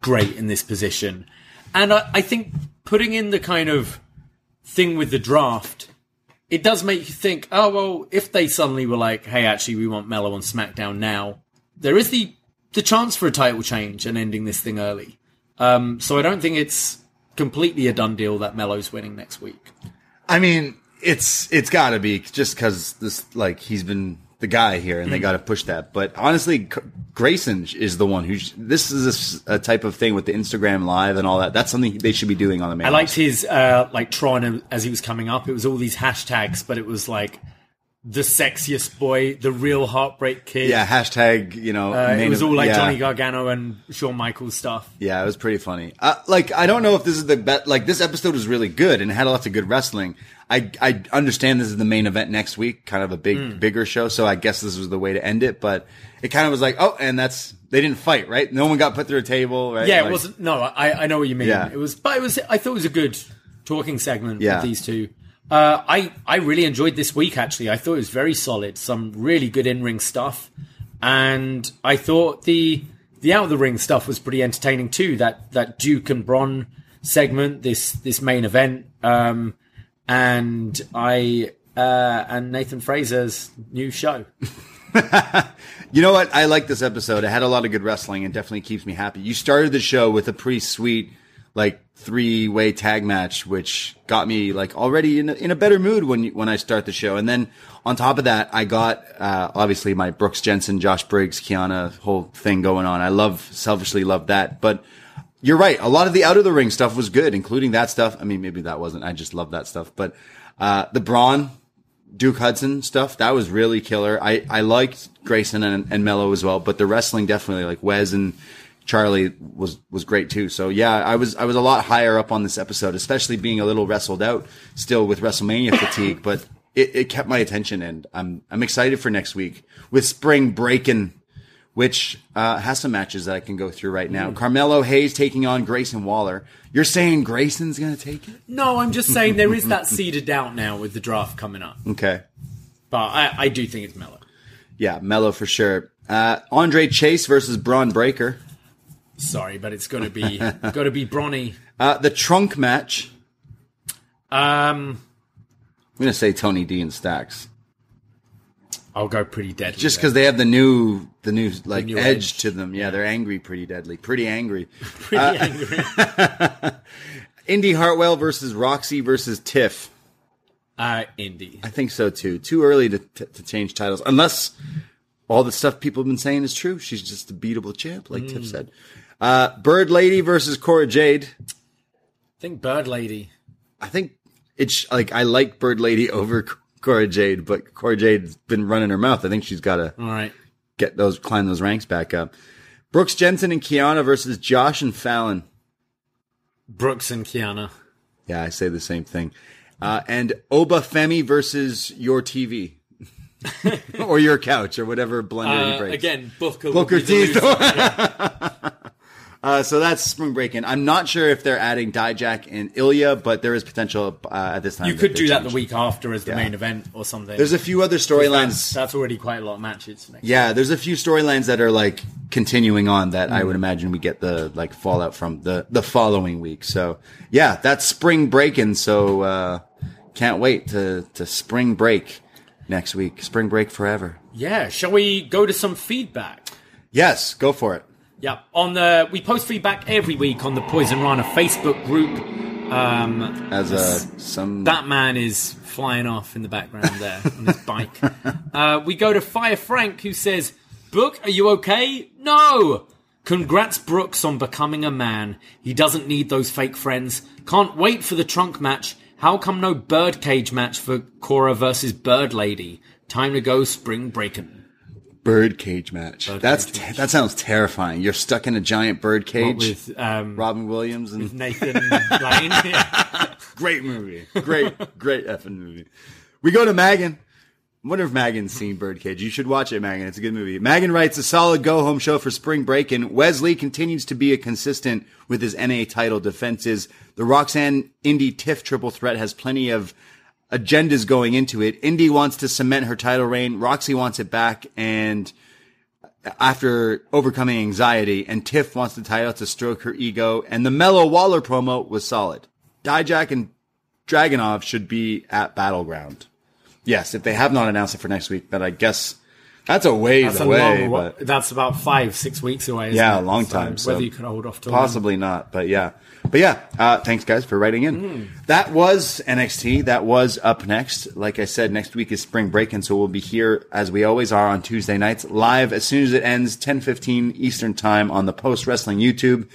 great in this position. And I, I think putting in the kind of thing with the draft, it does make you think, oh, well, if they suddenly were like, hey, actually, we want Melo on SmackDown now, there is the, the chance for a title change and ending this thing early. Um, so I don't think it's completely a done deal that Melo's winning next week. I mean, it's it's got to be just because this like he's been the guy here, and they got to push that. But honestly, C- Grayson is the one who's. This is a type of thing with the Instagram Live and all that. That's something they should be doing on the main. I liked his uh, like Tron as he was coming up. It was all these hashtags, but it was like the sexiest boy, the real heartbreak kid. yeah hashtag. You know, Uh, it was all like yeah. Johnny Gargano and Shawn Michaels stuff. Yeah, it was pretty funny. Uh, like, I don't know if this is the best. Like, this episode was really good and it had lots of good wrestling. I I understand this is the main event next week, kind of a big Hmm. bigger show. So I guess this was the way to end it. But it kind of was like, oh, and that's they didn't fight, right? No one got put through a table, right? Yeah, Like- it wasn't. No, I I know what you mean. Yeah. It was, but it was. I thought it was a good talking segment Yeah. with these two. Uh, I I really enjoyed this week. Actually, I thought it was very solid. Some really good in ring stuff, and I thought the the out of the ring stuff was pretty entertaining too. That that Duke and Bron segment, this this main event, um, and I uh, and Nathan Frazer's new show. You know what? I like this episode. It had a lot of good wrestling and definitely keeps me happy. You started the show with a pretty sweet, like three way tag match, which got me like already in a, in a better mood when when I start the show. And then on top of that, I got uh, obviously my Brooks Jensen, Josh Briggs, Kiana whole thing going on. I love selfishly love that, but. You're right. A lot of the out of the ring stuff was good, including that stuff. I mean, maybe that wasn't. I just love that stuff. But uh, the Bron Duke Hudson stuff that was really killer. I I liked Grayson and, and Melo as well, but the wrestling definitely like Wes and Charlie was was great too. So yeah, I was I was a lot higher up on this episode, especially being a little wrestled out still with WrestleMania fatigue, but it, it kept my attention and I'm I'm excited for next week with Spring Breakin' which uh, has some matches that I can go through right now. Carmelo Hayes taking on Grayson Waller. You're saying Grayson's going to take it? No, I'm just saying there is that seed of doubt now with the draft coming up. Okay. But I, I do think it's Melo. Yeah, Melo for sure. Uh, Andre Chase versus Bron Breakker. Sorry, but it's going to be got to be Bronny. Uh, the trunk match. Um, I'm going to say Tony D and Stacks. I'll go pretty deadly. Just because they have the new, the new like new edge, edge. to them. Yeah, they're angry, pretty deadly, pretty angry. pretty angry. Indy Hartwell versus Roxy versus Tiff. Uh, Indy. I think so too. Too early to, to, to change titles, unless all the stuff people have been saying is true. She's just a beatable champ, like Tiff said. Uh, Bird Lady versus Cora Jade. I think Bird Lady. I think it's like I like Bird Lady over Cora Jade, but Cora Jade's been running her mouth. I think she's got to All right. get those climb those ranks back up. Brooks Jensen and Kiana versus Josh and Fallon. Brooks and Kiana. Yeah, I say the same thing. Uh, and Oba Femi versus your TV. or your couch or whatever blender Uh, breaks. again, Booker. Booker T. Uh, so that's Spring Breakin'. I'm not sure if they're adding Dijak and Ilya, but there is potential uh, at this time. You could they do that the week after as the Yeah. main event or something. There's a few other storylines. that's already quite a lot of matches. Next Yeah, there's a few storylines that are like continuing on that I Mm. would imagine we get the like fallout from the the following week. So yeah, that's Spring Breakin'. So uh, can't wait to to spring break next week. Spring break forever. Yeah. Shall we go to some feedback? Yes, go for it. Yeah, on the we post feedback every week on the Poisonrana Facebook group. Um, As a some that man is flying off in the background there on his bike. Uh, we go to Fire Frank, who says, "Brooke, are you okay? No. Congrats, Brooks, on becoming a man. He doesn't need those fake friends. Can't wait for the trunk match. How come no birdcage match for Cora versus Bird Lady? Time to go Spring Breakin'." Bird cage match. that's cage match. that sounds terrifying. You're stuck in a giant bird cage. With um, Robin Williams and Nathan Lane. Yeah. Great movie. Great, great effing movie. We go to Megan. I wonder if Megan's seen Birdcage. You should watch it, Megan. It's a good movie. Megan writes a solid go home show for spring break, and Wes Lee continues to be a consistent with his NA title defenses. The Roxanne Indy Tiff triple threat has plenty of agendas going into it. Indy wants to cement her title reign. Roxy wants it back, and after overcoming anxiety, and Tiff wants the title to stroke her ego, and the Melo Waller promo was solid. Dijak and Dragunov should be at Battleground. Yes, if they have not announced it for next week, but I guess that's a ways That's a away. long, but that's about five, six weeks away. Yeah, a long So time, so whether you can hold off to possibly not. But yeah, but yeah. Uh, thanks guys for writing in. Hmm. That was NXT. That was up next. Like I said, next week is spring break, and so we'll be here as we always are on Tuesday nights, live as soon as it ends, ten fifteen Eastern time on the Post Wrestling YouTube.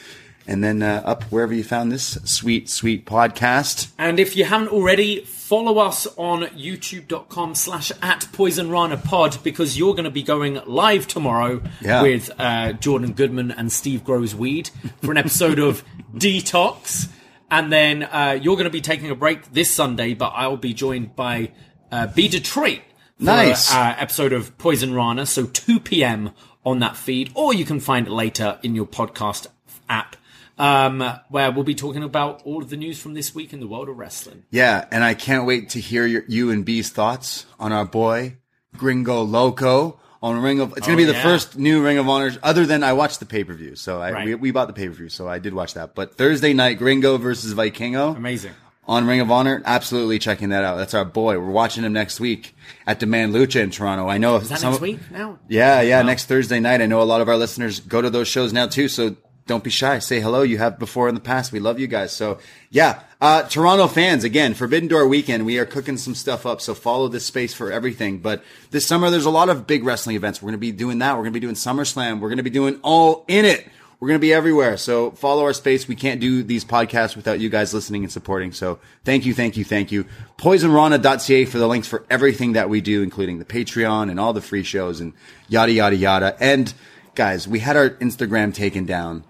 And then uh, up wherever you found this sweet, sweet podcast. And if you haven't already, follow us on youtube.com slash at Poisonrana Pod because you're going to be going live tomorrow Yeah. with uh, Jordan Goodman and Steve Grows Weed for an episode of Detox. And then uh, you're going to be taking a break this Sunday, but I'll be joined by uh, B Detroit for Nice. uh, episode of Poisonrana. So 2 p.m. on that feed, or you can find it later in your podcast app. Um, where we'll be talking about all of the news from this week in the world of wrestling. Yeah, and I can't wait to hear your, you and B's thoughts on our boy Gringo Loco on Ring of. It's going to Oh, be the first new Ring of Honors, other than I watched the pay per view. So I Right. we, we bought the pay per view, so I did watch that. But Thursday night, Gringo versus Vikingo Amazing. on Ring of Honor. Absolutely checking that out. That's our boy. We're watching him next week at Demand Lucha in Toronto. I know Is that some- next week now? Yeah, yeah, next Thursday night. I know a lot of our listeners go to those shows now too. So don't be shy. Say hello. You have before in the past. We love you guys. So yeah, uh, Toronto fans again, Forbidden Door weekend. We are cooking some stuff up. So follow this space for everything. But this summer, there's a lot of big wrestling events. We're going to be doing that. We're going to be doing SummerSlam. We're going to be doing all in it. We're going to be everywhere. So follow our space. We can't do these podcasts without you guys listening and supporting. So thank you, thank you, thank you. Poisonrana.ca for the links for everything that we do, including the Patreon and all the free shows and yada, yada, yada. And guys, we had our Instagram taken down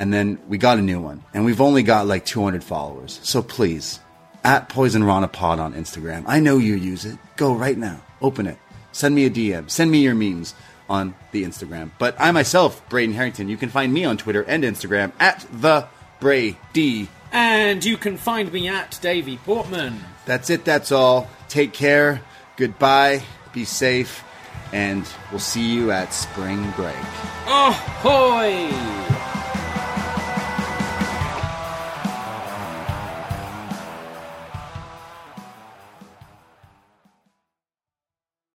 and then we got a new one and we've only got like 200 followers. So please, at Poisonrana Pod on Instagram. I know you use it. Go right now. Open it. Send me a DM. Send me your memes on the Instagram. But I myself, Braden Herrington, you can find me on Twitter and Instagram at the Brady. And you can find me at Davie Portman. That's it. That's all. Take care. Goodbye. Be safe. And we'll see you at spring break. Oh, Ahoy!